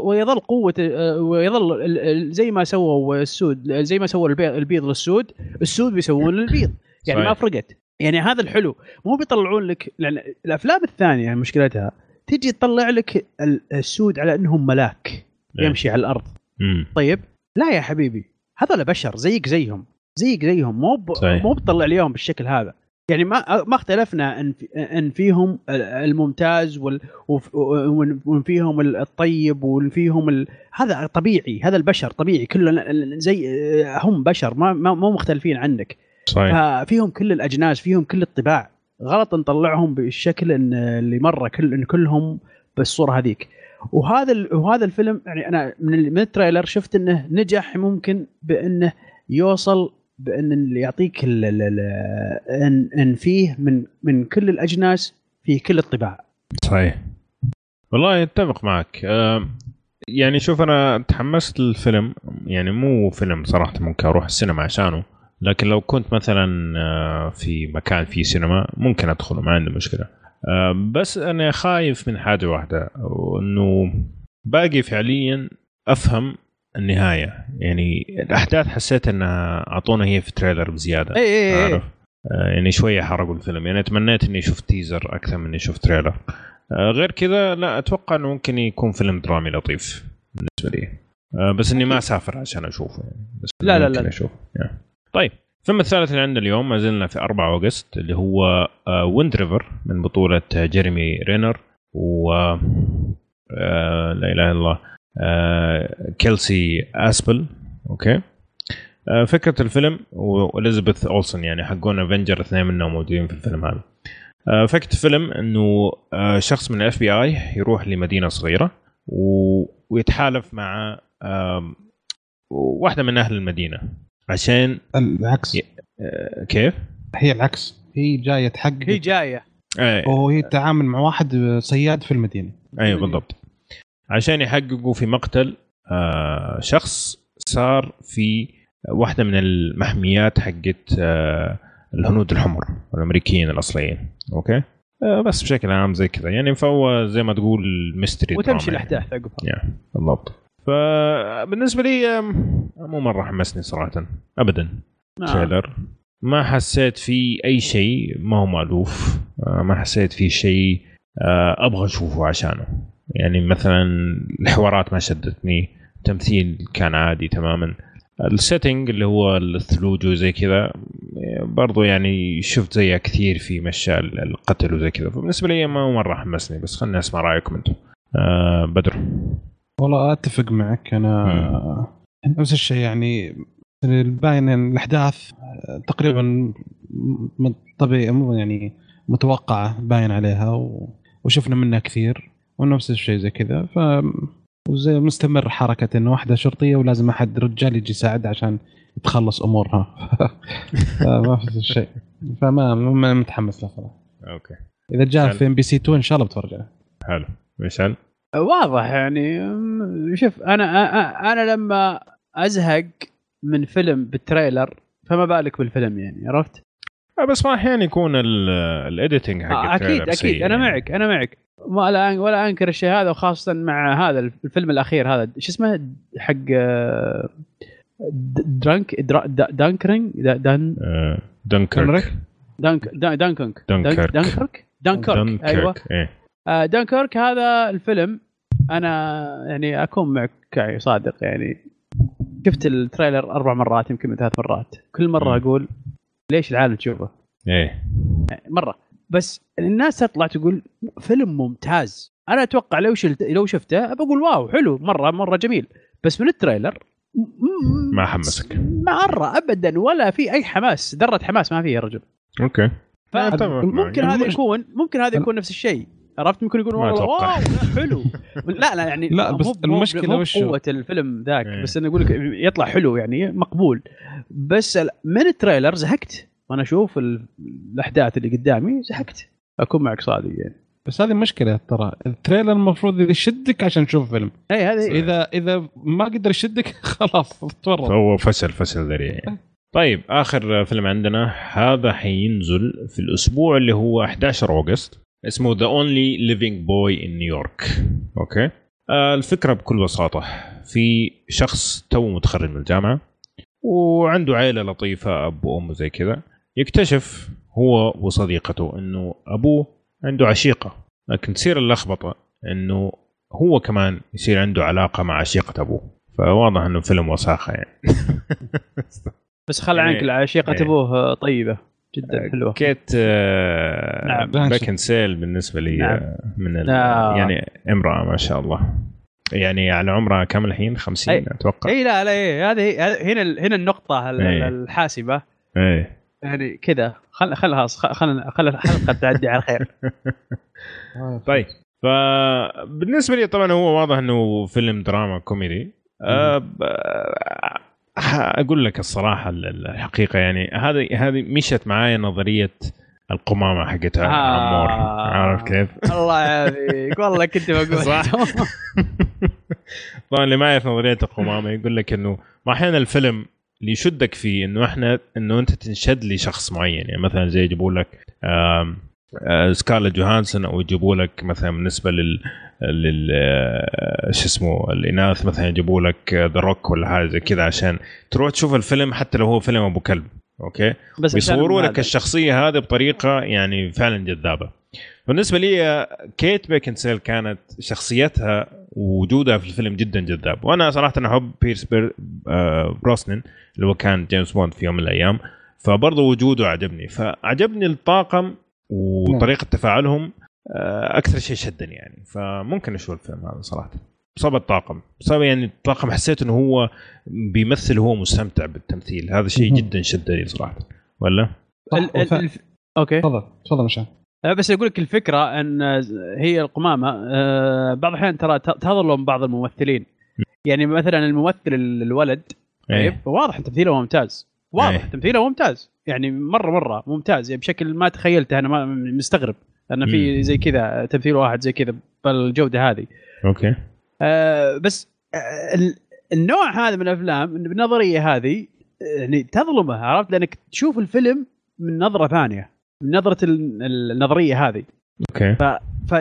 ويظل قوة آه، ويظل زي ما سووا السود زي ما سووا البيض, للسود السود بيسوون للبيض. يعني صحيح. ما فرقت. يعني هذا الحلو. مو بيطلعون لك لأن الأفلام الثانية مشكلتها تجي تطلع لك ال- السود على إنهم ملاك. يمشي على الأرض. مم. طيب لا يا حبيبي هذول بشر زيك زيهم زيك زيهم مو ب... مو بتطلع اليوم بالشكل هذا. يعني ما ما اختلفنا إن في إن فيهم الممتاز وال... وإن فيهم الطيب وإن فيهم ال... هذا طبيعي هذا البشر طبيعي كلنا زي هم بشر ما ما مو مختلفين عنك. صحيح. فيهم كل الأجناس فيهم كل الطباع. غلط نطلعهم بالشكل إن اللي مره كل إن كلهم بالصورة هذيك. وهذا وهذا الفيلم يعني أنا من من التريلر شفت إنه نجح ممكن بإنه يوصل بإن اللي يعطيك ال ال ال ان إن فيه من من كل الأجناس في كل الطباع. صحيح. والله أتفق معك. آه، يعني شوف أنا تحمست للفيلم. يعني مو فيلم صراحة ممكن أروح السينما عشانه. لكن لو كنت مثلا آه، في مكان فيه سينما ممكن أدخله ما عندي مشكلة. بس أنا خايف من حاجة واحدة وإنه باقي فعليا أفهم النهاية. يعني الأحداث حسيت إنها أعطونا هي في trailer بزيادة اي اي اي عارف؟ آه، يعني شوية حرقوا الفيلم. يعني تمنيت إني شفت teaser أكثر من إني شفت trailer. آه، غير كذا لا أتوقع إنه ممكن يكون فيلم درامي لطيف بالنسبة لي. آه، بس إني ما اسافر عشان أشوفه يعني. بس لا، لا، لا. أشوف طيب. الفيلم الثالث اللي عندنا اليوم ما زلنا في 4 August اللي هو Wind River من بطولة جيريمي رينر و آه، لا إله إلا الله آه، كيلسي اسبل okay. آه، فكرة الفيلم واليزابيث اولسون يعني حقون Avenger اثنين منهم موجودين في الفيلم هذا. آه، فكرة الفيلم إنه آه، شخص من ال FBI يروح لمدينة صغيرة ويتحالف مع واحدة من أهل المدينة. عشان العكس. ي- آه، كيف؟ هي العكس. هي جاية تحقق. هي جاية. آه، وهي تتعامل مع واحد صياد في المدينة. أيوه بالضبط. عشان يحققوا في مقتل آه شخص صار في واحدة من المحميات حقت آه الهنود الحمر الأمريكيين الأصليين. okay؟ آه بس بشكل عام زي كذا. يعني فهو زي ما تقول mystery وتمشي الأحداث عقبها. يا بالضبط. فبالنسبة لي مو مرة حمسني صراحة. ابدا. نعم. trailer. ما حسيت فيه أي شيء ما هو مألوف. آه، ما حسيت فيه شيء آه، أبغى أشوفه عشانه. يعني مثلا الحوارات ما شدتني. التمثيل كان عادي تماما. ال setting اللي هو الثلوج وزي كذا برضو يعني شفت زيها كثير في مشى القتل وزي كذا. فبالنسبة لي ما مرة حمسني بس خليني أسمع رأيكم أنتم. آه بدر. والله أتفق معك أنا نفس الشيء يعني باين إن الأحداث تقريبا طبيعي مو يعني متوقعة باين عليها و... وشفنا منها كثير ونفس الشيء زي كذا. ف وزي مستمر حركة إنه واحدة شرطية ولازم أحد رجال يجي يساعدها عشان يتخلص أمورها. فما في الشيء. فما ما متحمس له صراحة. okay. إذا جاء. في إم بي سي 2 إن شاء الله بتفرج عليه. حلو. مشعل واضح يعني شوف أنا أنا لما أزهق من فيلم ب ال trailer فما بالك بالفيلم يعني عرفت؟ آه، بس ما أحيانا يكون ال editing حق آه، أكيد أكيد أنا يعني. معك أنا معك ما لا أن- ولا أنكر الشيء هذا وخاصة مع هذا الفيلم الأخير هذا شو اسمه حق آه، درانك درا- دا- دانكرينج دا- دان آه، دنكرك دنكرك؟ دانك دا- دانكرك دنكرك. دانكرك دانكرك أيوه آه، دانكيرك هذا الفيلم أنا يعني أكون معك يعني صادق يعني. شفت ال trailer أربع مرات يمكن ثلاث مرات. كل مرة. أقول ليش العالم تشوفه؟ إيه. مرة. بس الناس تطلع تقول فيلم ممتاز. أنا أتوقع لو شلت لو شفته بقول واو حلو مرة مرة جميل. بس من ال trailer ما حمسك. مرة ابدا ولا في أي حماس ذرة حماس ما فيه يا رجل. okay. معك. ممكن هذا المش- يكون ممكن هذا يكون نفس الشيء. عرفت ممكن ما والله. wow حلو. لا لا يعني لا، بس مو- مو وش هو؟ قوه الفيلم ذاك إيه. بس أنا أقول لك يطلع حلو يعني مقبول. بس من ال trailer زهقت؟ وأنا أشوف ال- الأحداث اللي قدامي زهقت. أكون معك صادق يعني. بس هذه مشكلة ترى. ال trailer المفروض يشدك عشان تشوف فيلم. اي هذه اذا إذا ما قدر يشدك خلاص تورط. فهو فشل فشل ذريع. يعني. طيب آخر فيلم عندنا هذا حينزل في الأسبوع اللي هو 11 August اسمه The Only Living Boy in New York okay؟ آه الفكرة بكل بساطة في شخص تو متخرج من الجامعة وعنده عائله لطيفة أب وأم وزي كذا. يكتشف هو وصديقته إنه أبوه عنده عشيقة. لكن تصير اللخبطة إنه هو كمان يصير عنده علاقة مع عشيقة أبوه. فواضح إنه فيلم وساخة يعني. بس خل يعني- عنك العشيقه إيه. أبوه طيبة. جدا حلوة. كيت آه نعم. باكن سيل بالنسبة لي نعم. آه، من ال- آه. يعني امرأة ما شاء الله. يعني على عمرها كم الحين؟ 50 أي. أتوقع. اي لا لا إيه هذه هنا ال- هنا النقطة ال- إيه. الحاسمه إيه. يعني كذا. خل خلها خل خل خل الحلقة تعدي على خير طيب. فبالنسبه لي طبعا هو واضح إنه فيلم دراما كوميدي. أه أقول لك الصراحة ال- ال- الحقيقة يعني هذه هذه مشت معايا نظرية القمامة حقت عمور. عارف كيف؟ الله يعافيك. والله كنت بقول صح. طبعا اللي ما يعرف نظرية القمامة يقول لك إنه ما أحيانا الفيلم اللي يشدك فيه إنه إحنا إنه أنت تنشد لشخص معين. يعني مثلا زي يجيبوا لك آه، سكارلت جوهانسون أو يجيبوا لك مثلا بالنسبة لل لل آه، شو اسمه الإناث مثلا يجيبوا لك The Rock ولا حاجة زي كذا عشان تروح تشوف الفيلم حتى لو هو فيلم أبو كلب okay؟ بس بيصوروا لك الشخصية هذه بطريقة يعني فعلا جذابة. بالنسبة لي كيت بيكنسيل كانت شخصيتها ووجودها في الفيلم جدا جذاب. وأنا صراحة أحب بيرس بر- آه، بروسنن اللي هو كان جيمس بوند في يوم من الأيام. فبرضه وجوده عجبني. فعجبني الطاقم وطريقة تفاعلهم. آه، أكثر شيء شدني يعني. فممكن أشوف الفيلم هذا صراحة. بسبب الطاقم. بسبب يعني الطاقم حسيت إنه هو بيمثل وهو مستمتع بالتمثيل. هذا شيء. جدا شدني صراحة. ولا؟ ال- ال- الف- okay. تفضل. تفضل مشان أه، بس أقول لك الفكرة إن هي القمامة أه، بعض الأحيان ترى تظلم بعض الممثلين. يعني مثلا الممثل ال- الولد طيب إيه. واضح تمثيله ممتاز. واضح إيه. تمثيله ممتاز. يعني مرة مرة ممتاز. يعني بشكل ما تخيلته أنا ما مستغرب. ان في. زي كذا تمثيل واحد زي كذا بالجودة هذه. okay. آه بس آه ال- النوع هذا من الأفلام بالنظريه هذه آه، يعني تظلمه عرفت؟ لأنك تشوف الفيلم من نظرة ثانية من نظرة ال- النظرية هذه. okay. ف...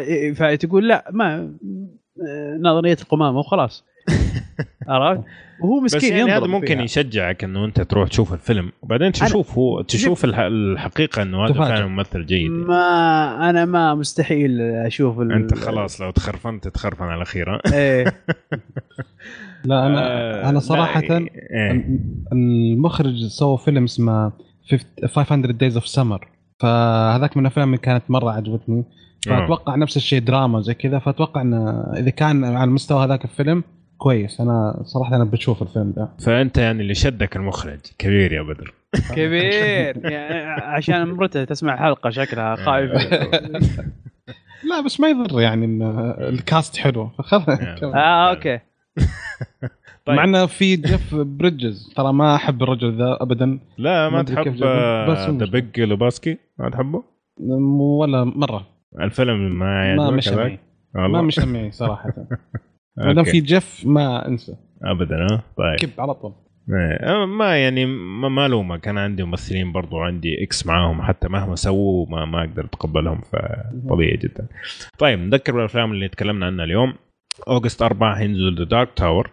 فتقول لا ما آه، نظرية القمامة وخلاص. عرفت وهو بس مسكين يعني هذا ممكن فيها. يشجعك إنه أنت تروح تشوف الفيلم وبعدين تشوف هو تشوف الح- الحقيقة إنه هذا. فعلا ممثل جيد ما أنا ما مستحيل أشوف ال... أنت خلاص لو تخرفنت تخرفن على الأخير ها؟ إيه لا أنا آه، أنا صراحة إيه. المخرج سوى فيلم اسمه 500 Days of Summer فهذاك من الأفلام اللي كانت مرة عجبتني فأتوقع نفس الشيء دراما زي كذا فأتوقع انه إذا كان على مستوى هذاك الفيلم كويس. أنا صراحة أنا بشوف الفيلم ده. فأنت يعني اللي شدك المخرج. كبير يا بدر. كبير. يعني عشان مرته تسمع حلقة شكلها خايفه لا بس ما يضر يعني إن ال cast حلو. فخلاص آه okay. طيب. مع إنه في جيف بريدجز ترى ما أحب الرجل ذا ابدا. لا ما ما تحب ذا مش- Big Lebowski ما تحبه؟ ولا مرة. الفيلم ما ما مشى؟ معي ما والله. مشى معي صراحة. ما دام. في جيف ما أنسى. ابدا ها؟ طيب. كب على طول. إيه، أه، ما يعني ما ما لومه كان عندي ممثلين برضو عندي X معاهم حتى مهما سووا ما ما أقدر أتقبلهم فطبيعي جدا. طيب نذكر بالافلام اللي تكلمنا عنها اليوم. August 4 حينزل The Dark Tower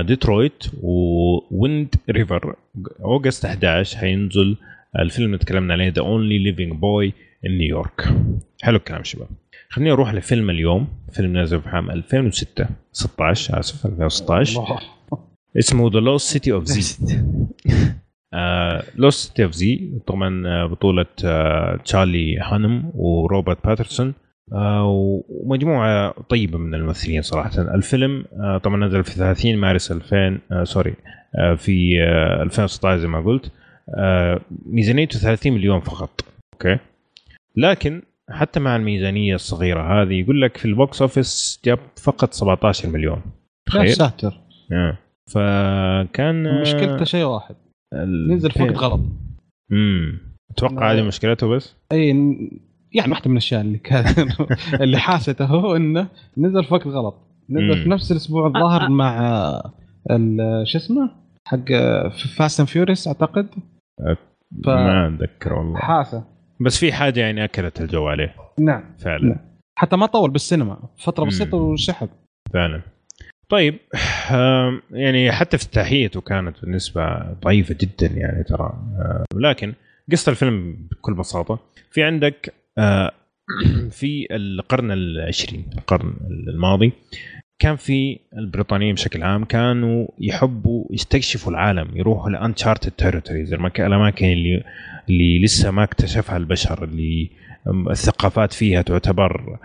Detroit و Wind River. August 11 حينزل الفيلم اللي تكلمنا عليه The Only Living Boy in New York حلو الكلام شباب. خليني أروح لفيلم اليوم فيلم نازل في عام 2006 16 آسف 2016 الله. اسمه The Lost City of Z Lost City of Z طبعا آه، بطولة آه، تشارلي هانم وروبرت باتنسون. آه، ومجموعة طيبة من الممثلين صراحة. الفيلم آه، طبعا نزل في 30 مارس 2000 آه، sorry آه، في آه، 2016 زي ما قلت. آه، ميزانيته 30 مليون فقط. okay. لكن حتى مع الميزانية الصغيرة هذه يقول لك في ال box office جاب فقط 17 مليون. يا تخيل ساتر. آه. فكان مشكلته شيء واحد. ال- نزل في وقت غلط. امم أتوقع هذه مشكلته بس؟ إي يعني واحدة من الأشياء اللي كان اللي حاسته هو إنه نزل في وقت غلط. نزل مم. في نفس الأسبوع الظاهر مع ال- شو اسمه؟ حق Fast and Furious أعتقد. ف- ما أتذكر والله. حاسه. بس في حاجة يعني أكلت الجو عليه. نعم. فعلا. نعم. حتى ما طول بالسينما. فترة. بسيطة وشحب فعلا. طيب يعني حتى افتتاحيته كانت بالنسبة ضعيفة جدا يعني ترى. لكن قصة الفيلم بكل بساطة. في عندك آه، في القرن العشرين القرن الماضي. كان في البريطانيين بشكل عام كانوا يحبوا يستكشفوا العالم يروحوا ل uncharted territories الأماكن اللي اللي لسه ما اكتشفها البشر اللي الثقافات فيها تعتبر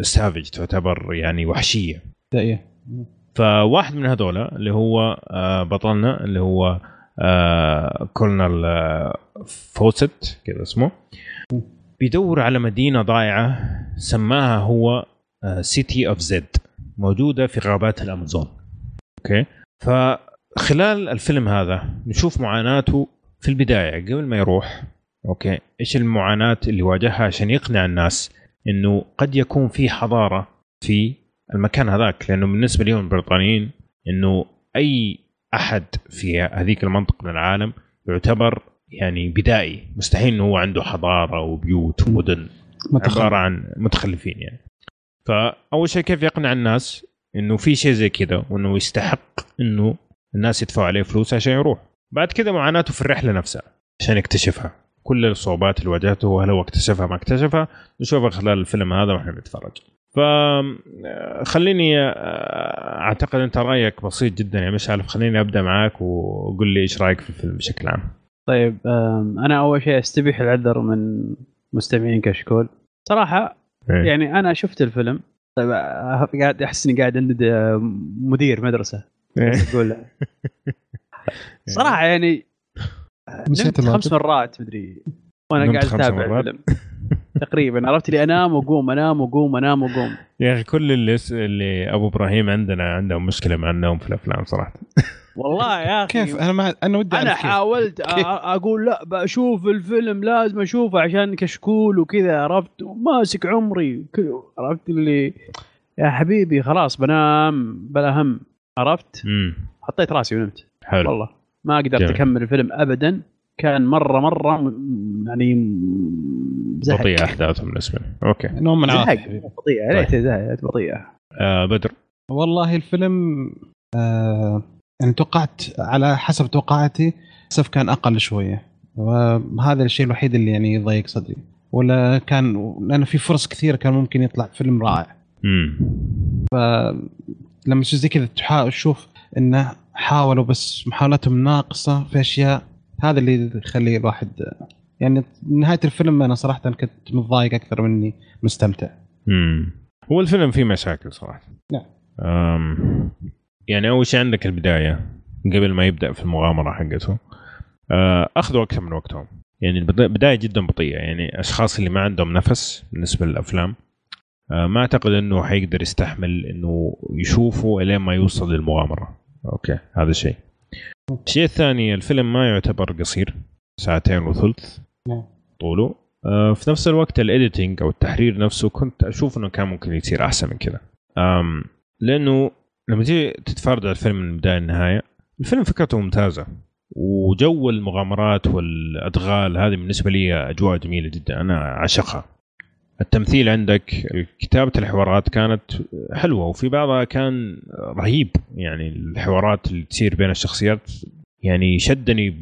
savage تعتبر يعني وحشية. فواحد من هذولا اللي هو آه، بطلنا اللي هو آه، كولنل آه، فوست كذا اسمه بيدور على مدينة ضائعة سماها هو City of Z موجودة في غابات الأمازون. أوكي؟ فخلال الفيلم هذا نشوف معاناته في البداية قبل ما يروح. أوكي؟ إيش المعاناة اللي واجهها عشان يقنع الناس إنه قد يكون في حضارة في المكان هذاك؟ لأنه بالنسبة لهم البريطانيين إنه أي أحد في هذيك المنطقة من العالم يعتبر يعني بدائي. مستحيل إنه هو عنده حضارة وبيوت ومدن. عبارة عن متخلفين يعني. فأول شيء كيف يقنع الناس إنه في شيء زي كذا وإنه يستحق إنه الناس يدفعوا عليه فلوس عشان يروح؟ بعد كذا معاناته في الرحلة نفسها عشان يكتشفها. كل الصعوبات اللي واجهته هل هو اكتشفها ما اكتشفها نشوفها خلال الفيلم هذا وإحنا نتفرج. ف خليني آه، أعتقد أنت رأيك بسيط جدا يا مشعل خليني أبدأ معاك وقول لي إيش رأيك في الفيلم بشكل عام. طيب أنا أول شيء أستبيح العذر من مستمعين كشكول. صراحة إيه. يعني أنا شفت الفيلم طيب آه، قاعد أحس إني قاعد عند آه، مدير مدرسة إيه. أقول صراحة يعني نسيت نمت. خمس مرات مدري وأنا قاعد أتابع؟ الفيلم تقريبا عرفت لي أنام وأقوم أنام وأقوم أنام وأقوم يا أخي كل اللي, اللي أبو إبراهيم عندنا عندهم مشكلة مع النوم في الأفلام صراحة والله يا أخي. كيف؟ أنا ما أنا ودي أنا. حاولت أ- أقول لا بشوف الفيلم لازم أشوفه عشان كشكول وكذا عرفت؟ ماسك عمري عرفت اللي يا حبيبي خلاص بنام بلا هم عرفت؟ امم حطيت راسي ونمت. حلو. والله ما قدرت جميل. أكمل الفيلم ابدا. كان مرة مرة يعني زهق. بطيئه أحداثهم بالنسبة لي أوكي. نوم من زهق. بطيئة ليت بطيئة آه بدر. والله الفيلم آه يعني توقعت على حسب توقعاتي للاسف كان أقل شوية. وهذا الشيء الوحيد اللي يعني يضيق صدري. ولا كان لأنه في فرص كثيرة كان ممكن يطلع فيلم رائع. امم لما تشوف زي كذا تشوف إنه حاولوا بس محاولاتهم ناقصة في أشياء هذا اللي يخلي الواحد يعني نهاية الفيلم أنا صراحة كنت متضايق أكثر مني مستمتع. امم هو الفيلم فيه مشاكل صراحة. نعم. يعني أول شيء عندك البداية قبل ما يبدأ في المغامرة حقته. آه، أخذوا أكثر من وقتهم. يعني البدا- البداية جدا بطيئة. يعني أشخاص اللي ما عندهم نفس بالنسبة للأفلام آه، ما أعتقد إنه حيقدر يستحمل إنه يشوفه إلين ما يوصل للمغامرة. أوكي هذا شيء. الشيء الثاني الفيلم ما يعتبر قصير ساعتين وثلث. نعم. طوله. آه، في نفس الوقت ال editing أو التحرير نفسه كنت أشوف إنه كان ممكن يصير أحسن من كذا. لأنه لما تيجي تتفرج على الفيلم من البدايه للنهايه الفيلم فكرته ممتازة. وجو المغامرات والأدغال هذه بالنسبة لي أجواء جميلة جدا أنا أعشقها. التمثيل عندك كتابة الحوارات كانت حلوة وفي بعضها كان رهيب. يعني الحوارات اللي تصير بين الشخصيات يعني شدني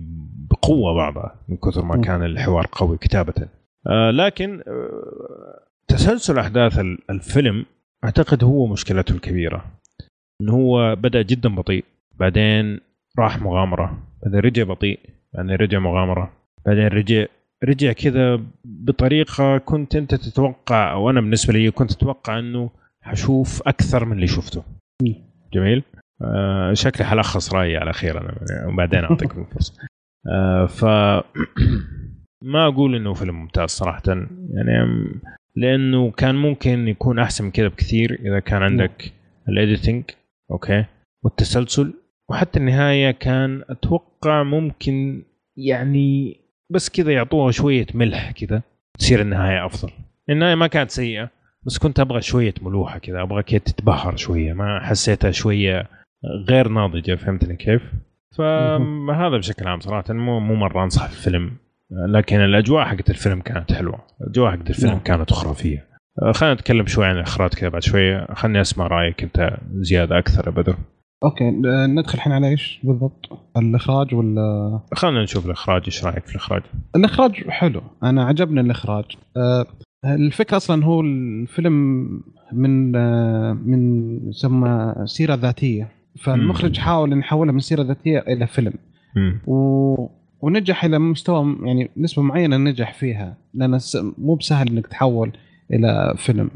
بقوة بعضها من كثر ما. كان الحوار قوي كتابة. آه لكن آه تسلسل أحداث ال- الفيلم أعتقد هو مشكلته الكبيرة. انه هو بدأ جدا بطيء بعدين راح مغامرة بعدين رجع بطيء بعدين رجع مغامرة بعدين رجع رجع كذا بطريقة كنت أنت تتوقع أو أنا بالنسبة لي كنت أتوقع إنه حشوف أكثر من اللي شفته. جميل؟ آه شكلي حلخص رأيي على خير أنا وبعدين اعطيكم الفرصة. آه ف ما أقول إنه فيلم ممتاز صراحة يعني لأنه كان ممكن يكون أحسن من كذا بكثير إذا كان عندك ال editing أوكي. والتسلسل وحتى النهاية كان أتوقع ممكن يعني بس كذا يعطوها شوية ملح كذا تصير النهاية أفضل. النهاية ما كانت سيئة بس كنت أبغى شوية ملوحة كذا أبغى كذا تتبهر شوية ما حسيتها شوية غير ناضجة فهمتني كيف؟ فهذا بشكل عام صراحة مو مو مرة أنصح الفيلم. لكن الأجواء حقت الفيلم كانت حلوة الأجواء حقت الفيلم نعم. كانت خرافية. خلينا نتكلم شوي عن الإخراج كذا بعد شوية خليني أسمع رأيك أنت زيادة أكثر بدر أوكي آه، ندخل الحين على إيش بالضبط؟ الإخراج ولا؟ خلينا نشوف الإخراج إيش رأيك في الإخراج؟ الإخراج حلو أنا عجبني الإخراج. آه، الفكرة أصلا هو الفيلم من آه، من يسمى سيرة ذاتية. فالمخرج حاول إن يحولها من سيرة ذاتية إلى فيلم. و... ونجح إلى مستوى يعني نسبة معينة نجح فيها لأن مو بسهل إنك تحول. إلى فيلم.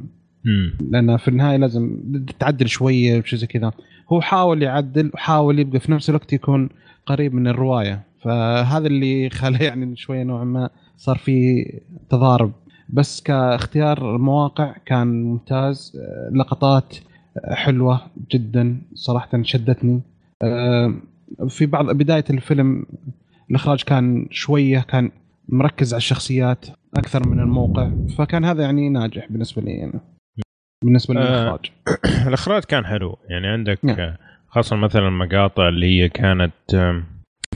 لأن في النهاية لازم تعدل شوية وشي زي كذا. هو حاول يعدل وحاول يبقى في نفس الوقت يكون قريب من الرواية. فهذا اللي خلى يعني شوية نوعا ما صار في تضارب. بس كاختيار المواقع كان ممتاز. لقطات حلوة جدا صراحة شدتني. آه، في بعض بداية الفيلم الإخراج كان شوية كان مركز على الشخصيات أكثر من الموقع فكان هذا يعني ناجح بالنسبة لي أنا. بالنسبة آه، للاخراج الإخراج كان حلو. يعني عندك نعم. آه، خاصة مثلا المقاطع اللي هي كانت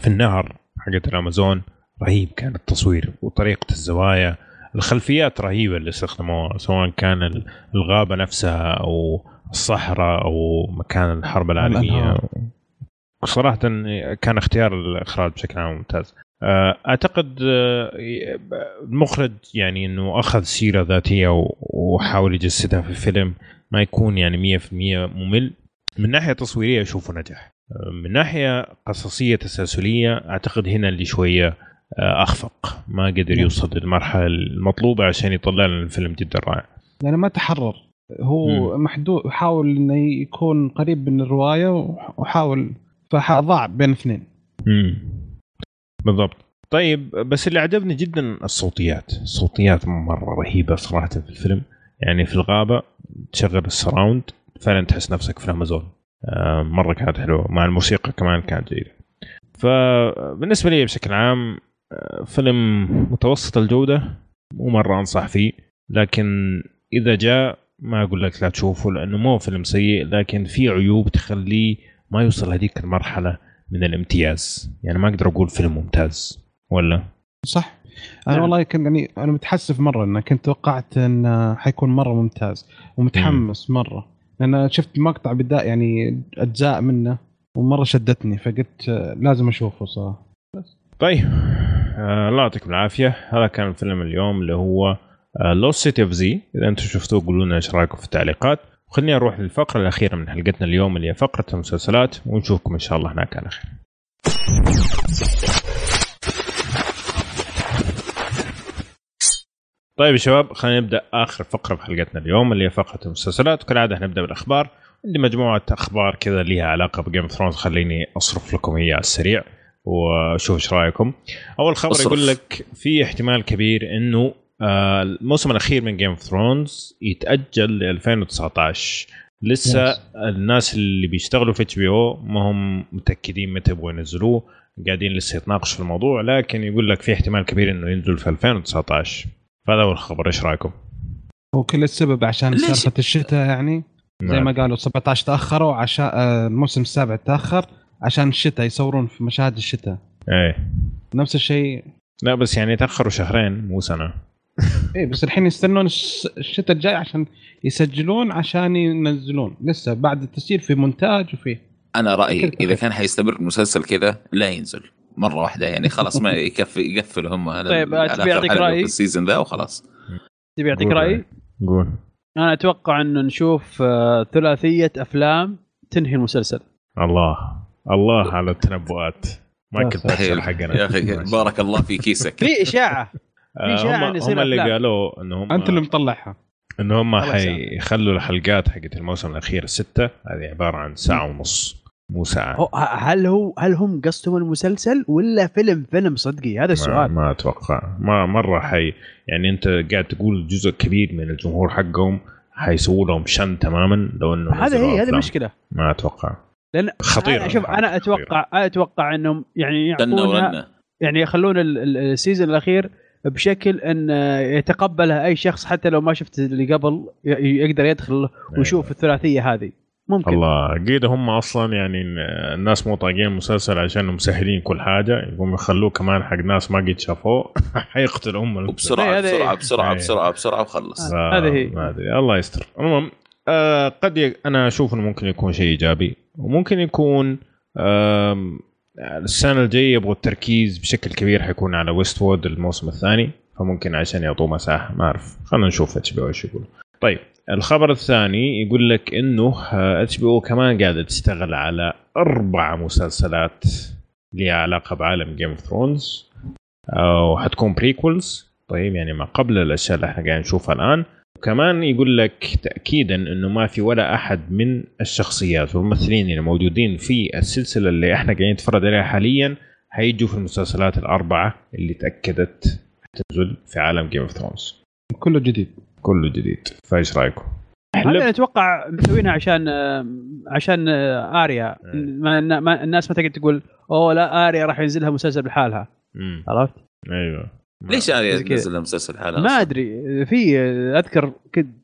في النهر حقت الأمازون رهيب كان التصوير وطريقة الزوايا. الخلفيات رهيبة اللي استخدموها سواء كان ال- الغابة نفسها أو الصحراء أو مكان الحرب العالمية. صراحة كان اختيار الإخراج بشكل عام ممتاز. آه، أعتقد آه، المخرج يعني إنه أخذ سيرة ذاتية وحاول يجسدها في الفيلم ما يكون يعني 100% ممل. من ناحية تصويرية أشوفه نجح. آه، من ناحية قصصية تسلسلية أعتقد هنا اللي شوية آه، أخفق. ما قدر يوصل للمرحلة المطلوبة عشان يطلع لنا الفيلم جدا رائع. يعني ما تحرر. هو محدود حاول إنه يكون قريب من الرواية وحاول فضاع بين اثنين. بالضبط. طيب بس اللي عجبني جدا الصوتيات. الصوتيات مرة رهيبة صراحة في الفيلم. يعني في الغابة تشغل السراوند فعلا تحس نفسك في الامازون آه، مرة كانت حلوة مع الموسيقى كمان كانت جيدة. فبالنسبة لي بشكل عام آه، فيلم متوسط الجودة مو مرة أنصح فيه. لكن إذا جاء ما أقول لك لا تشوفه لأنه مو فيلم سيء لكن في عيوب تخليه ما يوصل هذيك المرحلة. من الامتياز. يعني ما أقدر أقول فيلم ممتاز. ولا؟ صح. أنا نعم. والله كنت يعني أنا متحسف مرة انه كنت توقعت انه حيكون مرة ممتاز ومتحمس مرة. لأن شفت مقطع بداية يعني أجزاء منه ومرة شدتني فقلت لازم أشوفه صراحة. طيب. آه الله يعطيكم العافية. هذا كان الفيلم اليوم اللي هو Lost City of Z إذا أنتم شفتوه قولوا لنا إيش رأيكم في التعليقات. وخلينا نروح للفقرة الأخيرة من حلقتنا اليوم اللي هي فقرة المسلسلات ونشوفكم إن شاء الله هناك على خير. طيب يا شباب خلينا نبدأ آخر فقرة في حلقتنا اليوم اللي هي فقرة المسلسلات. وكالعاده هنبدأ بالأخبار. عندي مجموعة أخبار كذا ليها علاقة ب Game of Thrones خليني أسرد لكم هي على السريع وأشوف إيش رأيكم. أول خبر أسرد. يقول لك في احتمال كبير إنه الموسم الأخير من Game of Thrones يتأجل ل 2019 لسه Yes. الناس اللي بيشتغلوا في HBO ما هم متأكدين متى يبغوا ينزلوه قاعدين لسه يتناقشوا في الموضوع لكن يقول لك في احتمال كبير إنه ينزل في 2019 فهذا هو الخبر. إيش رأيكم؟ وكل السبب عشان؟ سالفة الشتاء يعني؟ زي ما قالوا 17 تأخروا عشان آه، الموسم السابع تأخر عشان الشتاء يصورون في مشاهد الشتاء. إيه. نفس الشيء. لا بس يعني تأخروا شهرين مو سنة. إيه بس الحين يستنون الش- الشتاء الجاي عشان يسجلون عشان ينزلون. لسه بعد التسجيل في مونتاج وفي أنا رأيي. إذا كان حيستمر المسلسل كذا لا ينزل. مرة واحدة يعني خلاص ما يكفي يقفلوا هم على طيب، على تبي رأيي؟ في ال season ذا وخلاص. تبي اعطيك رايي؟ قول. أنا أتوقع إنه نشوف آه، ثلاثية أفلام تنهي المسلسل. الله. الله على التنبؤات. ما كنت حقنا. يا أخي بارك الله في كيسك. في اشاعه إشاعة. هم, إن يصير هم اللي. قالوا انهم أنت اللي مطلعها. إن هم حيخلوا الحلقات حقت الموسم الأخير السته هذه عبارة عن ساعة ونص مو ساعة. هل هو هل هم قصدهم المسلسل ولا فيلم؟ فيلم صدقي هذا ما, السؤال. ما أتوقع. ما مرة حي يعني أنت قاعد تقول جزء كبير من الجمهور حقهم حيسووا لهم شن تماما لو إنه هذا هي هذه. مشكلة. ما أتوقع. لأن خطيرة أنا شوف أنا أتوقع أنا أتوقع إنهم يعني ورنا يعني يخلون ال- ال- السيزون الأخير بشكل أن يتقبلها أي شخص حتى لو ما شفت اللي قبل يقدر يدخل ويشوف الثلاثية هذه. ممكن. الله. قيد هم أصلا يعني الناس مو طايقين المسلسل عشان مسهلين كل حاجة. يقوم يخلوه كمان حق ناس ما قد شافوه. وبسرعه هذا- بسرعة بسرعة أي. بسرعة بسرعة وخلص. آه. هذه هي. ما أدري. الله يستر. المهم آه قد ي... أنا أشوف إنه ممكن يكون شيء إيجابي. وممكن يكون السنة الجاية يبغوا التركيز بشكل كبير حيكون على Westworld الموسم الثاني فممكن عشان يعطوه مساحة ما أعرف. خلينا نشوف HBO إيش يقول. طيب الخبر الثاني يقول لك إنه HBO كمان قاعدة تشتغل على أربع مسلسلات لها علاقة بعالم Game of Thrones وحتكون prequels طيب يعني ما قبل الأشياء اللي إحنا قاعدين نشوفها الآن. وكمان يقول لك تاكيدا إنه ما في ولا أحد من الشخصيات والممثلين اللي موجودين في السلسلة اللي إحنا قاعدين نتفرج عليها حاليا حيجوا في المسلسلات الأربعة اللي تأكدت تنزل في عالم Game of Thrones كله جديد. كله جديد. فايش رأيكم؟ هذا أتوقع مسوينها عشان عشان آريا. ما الناس ما تقدر تقول أوه لا آريا راح ينزلها مسلسل بحالها. عرفت؟ أيوه. ليش اريا زي كذا. تنزل مسلسل حالها ما؟ أدري. في أذكر كنت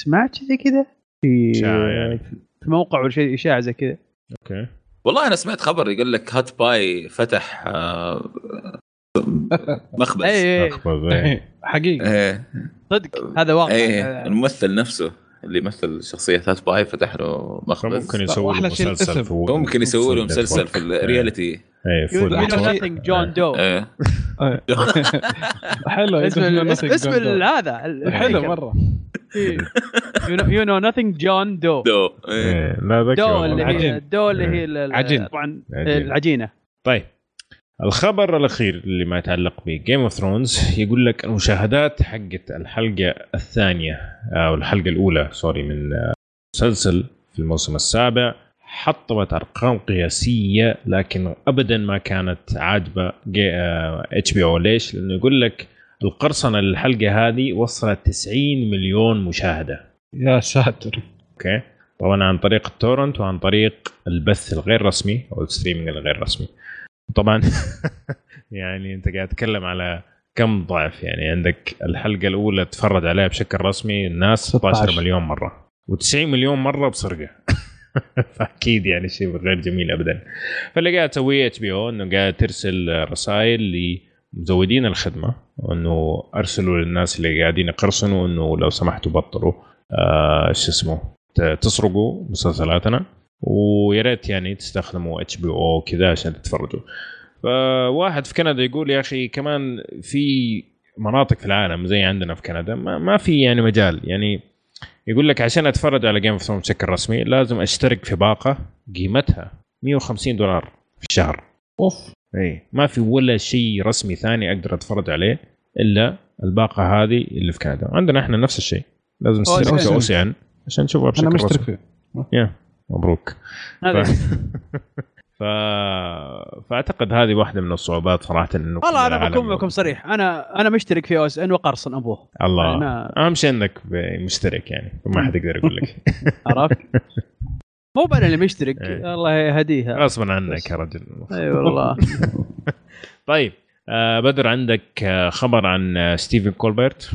سمعت زي كذا؟ في يعني. في موقع ولا شيء إشاعة زي كذا. أوكي. والله أنا سمعت خبر يقول لك هات باي فتح آه، مخبز. اي إي، أخبر زي- حقيقه إيه. صدق هذا واقع. الممثل نفسه. اللي يمثل شخصية Hot Pie فتح له مخبز ممكن يسوي له مسلسل ممكن يسوي له مسلسل في. ال reality إيه Jon Dough إيه. حلو اسم هذا حلو الهيكل. مرة You know nothing Jon Dough dough إيه. إيه، لا dough. اللي هي. ال dough اللي هي ال- ال- عجين. طبعا عجين. العجينة طيب الخبر الأخير اللي ما يتعلق ب Game of Thrones يقول لك المشاهدات حقت الحلقة الثانية أو الحلقة الأولى sorry من مسلسل في الموسم السابع. حطمت أرقام قياسية لكن ابدا ما كانت عاجبة HBO ليش؟ لأنه يقول لك القرصنة للحلقة هذه وصلت 90 مليون مشاهدة. يا ساتر. أوكي. طبعا عن طريق ال torrent وعن طريق البث الغير رسمي أو ال streaming الغير رسمي. طبعا. يعني أنت قاعد تتكلم على كم ضعف يعني عندك الحلقة الأولى تفرج عليها بشكل رسمي الناس 16 16 مليون مرة. و90 مليون مرة بسرقة. فأكيد يعني شيء غير جميل ابدا. فاللي قاعد تسويه HBO إنه قاعد ترسل رسائل لمزودين الخدمة وانه أرسلوا للناس اللي قاعدين يقرصنوا إنه لو سمحتوا بطلوا. آه شو اسمه تسرقوا مسلسلاتنا. ويا ريت يعني تستخدموا HBO كذا عشان تتفرجوا. فواحد في كندا يقول يا أخي كمان في مناطق في العالم زي عندنا في كندا ما, ما في يعني مجال. يعني يقول لك عشان أتفرج على Game of Thrones بشكل رسمي لازم أشترك في باقة قيمتها 150 دولار في الشهر. أوف. اي ما في ولا شيء رسمي ثاني أقدر أتفرج عليه إلا الباقة هذه اللي في كندا. عندنا إحنا نفس الشيء. لازم نشترك في OSN. OSN عشان نشوفها بشكل أنا مشترك رسمي. فيه مبروك. هذا ف... فأعتقد هذه واحدة من الصعوبات صراحة انه والله أنا بكون معكم صريح. أنا أنا مشترك في OSN وقرصن أبوه. الله. أنا- أهم شيء إنك مشترك يعني. ما حد يقدر يقول لك. عرفت؟ مو أنا اللي مشترك. إيه. الله يهديها. غصبا عنك يا رجل. أي والله. طيب. آه بدر عندك آه خبر عن آه ستيفن كولبرت؟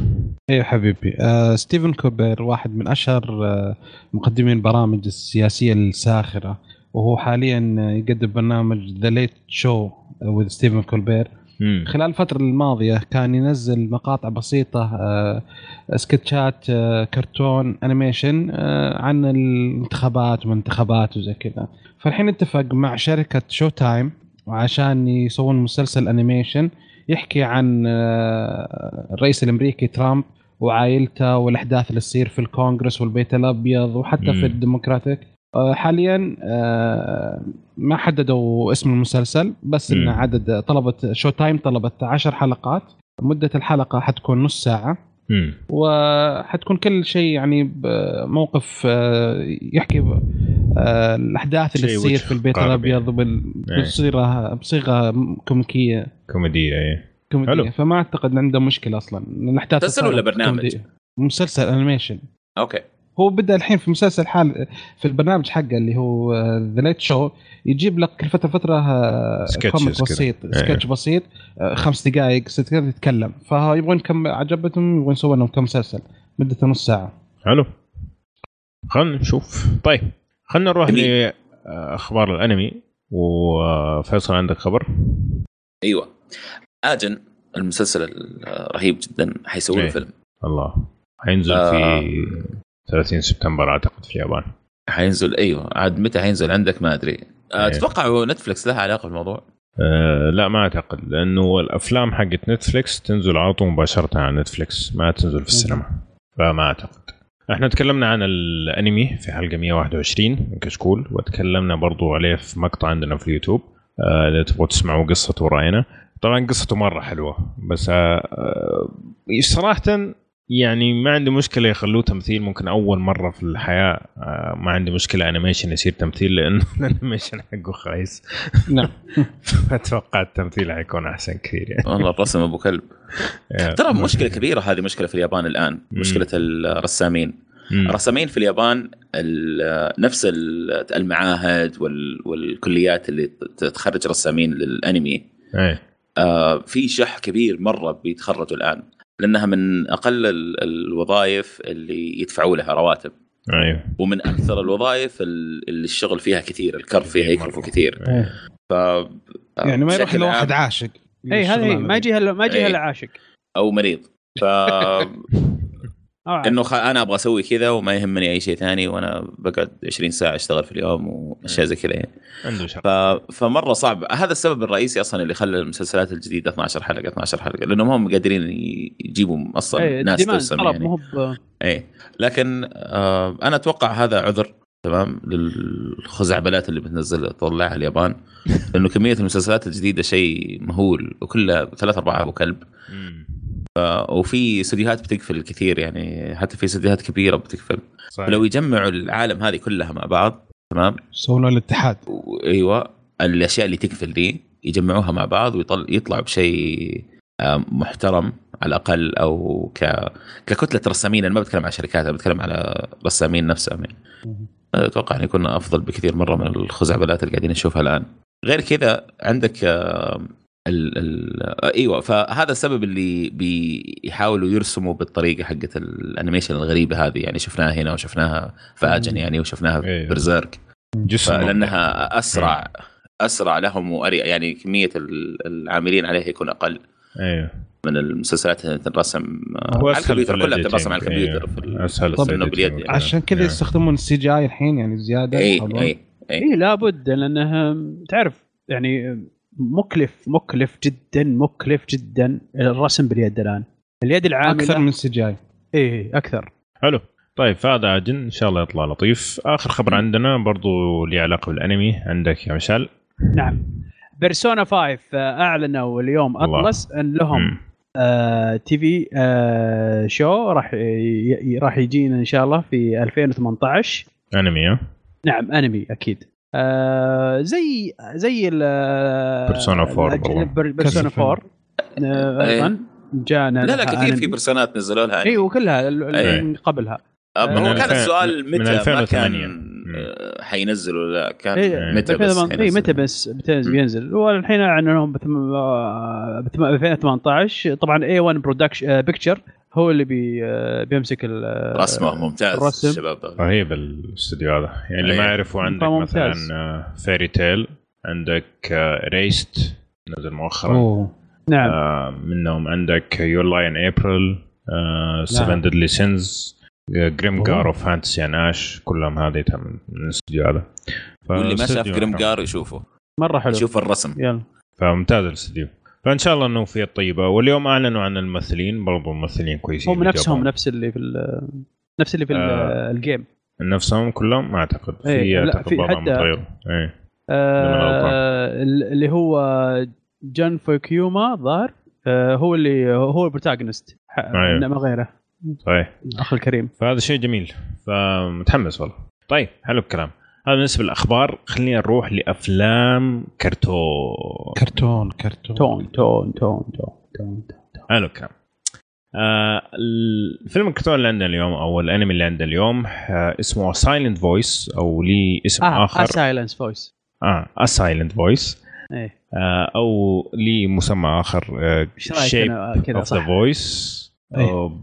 أيوه حبيبي. آه ستيفن كوبير واحد من أشهر آه مقدمين البرامج السياسية الساخرة وهو حاليا آه، يقدم برنامج The Late Show with Stephen Colbert. خلال الفترة الماضية كان ينزل مقاطع بسيطة سكتشات كرتون animation عن الانتخابات والانتخابات وزي كذا. فالحين اتفق مع شركة Showtime عشان يسوون مسلسل animation يحكي عن آه، الرئيس الأمريكي ترامب وعائلته والأحداث اللي تصير في الكونغرس والبيت الأبيض وحتى مم. في الديمقراطيك آه، حاليا آه، ما حددوا اسم المسلسل بس. إن عدد طلبت شو تايم طلبت 10 حلقات مدة الحلقة حتكون نص ساعة. وحتكون كل شيء يعني بموقف آه، يحكي الأحداث اللي تصير في البيت الأبيض إيه. بصيغه بصيغة كوميكية. كوميديا إيه. كوميدية. حلو. فما أعتقد عنده مشكلة أصلا. الاحداث مسلسل ولا برنامج؟ كوميدية. مسلسل animation. أوكي. هو بدأ الحين في مسلسل حال في البرنامج حقه اللي هو The Late Show يجيب لك كل فتره فترة آه، comic. بسيط إيه. سكتش بسيط. آه، خمس دقائق ست دقائق يتكلم. فيبغون كم عجبتهم يبغون يسوون لهم كم مسلسل. مدته نص ساعة. حلو. خلينا نشوف. طيب. خلينا نروح. لأخبار الأنمي. وفيصل عندك خبر؟ أيوه. Ajin المسلسل الرهيب جدا حيسوي له إيه. فيلم. الله. حينزل آه. في 30 سبتمبر أعتقد في اليابان. حينزل أيوه. عاد متى حينزل عندك؟ ما أدري. إيه. أه تتوقع نتفلكس لها علاقة بالموضوع؟ أه لا ما أعتقد. لأنه الأفلام حقت نتفليكس تنزل على طول مباشرة على نتفليكس ما تنزل في السينما. فما أعتقد. إحنا تكلمنا عن الانمي في حلقة 121 من كشكول وتكلمنا برضو عليه في مقطع عندنا في اليوتيوب. آه، إذا تبغوا تسمعوا قصته ورأينا. طبعا قصته مرة حلوة بس آه، آه، صراحة يعني ما عندي مشكلة يخلوه تمثيل ممكن أول مرة في الحياة. آه، ما عندي مشكلة animation يصير تمثيل لأنه ال animation حقه خايس. نعم. أتوقع التمثيل حيكون أحسن كثير يعني. والله الرسم أبو كلب. ترى مشكلة كبيرة هذه مشكلة في اليابان الآن مشكلة الرسامين. الرسامين في اليابان ال- نفس ال- المعاهد وال- والكليات اللي تخرج رسامين للأنمي. إيه. آه، في شح كبير مرة بيتخرجوا الآن. لأنها من أقل ال- الوظائف اللي يدفعوا لها رواتب. أيوه. ومن أكثر الوظائف ال- اللي الشغل فيها كثير الكرب فيها يكلفوا كثير. إيه. ف يعني ما يروح إلا واحد عاشق. اي هذا إيه، ما يجي هلا ما يجي إيه. هلا عاشق. أو مريض. ف آه. إنه خ... أنا أبغى أسوي كذا وما يهمني أي شيء ثاني وأنا بقعد 20 ساعة أشتغل في اليوم وأشياء زي كذا يعني. عنده ف... فمرة صعب. هذا السبب الرئيسي أصلا اللي خلى المسلسلات الجديدة 12 حلقة 12 حلقة لأنهم هم قادرين يجيبوا أصلا إيه، ناس ترسم يعني. مو ب- اي لكن آه أنا أتوقع هذا عذر تمام للخزعبلات اللي بتنزل تطلعها اليابان لأنه كمية المسلسلات الجديدة شيء مهول وكلها ثلاث ارباع أبو كلب. وفي استديوهات بتقفل كثير يعني حتى في استديوهات كبيرة بتقفل. صحيح. فلو يجمعوا العالم هذه كلها مع بعض تمام؟ له الاتحاد. أيوه الأشياء اللي تقفل دي يجمعوها مع بعض ويطل يطلعوا بشيء آه، محترم على الأقل أو ك ككتلة رسامين. أنا ما بتكلم على شركات أنا بتكلم على رسامين نفسهم يعني. أتوقع أن يكون أفضل بكثير مرة من الخزعبلات اللي قاعدين نشوفها الآن. غير كذا عندك آه، ال ال إيوه فهذا السبب اللي بيحاولوا يرسموا بالطريقة حقت ال animation الغريبة هذه يعني شفناها هنا وشفناها في Ajin يعني وشفناها في أيوه. Berserk جسم لانها أسرع أسرع لهم واريح يعني كمية ال- العاملين عليها يكون أقل أيوه من المسلسلات اللي تنرسم هو على الكمبيوتر كلها. بتنرسم على الكمبيوتر إيه. ال- أسهل طب باليد. يعني. عشان كذا إيه. يستخدمون ال CGI الحين يعني زيادة اي. اي اي لابد لأنه تعرف يعني مكلف مكلف جدا مكلف جدا. الرسم باليد الآن. اليد العاملة. أكثر من CGI. إيه أكثر. حلو. طيب فهذا Ajin. إن شاء الله يطلع لطيف. آخر خبر عندنا برضو لي علاقة بالأنمي. عندك يا مشعل؟ نعم. Persona 5 آه، أعلنوا اليوم. Atlus أن لهم مم. آه TV آه show راح راح يجينا إن شاء الله في 2018 أنمي نعم أنمي أكيد. آه زي زي ال Persona 4 برضو. بيرسونا كذا 4 آه أيضا جانا لا لا كثير في أنمي. برسونات نزلوا لها اي وكلها ال- ال- أي. من قبلها آه، هو كان 2000 السؤال متى ما 2008. كان حينزلوا ولا لا كان اي متى بس اي. متى بس بينزل والحين اعلنوا بتم- آه، بتم- 2018 طبعا اي 1 برودكشن بيكتشر هو اللي بي آه، بيمسك ال- آه، رسمه ممتاز الرسم. الشباب. رهيب الاستوديو هذا. يعني اللي ما. يعرفوا عندك ممتاز. مثلا Fairy Tail عندك Erased نزل مؤخرا. أوه. نعم. آه، منهم عندك Your Lie in April Seven Deadly Sins Grimgar of Fantasy and Ash كلهم هذه من من الاستوديو هذا. واللي ما شاف Grimgar يشوفه. مرة حلو. يشوف الرسم. يلا. فممتاز الاستوديو. فإن شاء الله أنه في الطيبة. واليوم أعلنوا عن الممثلين برضو ممثلين كويسين هم نفسهم. نفس اللي في نفس اللي في آه. ال game. نفسهم كلهم؟ ما أعتقد. في إيه، أعتقد في حتى- متغير إيه. آه اللي هو جون فوكيوما ظهر آه هو اللي هو ال protagonist. أيوه. ما غيره. صحيح. الأخ الكريم. فهذا شيء جميل. فمتحمس والله. طيب حلو الكلام. هذا بالنسبة للأخبار خلينا نروح لأفلام كرتون. كرتون كرتون. تون تون تون تون تون حلو الكلام. آه الفيلم الكرتون اللي عندنا اليوم أو الأنمي اللي عندنا اليوم آه اسمه Silent Voice أو لي اسم آه آخر. Silence Voice آه Silent Voice آه أو لي مسمى آخر آه Shape of the Voice.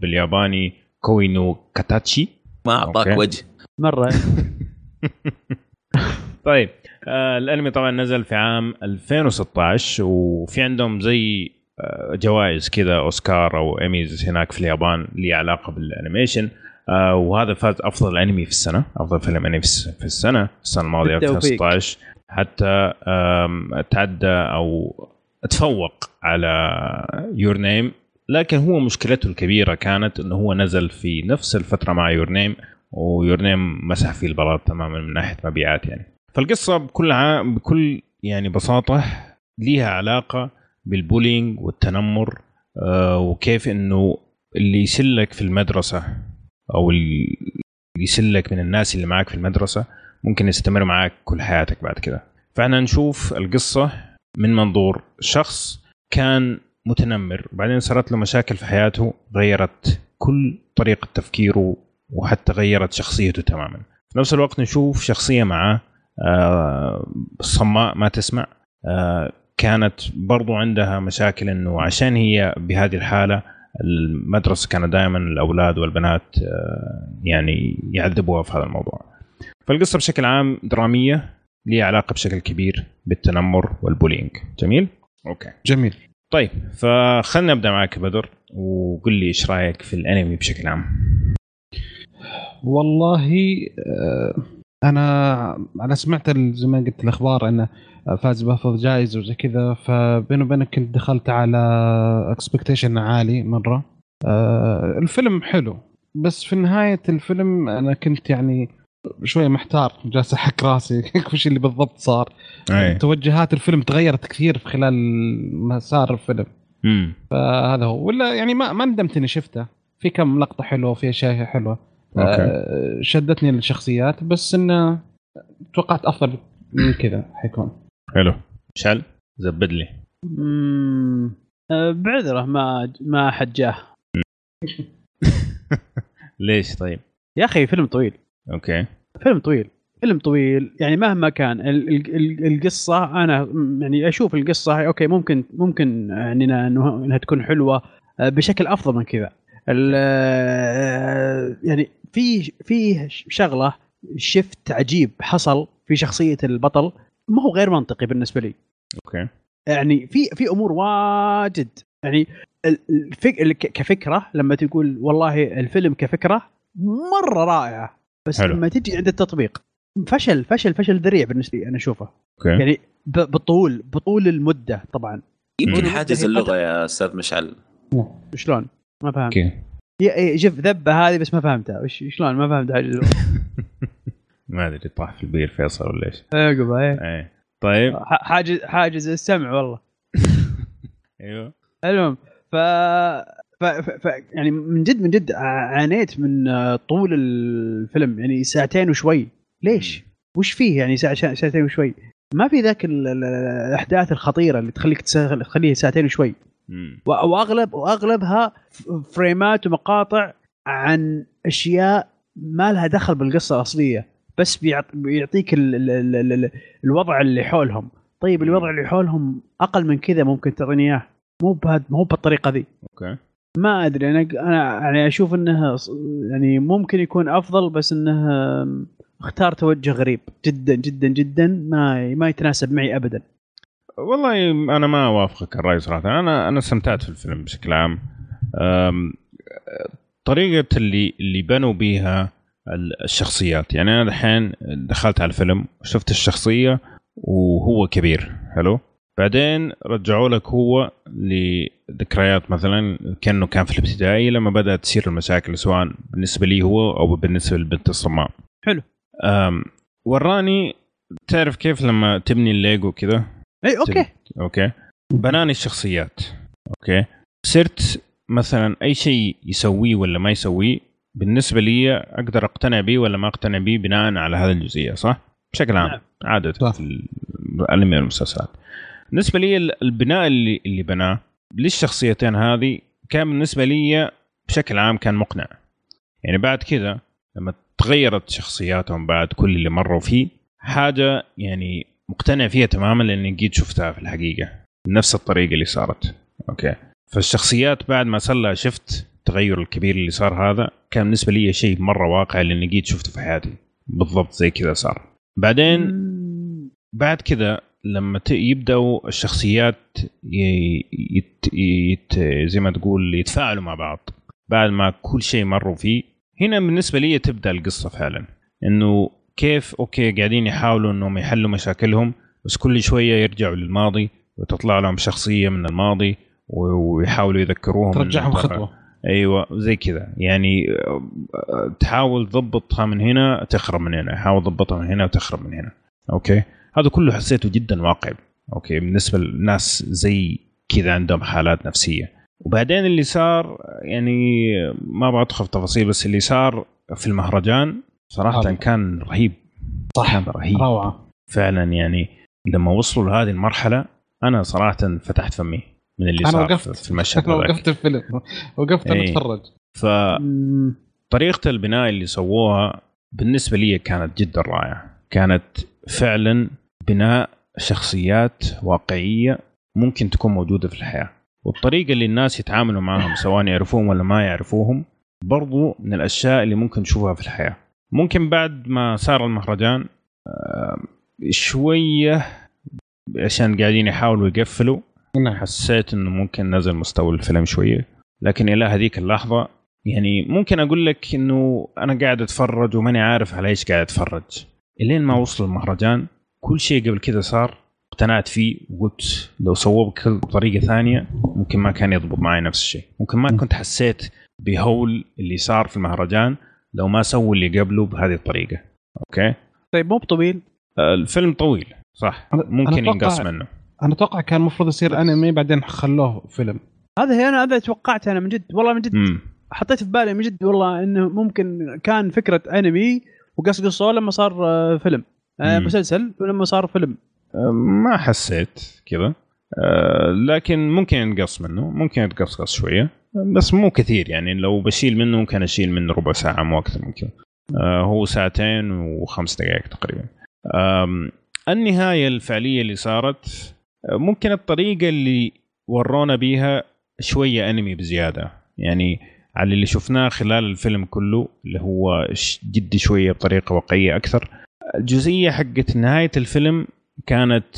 بالياباني Koe no Katachi. ما أعطاك. وجه. مرة. طيب آه الأنمي طبعا نزل في عام 2016 وفي عندهم زي آه جوائز كذا أوسكار أو ايميز هناك في اليابان لي علاقة بال animation آه وهذا فاز أفضل أنمي في السنة أفضل فيلم أنمي في الس- في السنة السنة الماضية بالتوفيق. 2016 حتى تعدى أو تفوق على Your Name لكن هو مشكلته الكبيرة كانت إنه هو نزل في نفس الفترة مع Your Name و Your Name مسح فيه البلاط تماما من ناحية مبيعات يعني. فالقصة بكل ع... بكل يعني بساطة ليها علاقة بال bullying والتنمر آه وكيف إنه اللي يسلك في المدرسة أو اللي يسلك من الناس اللي معك في المدرسة ممكن يستمر معك كل حياتك بعد كده. فإحنا نشوف القصة من منظور شخص كان متنمر وبعدين صارت له مشاكل في حياته غيرت كل طريقة تفكيره وحتى غيرت شخصيته تماما. في نفس الوقت نشوف شخصية معاه صماء ما تسمع. آه، كانت برضو عندها مشاكل إنه عشان هي بهذه الحالة المدرسة كانت دائما الأولاد والبنات آه، يعني يعذبوها في هذا الموضوع. فالقصة بشكل عام درامية ليها علاقة بشكل كبير بالتنمر وال bullying. جميل؟ okay. جميل. طيب فخلنا نبدأ معك بدر وقل لي إيش رأيك في الأنمي بشكل عام؟ والله آه، أنا أنا سمعت زي ما قلت الأخبار إنه فاز بافضل جائزه وزي كذا فبيني وبينك كنت دخلت على expectation عالي مرة. آه، الفيلم حلو بس في نهاية الفيلم أنا كنت يعني شوية محتار جالس أحك راسي وش اللي بالضبط صار. أي. توجهات الفيلم تغيرت كثير في خلال مسار الفيلم. امم فهذا هو. ولا يعني ما ما ندمت إني شفته. في كم لقطة حلوة وفي أشياء حلوة. أوكي. آه، شدتني الشخصيات بس إنه توقعت أفضل من كذا حيكون. حلو. مشعل زبد لي. مم، آه، بعذره ما ما حجاه ليش طيب؟ يا أخي فيلم طويل. okay. فيلم طويل. فيلم طويل يعني مهما كان ال- ال- ال- القصة أنا يعني أشوف القصة okay ممكن ممكن يعني إنها- إنها تكون حلوة بشكل أفضل من كذا. يعني في في شغلة شفت عجيب حصل في شخصية البطل ما هو غير منطقي بالنسبة لي. okay. يعني في في أمور واجد. يعني ال- الفك... كفكرة لما تقول والله الفيلم كفكرة مرة رائعة. بس حلو. لما تجي عند التطبيق فشل فشل فشل ذريع بالنسبة لي أنا أشوفه. okay. يعني ب- بطول بطول المدة طبعا. يمكن. حاجز اللغة يا أستاذ مشعل. شلون؟ ما فهمت. okay. شوف ذبة هذه بس ما فهمتها. وش شلون؟ ما فهمت حاجة ما أدري طاح في البير فيصل ولا إيش. عقب إيه. إي. طيب. حاجز حاجز السمع والله. أيوه. المهم ف... ف... ف... يعني من جد من جد عانيت من آه، طول الفيلم يعني ساعتين وشوي. ليش؟ وش فيه؟ يعني ساعة ساعتين وشوي؟ ما في ذاك ال- ال- الأحداث الخطيرة اللي تخليك تخليه ساعتين وشوي. واغلب وأغلبها فريمات ومقاطع عن أشياء ما لها دخل بالقصة الأصلية بس بيعط- بيعطيك ال ال ال ال ال الوضع اللي حولهم. طيب الوضع اللي حولهم أقل من كذا ممكن تعطيني إياه. مو بهاد مو بالطريقة ذي. أوكي. ما أدري أنا أنا يعني أشوف انه يعني ممكن يكون أفضل بس انه اختار توجه غريب. جدا جدا جدا ما ما يتناسب معي ابدا. والله أنا ما أوافقك الرأي صراحة. أنا أنا استمتعت في الفيلم بشكل عام. طريقة اللي اللي بنوا بيها ال- الشخصيات. يعني أنا الحين دخلت على الفيلم وشفت الشخصية وهو كبير. حلو؟ بعدين رجعوا لك هو لذكريات مثلا كأنه كان في الابتدائي لما بدات تصير المشاكل سواء بالنسبة لي هو أو بالنسبة للبنت الصماء. حلو. وراني تعرف كيف لما تبني الليجو كذا اي okay. okay. بناني الشخصيات. أوكي. صرت مثلا أي شيء يسويه ولا ما يسويه بالنسبة لي أقدر أقتنع به ولا ما أقتنع به بناء على هذه الجزئية صح؟ بشكل عام نعم. عادة صح. في الانمي والمسلسلات بالنسبة لي البناء اللي اللي بناه للشخصيتين هذه كان بالنسبة لي بشكل عام كان مقنع. يعني بعد كذا لما تغيرت شخصياتهم بعد كل اللي مروا فيه حاجة يعني مقتنع فيها تماما لاني جيت شفتها في الحقيقة. بنفس الطريقة اللي صارت. okay. فالشخصيات بعد ما صار لها شفت التغير الكبير اللي صار هذا. كان بالنسبة لي شيء مرة واقع لأني جيت شفته في حياتي. بالضبط زي كذا صار. بعدين. بعد كذا لما يبدأوا الشخصيات يت يت زي ما تقول يتفاعلوا مع بعض. بعد ما كل شيء مروا فيه هنا بالنسبة لي تبدأ القصة فعلا. إنه كيف؟ okay قاعدين يحاولوا إنهم يحلوا مشاكلهم بس كل شوية يرجعوا للماضي وتطلع لهم شخصية من الماضي ويحاولوا يذكروهم ترجعهم خطوة. أيوه زي كذا. يعني آه، آه، تحاول تضبطها من هنا تخرب من هنا. حاول تضبطها من هنا وتخرب من هنا. okay؟ هذا كله حسيته جدا واقعي. okay؟ بالنسبة للناس زي كذا عندهم حالات نفسية. وبعدين اللي صار يعني ما بدخل في تفاصيل بس اللي صار في المهرجان صراحة هذا. كان رهيب. صح. كان رهيب. روعة. فعلا يعني لما وصلوا لهذه المرحلة أنا صراحة فتحت فمي من اللي أنا صار وقفت. في المشهد أنا وقفت الفيلم. وقفت أنا إيه. أتفرج. ف مم. طريقة البناء اللي سووها بالنسبة لي كانت جدا رائعة. كانت فعلا بناء شخصيات واقعية ممكن تكون موجودة في الحياة. والطريقة اللي الناس يتعاملوا معهم سواء يعرفوهم ولا ما يعرفوهم برضو من الأشياء اللي ممكن تشوفها في الحياة. ممكن بعد ما صار المهرجان آه، شوية عشان قاعدين يحاولوا يقفلوا. نعم. حسيت إنه ممكن نزل مستوى الفيلم شوية لكن إلى هذيك اللحظة يعني ممكن أقول لك إنه أنا قاعد أتفرج وماني عارف على إيش قاعد أتفرج. إلين ما وصل المهرجان كل شيء قبل كذا صار اقتنعت فيه وقلت لو سووه بطريقه ثانية ممكن ما كان يضبط معي نفس الشيء. ممكن ما كنت حسيت بهول اللي صار في المهرجان لو ما سووا اللي قبله بهذه الطريقة. أوكي؟ طيب مو بطويل. الفيلم طويل صح. أنا- ممكن ينقص منه. أنا أتوقع كان المفروض يصير أنمي بعدين خلوه فيلم. هذا هي أنا هذا توقعت أنا من جد والله من جد. امم حطيت في بالي من جد والله إنه ممكن كان فكرة أنمي وقص قصه لما صار آه، فيلم. آه، مم. مسلسل ولما صار فيلم. ما حسيت كذا. أه، لكن ممكن ينقص منه ممكن يتقصقص شوية. بس مو كثير يعني لو بشيل منه ممكن أشيل منه ربع ساعة مو أكثر من كذا. أه، هو ساعتين وخمس دقائق تقريبا. النهاية الفعلية اللي صارت أه، ممكن الطريقة اللي ورونا بيها شوية أنمي بزيادة. يعني على اللي شفناه خلال الفيلم كله اللي هو جدي شوية بطريقة واقعية أكثر. الجزئية حقت نهاية الفيلم كانت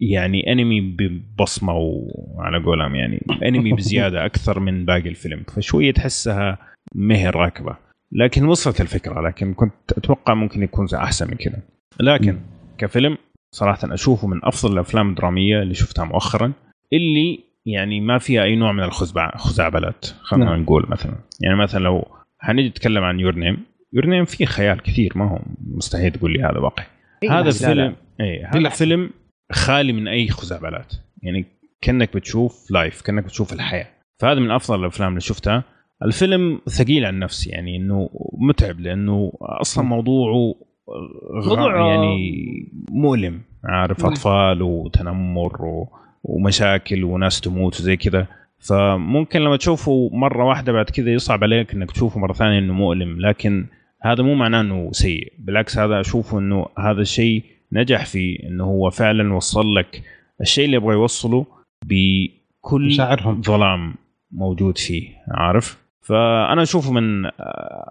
يعني انمي ببصمة وعلى قولهم يعني انمي بزيادة أكثر من باقي الفيلم فشوية تحسها مهر راكبة لكن وصلت الفكرة لكن كنت أتوقع ممكن يكون أحسن من كذا لكن كفيلم صراحة أشوفه من أفضل الأفلام الدرامية اللي شفتها مؤخرا اللي يعني ما فيها أي نوع من الخزبع خزعبلات خلينا نعم. نقول مثلا يعني مثلا لو حنيجي نتكلم عن Your Name Your Name فيه خيال كثير ما هو مستحيل تقول لي هذا واقع هذا لا، لا. الفيلم اي هذا. الفيلم خالي من أي خزعبلات. يعني كأنك بتشوف live كأنك بتشوف الحياة. فهذا من أفضل الأفلام اللي شفتها. الفيلم ثقيل عن نفسي يعني إنه متعب لأنه أصلا موضوعه موضوع- يعني مؤلم. عارف. أطفال وتنمر و... ومشاكل وناس تموت وزي كذا. فممكن لما تشوفه مرة واحدة بعد كذا يصعب عليك إنك تشوفه مرة ثانية إنه مؤلم. لكن هذا مو معناه إنه سيء. بالعكس هذا أشوفه إنه هذا الشيء نجح فيه إنه هو فعلا وصل لك الشيء اللي يبغى يوصله بكل مشاعرهم. ظلام موجود فيه عارف؟ فأنا أشوفه من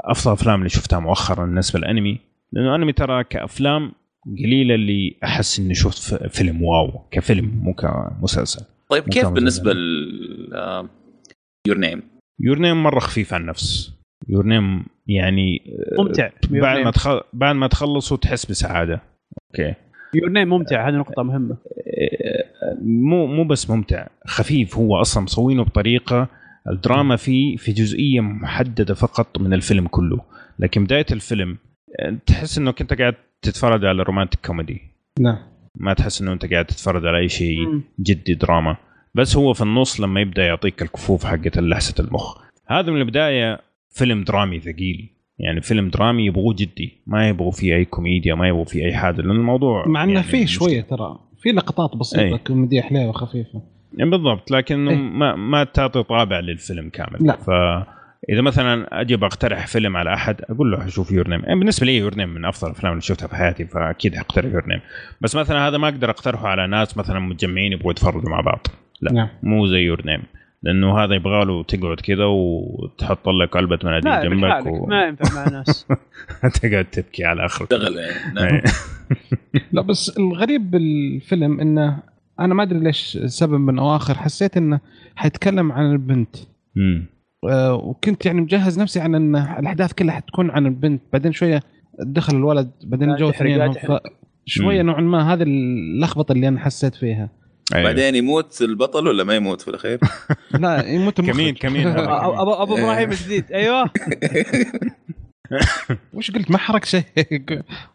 أفضل الافلام اللي شفتها مؤخرا بالنسبة للأنمي لأنه انمي ترى كأفلام قليلة اللي أحس إني شفت ف- فيلم واو كفيلم مو كمسلسل طيب مو كيف بالنسبة ل Your Name Your Name مرة خفيف عن النفس. Your Name يعني ممتع. بعد ما تخل... بعد ما تخلصه تحس بسعادة. okay. Your Name ممتع هذه نقطة مهمة. مو مو بس ممتع خفيف هو أصلا مسوينه بطريقة الدراما فيه في جزئية محددة فقط من الفيلم كله. لكن بداية الفيلم تحس إنه كنت قاعد تتفرج على romantic comedy نعم. ما تحس إنه أنت قاعد تتفرج على أي شيء. جدي دراما. بس هو في النص لما يبدأ يعطيك الكفوف حقت لحسة المخ. هذا من البداية فيلم درامي ثقيل. يعني فيلم درامي يبغوه جدي ما يبغوا فيه أي كوميديا ما يبغوا فيه أي حاجة لأن الموضوع مع إنه يعني فيه. شوية ترى في لقطات بسيطة أي. كوميديه حلوة خفيفة يعني بالضبط لكنه إيه. ما ما تعطي طابع للفيلم كامل لا. فاذا مثلا أجي بقترح فيلم على أحد أقول له شوف Your Name يعني بالنسبة لي Your Name من أفضل الأفلام اللي شفتها في حياتي فأكيد حقترح Your Name بس مثلا هذا ما أقدر أقترحه على ناس مثلا متجمعين يبغوا يتفرجوا مع بعض لا نعم مو زي يور نيم لأنه هذا يبغى له تقعد كذا وتحط لك علبة مناديل لا جنبك و... ما ينفع مع ناس تقعد تبكي على آخرك شغل يعني نعم. إيه. لا بس الغريب بالفيلم إنه أنا ما أدري ليش سبب من أواخر حسيت إنه حيتكلم عن البنت. آه، وكنت يعني مجهز نفسي عن ان الأحداث كلها حتكون عن البنت بعدين شوية دخل الولد بعدين جو تحرق. شوية. نوعا ما هذه اللخبطة اللي أنا حسيت فيها أيوه. بعدين يموت البطل ولا ما يموت في الأخير؟ لا يموت المخرج. كمين كمين. ابو ابو أبو إبراهيم الجديد أيوه وش قلت ما حرك شيء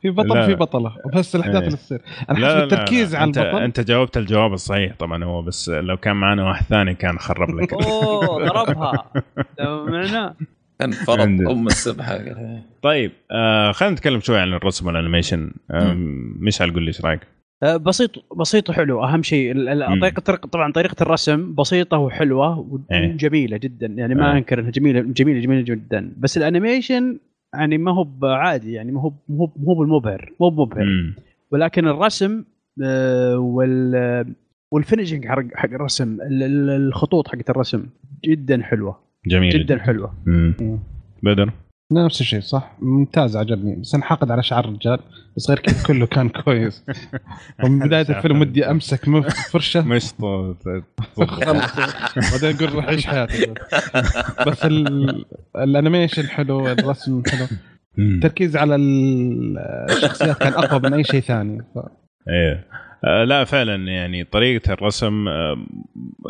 في بطل. في بطله بس الأحداث إيه. اللي تصير أنا لا حسب التركيز. على انت البطل أنت جاوبت الجواب الصحيح طبعا هو بس لو كان معنا واحد ثاني كان خرب لك أوه ضربها معناه كان فرض. أم السبحة طيب آه خلينا نتكلم شوي عن الرسم وال animation آه مشعل قول لي إيش رأيك؟ آه، بسيط بسيط وحلو. أهم شيء. طريقة طبعا طريقة الرسم بسيطة وحلوة إيه. وجميلة جدا. يعني ما إيه. أنكر إنها جميله جميله جميلة جدا. بس ال animation يعني ما هو عادي. يعني ما هو ما هو ما هو بالمبهر. مو بمبهر. ولكن الرسم آه، وال وال finishing حق الرسم ال- ال- الخطوط حقت الرسم جدا حلوة. جميل جدا حلوة. بدر؟ نفس الشيء صح؟ ممتاز عجبني. بس انحقد على شعر الرجال بس غير كذا كله كان كويس. ومن بداية الفيلم ودي أمسك فرشة. مشطه بعدين أقول روح عيش حياتك. بس ال- ال animation حلو الرسم حلو. التركيز على ال- الشخصيات كان أقوى من أي شيء ثاني. ف... إيه. آه، لا فعلا يعني طريقة الرسم آه،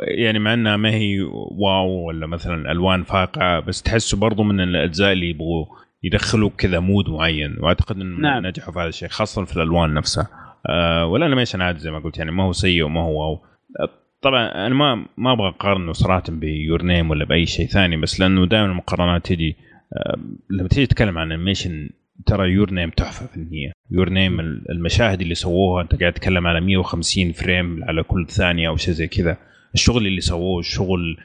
يعني مع إنها ما هي wow ولا مثلا ألوان فاقعة بس تحسه برضو من الأجزاء اللي يبغوا يدخلوا كذا mood معين وأعتقد إنهم نعم. نجحوا في هذا الشيء خاصة في الألوان نفسها آه وال animation عادي زي ما قلت يعني ما هو سيء وما هو wow آه، طبعا أنا ما ما أبغى أقارنه صراحة ب Your Name ولا بأي شيء ثاني بس لأنه دائما المقارنات تجي آه، لما تيجي تتكلم عن animation ترى Your Name تحفة في النهايه يور نيم المشاهد اللي سووها أنت قاعد تتكلم على 150 frame على كل ثانية أو شيء زي كذا. الشغل اللي سووه الشغل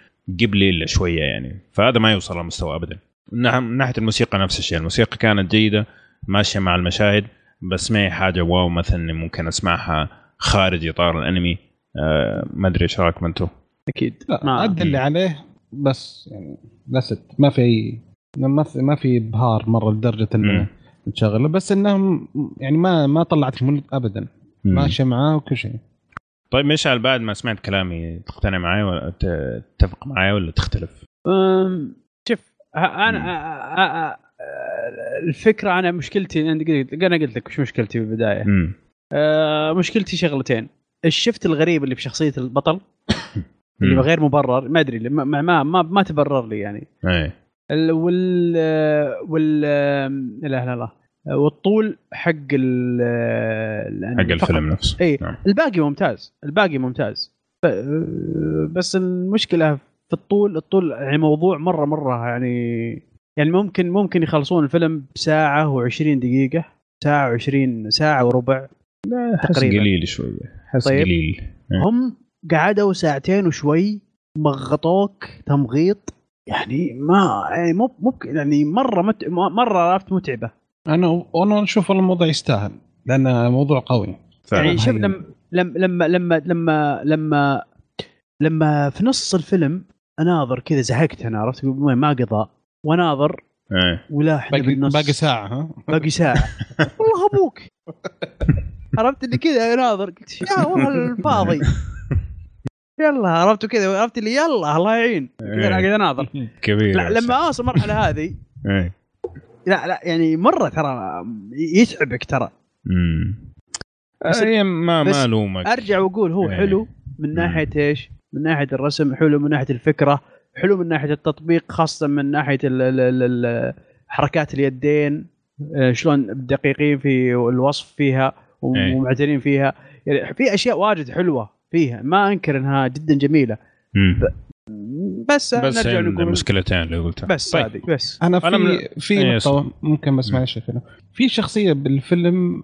قبلي إلا شوية يعني. فهذا ما يوصل لمستوى ابدا. نعم من ناحية الموسيقى نفس الشيء. الموسيقى كانت جيدة ماشية مع المشاهد بس ما هي حاجة wow مثلا ممكن أسمعها خارج إطار الأنمي. آه ما أدري إيش رأيكم أنتم؟ أكيد. ما ادى اللي عليه بس يعني لست ما في ما في ما في إبهار مرة لدرجة. إنه تشغله بس انهم يعني ما ما طلعت مولد ابدا. ماشيه معاه وكل شيء. طيب مشعل بعد ما سمعت كلامي تقتنع معي ولا تتفق معي ولا تختلف؟ شوف أنا الفكرة أنا مشكلتي أنا قلت أنا قلت لك وش مشكلتي في البداية. مشكلتي شغلتين. الشفت الغريب اللي في شخصية البطل اللي غير مبرر ما أدري ما ما ما, ما تبرر لي يعني. إيه. ال- وال وال لا لا لا. والطول حق ال حق فقط. الفيلم نفسه اي نعم. الباقي ممتاز الباقي ممتاز بس المشكلة في الطول الطول يعني موضوع مرة مرة يعني يعني ممكن ممكن يخلصون الفيلم بساعة و20 دقيقة ساعة و20 ساعة وربع تقريباً. قليل شوية احس طيب. قليل إيه. هم قعدوا ساعتين وشوي مغطوك تمغيط يعني ما يعني مو مو يعني مرة مت مرة عرفت متعبة أنا وأنا أشوف والله الموضوع يستاهل لأنه موضوع قوي. يعني شوف لما لما لما لما لما لما في نص الفيلم أناظر كذا زهقت أنا عرفت؟ ما ما قضى. وأناظر إيه. ولا إحنا باقي بالنص. باقي ساعة ها؟ باقي ساعة. والله أبوك عرفت اللي كذا أناظر؟ قلت يا والله الفاضي. يلا عرفت كذا؟ عرفت اللي يلا الله يعين. كذا قاعد أناظر. كبير لا لما أوصل المرحلة هذه إيه. لا لا يعني مرة ترى يتعبك ترى امم بس- ما ما ألومك أرجع وأقول هو إيه. حلو من ناحية إيش؟ من ناحية الرسم حلو من ناحية الفكرة حلو من ناحية التطبيق خاصة من ناحية ال- ال- ال- حركات اليدين آه، شلون دقيقين في الوصف فيها إيه. ومعتنين فيها يعني في أشياء واجد حلوة فيها ما أنكر إنها جدا جميلة. بس, بس نرجع نقول مشكلتين اللي قلتها بس طيب. هذه بس أنا في أنا من- في إيه، نقطة ممكن بس. معلش. في شخصية بالفيلم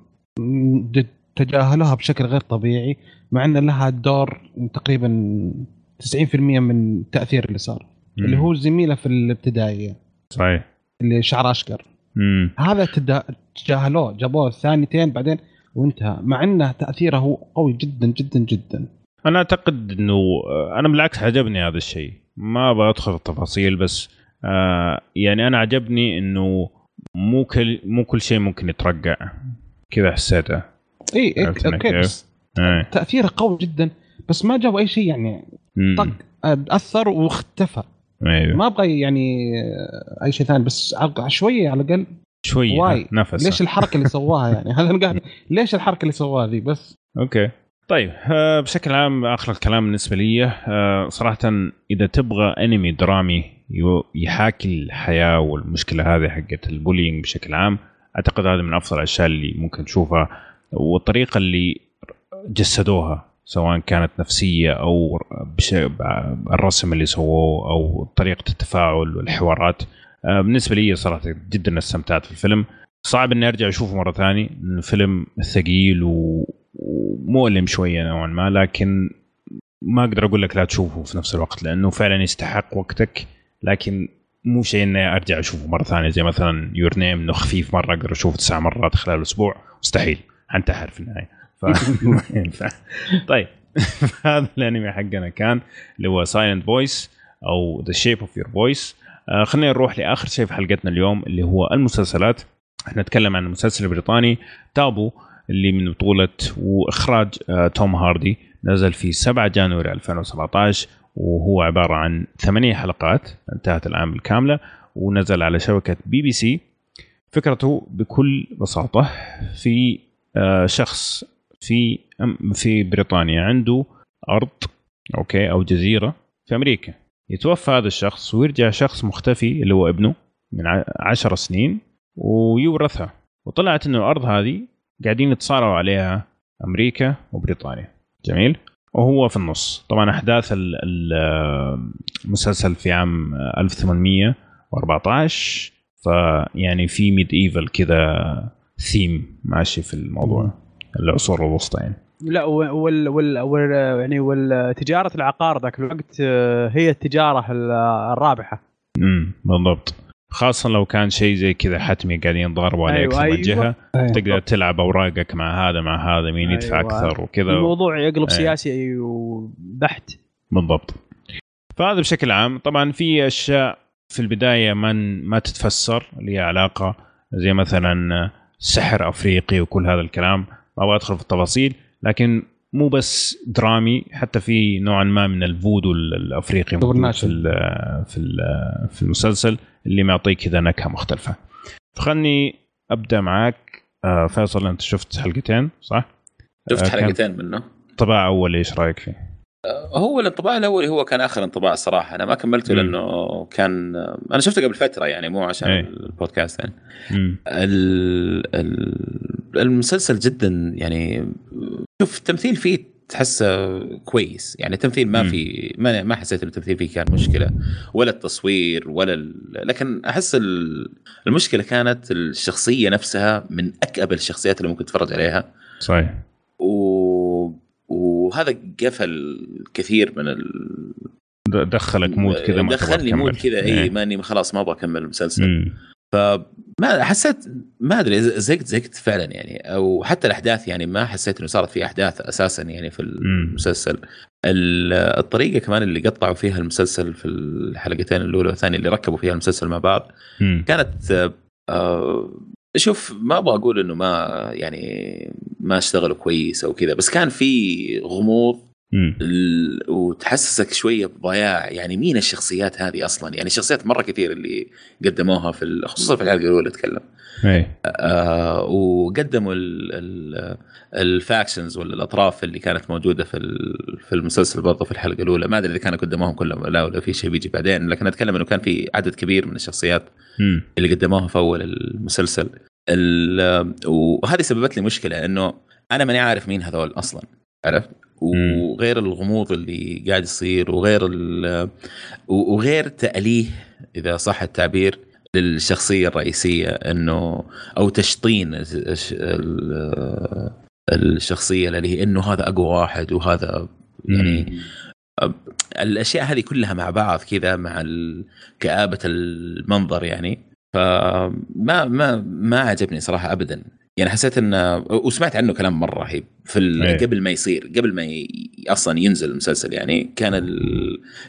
تجاهلوها بشكل غير طبيعي مع إن لها دور تقريبا 90% من التاثير اللي صار مم. اللي هو زميلة في الابتدائية صحيح اللي شعر أشقر. هذا تدا- تجاهلوه جابوه الثانيتين بعدين وانتهى مع إنه تأثيره هو قوي جدا جدا جدا أنا أعتقد إنه أنا بالعكس عجبني هذا الشيء. ما أبغى أدخل في التفاصيل بس آه يعني أنا عجبني إنه مو كل مو كل شيء ممكن يترقع. كذا حسيته. إي okay؟ بس تأثيره قوي جدا بس ما جابوا أي شيء يعني. طق أثر واختفى. أيوه. ما أبغى يعني آه، أي شيء ثاني بس شوية على الأقل شوي why. نفس ليش الحركة اللي سواها يعني؟ هذا قاعد ليش الحركة اللي سواها ذي؟ بس. okay. طيب آه بشكل عام آخر الكلام بالنسبة لي آه صراحة إذا تبغى أنمي درامي يحاكي الحياة والمشكلة هذه حقت ال bullying بشكل عام أعتقد هذا من أفضل الأشياء اللي ممكن تشوفها والطريقة اللي جسدوها سواء كانت نفسية أو. الرسم اللي سووه أو طريقة التفاعل والحوارات آه بالنسبة لي صراحة جدا استمتعت في الفيلم صعب إني أرجع أشوفه مرة ثانية الفيلم ثقيل و... ومؤلم شوية نوعا ما لكن ما أقدر أقول لك لا تشوفه في نفس الوقت لأنه فعلا يستحق وقتك لكن مو شيء إني أرجع أشوفه مرة ثانية زي مثلا Your Name إنه خفيف مرة أقدر أشوفه تسع مرات خلال أسبوع مستحيل حنتحر في النهاية. ف... طيب هذا الأنمي حقنا كان اللي هو Silent Voice أو The Shape of Your Voice خلينا نروح لآخر شيء في حلقتنا اليوم اللي هو المسلسلات. إحنا نتكلم عن المسلسل البريطاني تابو. اللي من بطولة وإخراج آه توم هاردي. نزل في 7 January 2017 وهو عبارة عن ثمانية حلقات انتهت الان بالكامله ونزل على شبكة بي بي سي. فكرته بكل بساطة في آه شخص في في بريطانيا عنده أرض okay أو جزيرة في أمريكا. يتوفى هذا الشخص ويرجع شخص مختفي اللي هو ابنه من عشر سنين ويورثها. وطلعت إنه الأرض هذه قاعدين يتصارعوا عليها أمريكا وبريطانيا. جميل. وهو في النص. طبعا أحداث المسلسل في عام 1814 فيعني في medieval كذا ثيم ماشي في الموضوع. العصور الوسطى يعني. لا وال وال وال يعني والتجاره العقار ذاك الوقت آه، هي التجارة الرابحة. امم بالضبط. خاصة لو كان شيء زي كذا حتمي قاعدين ينضربوا عليك أيوة أيوة. جهة أيوة. تقدر تلعب أوراقك مع هذا مع هذا مين يدفع أيوة. أكثر وكذا الموضوع يقلب أيوة. سياسي بحت بالضبط فهذا بشكل عام طبعا في أشياء في البداية ما ما تتفسر اللي علاقة زي مثلا سحر أفريقي وكل هذا الكلام ما أبغى أدخل في التفاصيل لكن مو بس درامي حتى في نوعا ما من الفودو الأفريقي في في في المسلسل اللي معطيك كذا نكهة مختلفة. فخلني أبدأ معك آه، فيصل أنت شفت حلقتين صح؟ شفت آه، حلقتين منه. طباع أول إيش رأيك فيه؟ هو الانطباع الأول هو كان آخر انطباع الصراحه أنا ما كملته م. لأنه كان أنا شفته قبل فترة يعني مو عشان أي. البودكاست يعني. المسلسل جدا يعني شوف التمثيل فيه تحسه كويس. يعني التمثيل ما في ما ما حسيت إن التمثيل فيه كان مشكلة ولا التصوير ولا ال... لكن أحس المشكلة كانت الشخصية نفسها من أكأب الشخصيات اللي ممكن تتفرج عليها. صحيح. و... وهذا قفل كثير من ال... دخلك mood كذا ما دخلني mood كذا اي إيه. ماني خلاص ما أبغى أكمل المسلسل. فما حسيت ما أدري زهقت زهقت فعلا يعني. أو حتى الأحداث يعني ما حسيت إنه صارت في أحداث أساسا يعني في المسلسل. الطريقة كمان اللي قطعوا فيها المسلسل في الحلقتين الأولى والثانية اللي ركبوا فيها المسلسل مع بعض كانت آه شوف ما أبغى أقول إنه ما يعني ما اشتغلوا كويس أو كذا بس كان في غموض وتحسسك شوية بضياع. يعني مين الشخصيات هذه أصلا؟ يعني شخصيات مرة كثير اللي قدموها في خصوصا في الحلقة الأولى اتكلم اي آه وقدموا الفاكشنز ولا الاطراف اللي كانت موجودة في في المسلسل برضه في الحلقة الأولى. ما أدري إذا كانوا قدموهم كلهم لا ولا في شيء بيجي بعدين. لكن أتكلم إنه كان في عدد كبير من الشخصيات م. اللي قدموها في أول المسلسل. وهذه سببت لي مشكلة إنه أنا ماني عارف مين هذول أصلا. عرفت؟ وغير الغموض اللي قاعد يصير وغير وغير تأليه إذا صح التعبير للشخصية الرئيسية إنه أو تشطين الشخصية اللي هي إنه هذا أقوى واحد وهذا يعني الأشياء هذه كلها مع بعض كذا مع كآبة المنظر يعني. فما ما ما عجبني صراحة ابدا. يعني حسيت انه وسمعت عنه كلام مرة رهيب في أيه. قبل ما يصير قبل ما ي... أصلا ينزل المسلسل يعني. كان ال...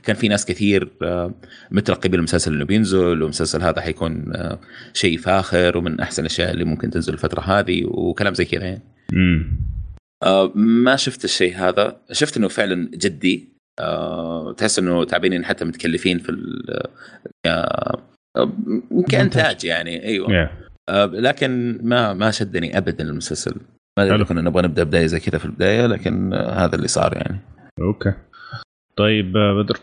كان في ناس كثير آه، مترقبين المسلسل إنه بينزل والمسلسل هذا حيكون آه، شيء فاخر ومن أحسن الأشياء اللي ممكن تنزل الفترة هذه وكلام زي كذا يعني. امم ما شفت الشيء هذا. شفت إنه فعلا جدي تحس إنه تعبانين حتى متكلفين في كانتاج يعني. أيوه. Yeah. آه، لكن ما ما شدني ابدا المسلسل. ما أدري كنا نبغى نبدأ بداية زي كذا في البداية لكن هذا اللي صار يعني. أوكي. طيب آه، بدر.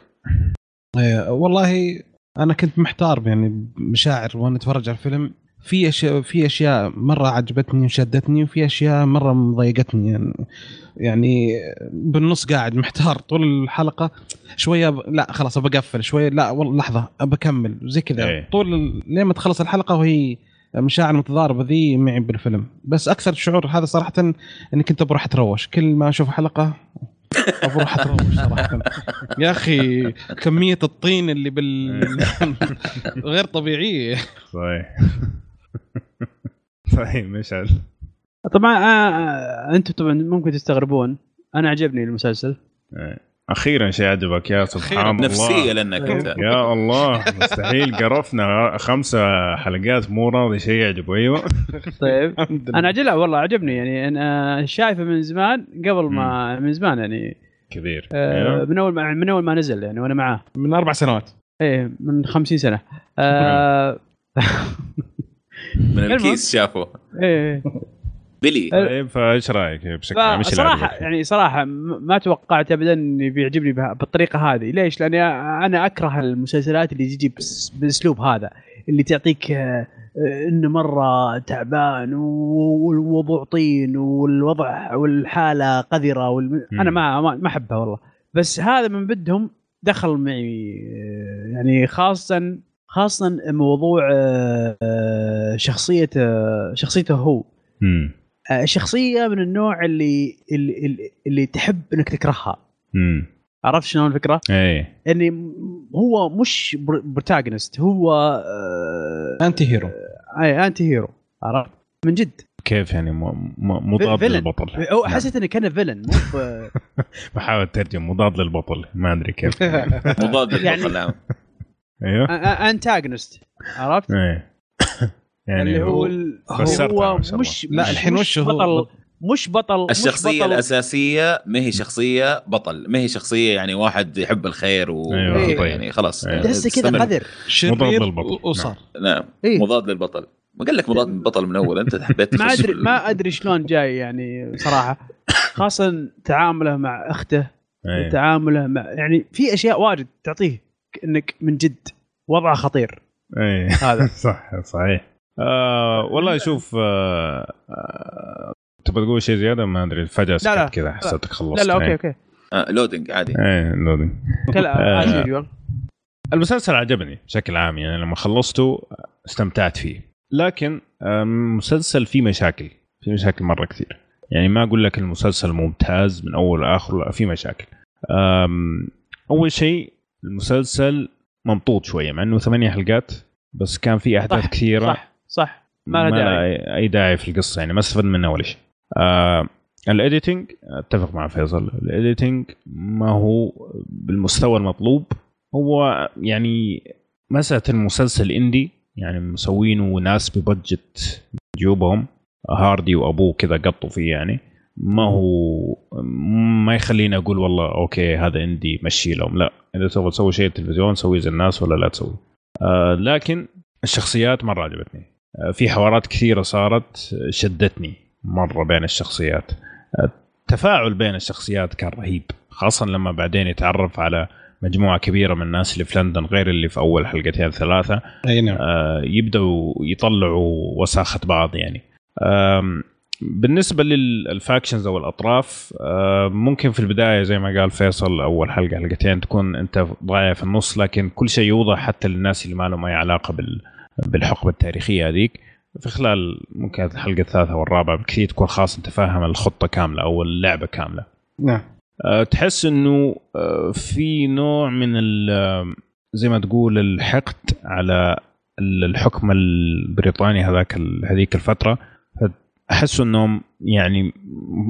إيه، والله أنا كنت محتار يعني مشاعر وأنا أتفرج على الفيلم. في أشياء في أشياء مرة عجبتني وشدتني وفي أشياء مرة مضايقتني. يعني يعني بالنص قاعد محتار طول الحلقة. شوية ب... لا خلاص بقفل شوية. لا والله لحظة بكمل زي كذا. أيه. طول لين ما تخلص الحلقة وهي مشاعر متضاربة ذي معي بالفيلم. بس أكثر الشعور هذا صراحة إني كنت بروح أتروش. كل ما أشوف حلقة بروح أتروش صراحة. يا أخي كمية الطين اللي بال غير طبيعية. صحيح. صحيح مشعل. طبعا آه، آه، أنتم طبعا ممكن تستغربون. أنا عجبني المسلسل. إيه. أخيرا شيء عجبك يا سبحان الله. نفسيه لأنك أنت. يا الله مستحيل. قرفنا خمسة حلقات مو راضي شيء يعجبه. أيوه. طيب. أنا عجل والله عجبني. يعني أنا شايفه من زمان قبل ما من زمان يعني. كبير. آه أيوة. من أول ما من أول ما نزل يعني وأنا معاه. من أربع سنوات. إيه من 50 سنة. آه من الكيس شافه. إيه. بيلي طيب فايش رأيك؟ بشكل عام إيش صراحة؟ يعني صراحة ما توقعت ابدا انه بيعجبني بالطريقة هذه. ليش؟ لأني أنا أكره المسلسلات اللي تجي بالأسلوب هذا اللي تعطيك آه، إنه مرة تعبان و- والوضع طين والوضع والحالة قذرة والم... أنا ما ما ما أحبها والله. بس هذا من بدهم دخل معي آه، يعني خاصه خاصه موضوع شخصية شخصيته هو. شخصية من النوع اللي اللي, اللي, تحب إنك تكرهها مم. عرفت شلون الفكرة؟ إيه إني هو مش protagonist هو آه antihero اي antihero عرفت؟ من جد كيف يعني مضاد فيلن. للبطل هو حسيت انه كان فيلن مو ب- بحاول أترجم مضاد للبطل ما أدري كيف مضاد يعني- للبطل نعم أيوه انتاجونست عرفت؟ إيه يعني اللي هو هو هو الله. مش لا، مش- الحين مش وش هو؟ بطل مش بطل مش الشخصية بطل الأساسية ما هي شخصية بطل ما هي شخصية يعني واحد يحب الخير و أيوة،. كذا يعني خلاص أيوة. تحسه كذا. قذر مضاد للبطل. وصار نعم إيه. مضاد للبطل ما قال لك مضاد للبطل من أول أنت حبيت ما ال- ما أدري شلون جاي يعني صراحة خاصة تعامله مع أخته إيه. تعامله مع يعني في أشياء واجد تعطيه إنك من جد وضعه خطير إيه هذا صح صحيح آه والله شوف آه آه تبغى تقول شيء زيادة؟ ما أدري فجاه. سكت كذا حسيتك خلصت لا لا أوكي إيه. أوكي. آه loading عادي. إيه لودنج كلا آه. المسلسل عجبني بشكل عام يعني لما خلصته استمتعت فيه. لكن آم، مسلسل فيه مشاكل في مشاكل مرة كثير. يعني ما أقول لك المسلسل ممتاز من أول لآخر لا في مشاكل. أول شيء المسلسل ممطوط شوية مع إنه ثمانية حلقات بس كان في أحداث صح، كثيرة. صح. صح ما له داعي. اي داعي في القصة يعني ما استفدنا منها ولا شيء. آه ال editing أتفق مع فيصل ال editing ما هو بالمستوى المطلوب. هو يعني مساله المسلسل indie يعني مسوينه ناس ب budget جيوبهم هاردي وأبوه كذا قطوا فيه يعني. ما هو ما يخليني أقول والله أوكي هذا indie مشي لهم. لا إذا تبغى تسوي شيء التلفزيون سويه زي الناس ولا لا تسوي. آه لكن الشخصيات مرة عجبتني. في حوارات كثيرة صارت آه، شدتني مرة بين الشخصيات. آه، التفاعل بين الشخصيات كان رهيب خاصة لما بعدين يتعرف على مجموعة كبيرة من الناس اللي في لندن غير اللي في أول حلقتين ثلاثة. أي نعم. آه، يبدأوا يطلعوا وساخة بعض يعني. آم، بالنسبة للفاكشنز أو الأطراف آه، ممكن في البداية زي ما قال فيصل أول حلقة حلقتين تكون أنت ضايع في النص لكن كل شيء يوضح حتى للناس اللي ما لهم أي علاقة بال بالحقبة التاريخية هذيك. في خلال ممكن الحلقة الثالثة والرابعة بكثير تكون خلاص انت فاهم الخطة كاملة أو اللعبة كاملة. نعم. أه، تحس إنه أه، في نوع من ال- زي ما تقول الحقد على ال- الحكم البريطاني هذاك هذيك الفترة. أحس إنهم يعني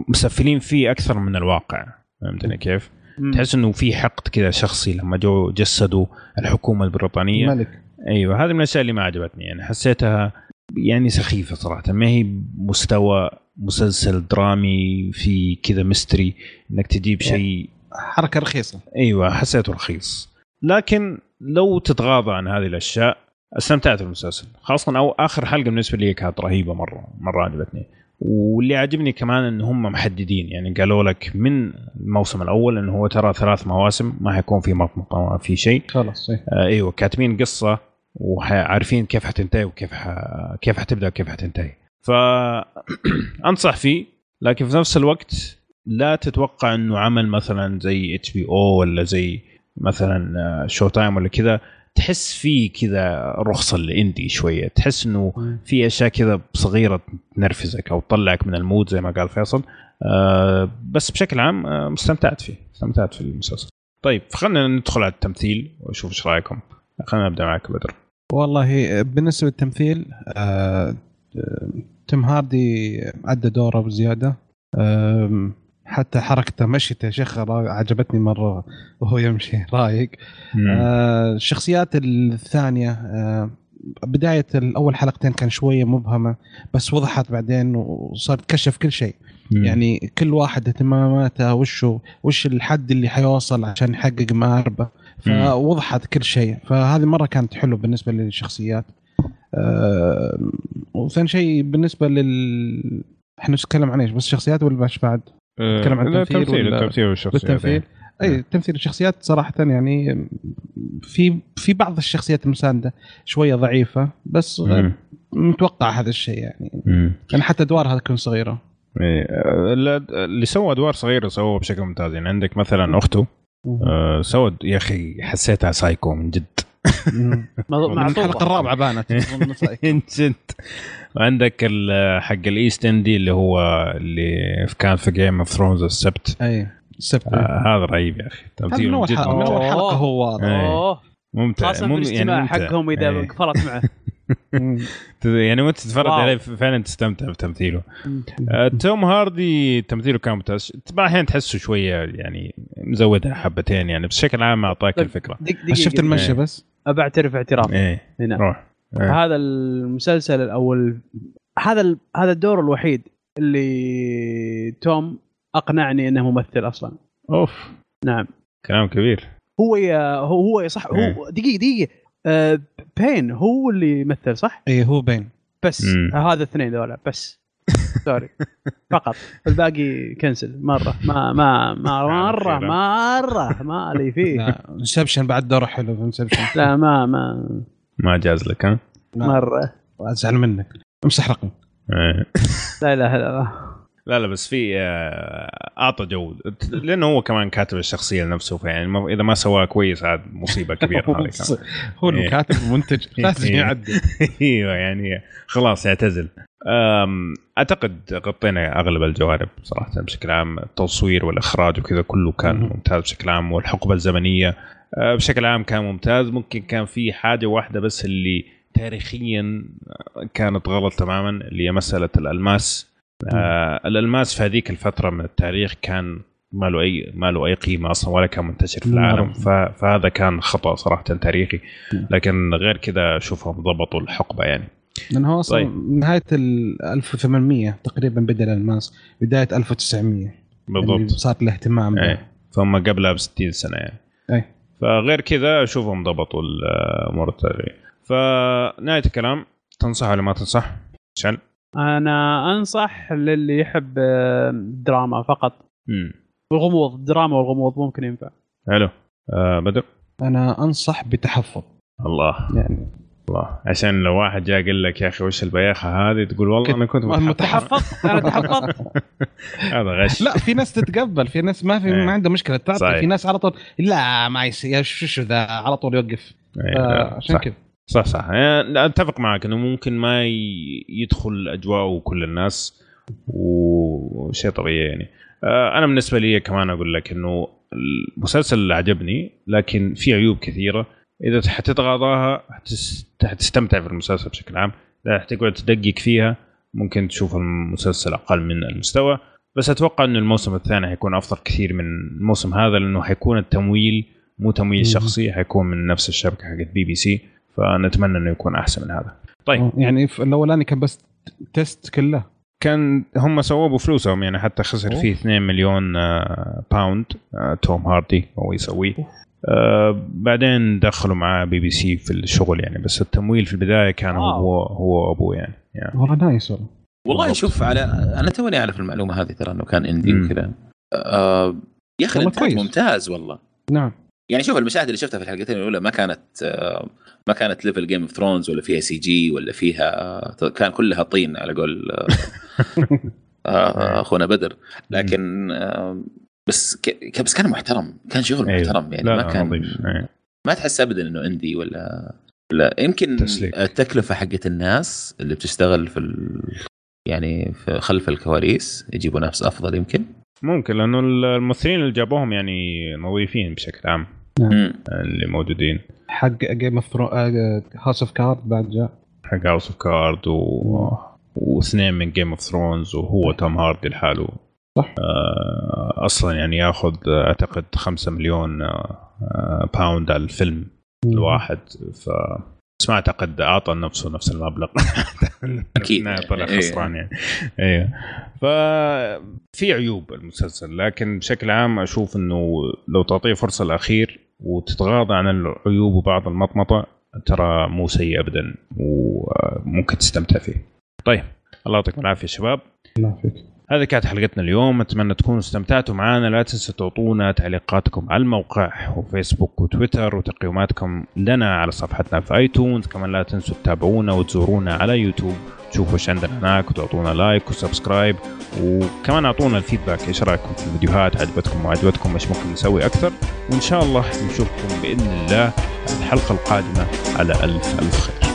مسفلين فيه أكثر من الواقع. فهمتني كيف؟ تحس إنه في حقد كذا شخصي لما جو جسدوا الحكومة البريطانية. ملك. أيوه هذه من الأشياء اللي ما عجبتني. يعني حسيتها يعني سخيفة صراحة. ما هي مستوى مسلسل درامي في كذا mystery إنك تجيب شيء حركة رخيصة. أيوه حسيته رخيص. لكن لو تتغاضى عن هذه الأشياء استمتعت بالمسلسل. خاصة أو آخر حلقة بالنسبة لي كانت رهيبة مرة مرة عجبتني. واللي عجبني كمان إن هم محددين. يعني قالوا لك من الموسم الأول انه هو ترى ثلاث مواسم ما حيكون في مطمطه ما في شيء. خلاص إيه. آه أيوه كاتبين قصة وعارفين كيف حتنتهي وكيف ح... كيف حتبدأ وكيف حتنتهي. فانصح فيه لكن في نفس الوقت لا تتوقع إنه عمل مثلا زي HBO ولا زي مثلا آه، Showtime ولا كذا. تحس فيه كذا رخصة ال indie شوية. تحس إنه في أشياء كذا صغيرة تنرفزك أو تطلعك من ال mood زي ما قال فيصل. آه بس بشكل عام آه مستمتعت فيه استمتعت في المسلسل. طيب خلينا ندخل على التمثيل وأشوف إيش رأيكم. خلينا نبدأ معك بدر. والله بالنسبة للتمثيل آه، توم هاردي أدى دوره بزيادة حتى حركته مشيته شيخ عجبتني مرة وهو يمشي رايق. آه الشخصيات الثانية آه بداية الأول حلقتين كان شوية مبهمة بس وضحت بعدين وصار كشف كل شيء مم. يعني كل واحد اهتماماته وشو وش الحد اللي حيوصل عشان يحقق مآربه فوضحت كل شيء. فهذه مرة كانت حلوة بالنسبة للشخصيات. آه وثاني شيء بالنسبة لل إحنا نتكلم عن إيش؟ بس شخصيات ولا باش بعد؟ آه، نتكلم عن التمثيل التمثيل التمثيل والشخصيات بالتمثيل؟ إيه. أي تمثيل الشخصيات صراحة يعني في في بعض الشخصيات المساندة شوية ضعيفة بس. متوقع هذا الشيء يعني. لأن حتى أدوارها تكون صغيرة. إيه، آه، اللي سوى أدوار صغيرة سووها بشكل ممتاز. يعني عندك مثلا اخته آه، سوى يا أخي حسيتها سايكو من جد. من الحلقة الرابعة بانت. جد. وعندك ال- حق ال East India اللي هو اللي كان في Game of Thrones السبت. أي السبت. آه هذا رهيب يا أخي. هذا من أول حلقه هو واضح ممتع خاصة في الاجتماع. حقهم إذا. قفلت معه. يعني وانت تتفرج. عليه فعلا تستمتع بتمثيله. آه، توم هاردي تمثيله كان ممتاز. بعض الأحيان تحسه شوية يعني مزودها حبتين يعني بس بشكل عام أعطاك طيب. الفكرة. بس شفت إيه. بس؟ ابى اعترف اعتراف. إيه هنا. روح. إيه. هذا المسلسل أو ال... هذا ال... هذا الدور الوحيد اللي توم أقنعني إنه ممثل أصلا. أوف. نعم. كلام كبير. هو هو هو صح إيه. هو دقيقة دقيقة. آه بين هو اللي يمثل صح؟ اي هو بين. بس. مم. هذا الاثنين ذولا بس. sorry فقط. الباقي cancel مرة. ما ما ما مرة. مرة. ما لي فيه. Inception بعد دوره حلو في Inception لا ما ما. ما جاز لك ها؟ مرة. ازعل منك. امسح رقم إيه. لا إله إلا الله. لا لا بس في آه، أعطى جو لأنه هو كمان كاتب الشخصية لنفسه فيعني إذا ما سواها كويس عاد مصيبة كبيرة. هو إيه. الكاتب المنتج لازم إيه. يعدل أيوه يعني خلاص يعتزل أعتقد غطينا أغلب الجوانب صراحة بشكل عام التصوير والإخراج وكذا كله كان. ممتاز بشكل عام والحقبة الزمنية أه، بشكل عام كان ممتاز ممكن كان في حاجة واحدة بس اللي تاريخيا كانت غلط تماما اللي هي مسألة الألماس آه الالماس في هذيك الفترة من التاريخ كان ما له اي ما له أي قيمة أصلا ولا كان منتشر في العالم نعم. ف- فهذا كان خطأ صراحة تاريخي. لكن غير كذا اشوفهم ضبطوا الحقبة يعني. لأن هو أصلا طيب. نهاية ال 1800 تقريبا بدأ الالماس بداية 1900 يعني بالضبط. صار الاهتمام. إيه فهم قبلها ب 60 سنة يعني. أي. فغير كذا اشوفهم ضبطوا الأمور التاريخية. فنهاية الكلام تنصح ولا ما تنصح؟ عشان أنا أنصح للي يحب آه، دراما فقط. امم والغموض الدراما والغموض ممكن ينفع. حلو. آه بدر؟ أنا أنصح بتحفظ. الله. يعني الله. عشان لو واحد جاء قال لك يا أخي وش البياخة هذه؟ تقول والله أنا كنت متحفظ. أنا تحفظت هذا غش. لا في ناس تتقبل. في ناس ما في إيه. ما عنده مشكلة. تعطي. صحيح. في ناس على طول لا ما يصير. شو شو ذا؟ على طول يوقف. إيه، لا، عشان. كذا. صح صح. يعني أتفق معك إنه ممكن ما يدخل اجواء كل الناس وشيء طبيعي يعني. آه، أنا بالنسبة لي كمان أقول لك إنه المسلسل عجبني لكن في عيوب كثيرة. إذا حتتغاضاها حتس- حتستمتع في المسلسل بشكل عام. إذا حتقعد تدقق فيها ممكن تشوف المسلسل أقل من المستوى. بس أتوقع إنه الموسم الثاني حيكون أفضل كثير من الموسم هذا لأنه حيكون التمويل مو تمويل. شخصي حيكون من نفس الشبكة حقت بي بي سي. فنتمنى إنه يكون أحسن من هذا طيب يعني في الأولاني كان بس test كله كان هم سووه بفلوسهم يعني حتى خسر أوه. فيه 2 مليون آه، pound آه، توم هاردي هو يسويه آه، بعدين دخلوا معاه بي بي سي في الشغل يعني بس التمويل في البداية كان واو. هو هو أبوه يعني, يعني والله nice والله والله. شوف على أنا توني أعرف المعلومة هذه ترى إنه كان indie. وكذا آه يا أخي. ممتاز والله نعم يعني شوف المشاهد اللي شفتها في الحلقتين الأولى ما كانت آه ما كانت level Game of Thrones ولا فيها CG ولا فيها آه كان كلها طين على قول آه أخونا بدر لكن بس ك... بس كان محترم كان شغل أيوه. محترم يعني ما كان أيوه. ما تحس ابدا إنه indie ولا لا يمكن تسليك. التكلفة حقت الناس اللي بتشتغل في ال... يعني في خلف الكواليس يجيبوا ناس أفضل يمكن ممكن لأنه الممثلين اللي جابوهم يعني نظيفين بشكل عام مم. اللي موجودين. حق Game of House of Cards بعد جاء. حق House of Cards و... واثنين من Game of Thrones وهو توم هاردي لحاله. صح. آه، أصلا يعني ياخذ آه، أعتقد 5 مليون آه، pound على الفيلم الواحد. ف بس ما أعتقد أعطى نفسه نفس المبلغ. إنه طلع إيه. خسران يعني أيوه ففي عيوب المسلسل لكن بشكل عام أشوف إنه لو تعطيه فرصة الأخير وتتغاضى عن العيوب وبعض المطمطة ترى مو سيء ابدا وممكن تستمتع فيه. طيب الله يعطيكم العافية شباب الله يعافيك هذه كانت حلقتنا اليوم. أتمنى تكونوا استمتعتوا معنا. لا تنسوا تعطونا تعليقاتكم على الموقع وفيسبوك وتويتر وتقييماتكم لنا على صفحتنا في آيتونز. كمان لا تنسوا تتابعونا وتزورونا على يوتيوب. تشوفوا إيش عندنا هناك وتعطونا like و subscribe. وكمان أعطونا ال feedback إيش رأيكم في الفيديوهات؟ عجبتكم ما عجبتكم؟ إيش ممكن نسوي أكثر؟ وإن شاء الله نشوفكم بإذن الله الحلقة القادمة على ألف ألف خير.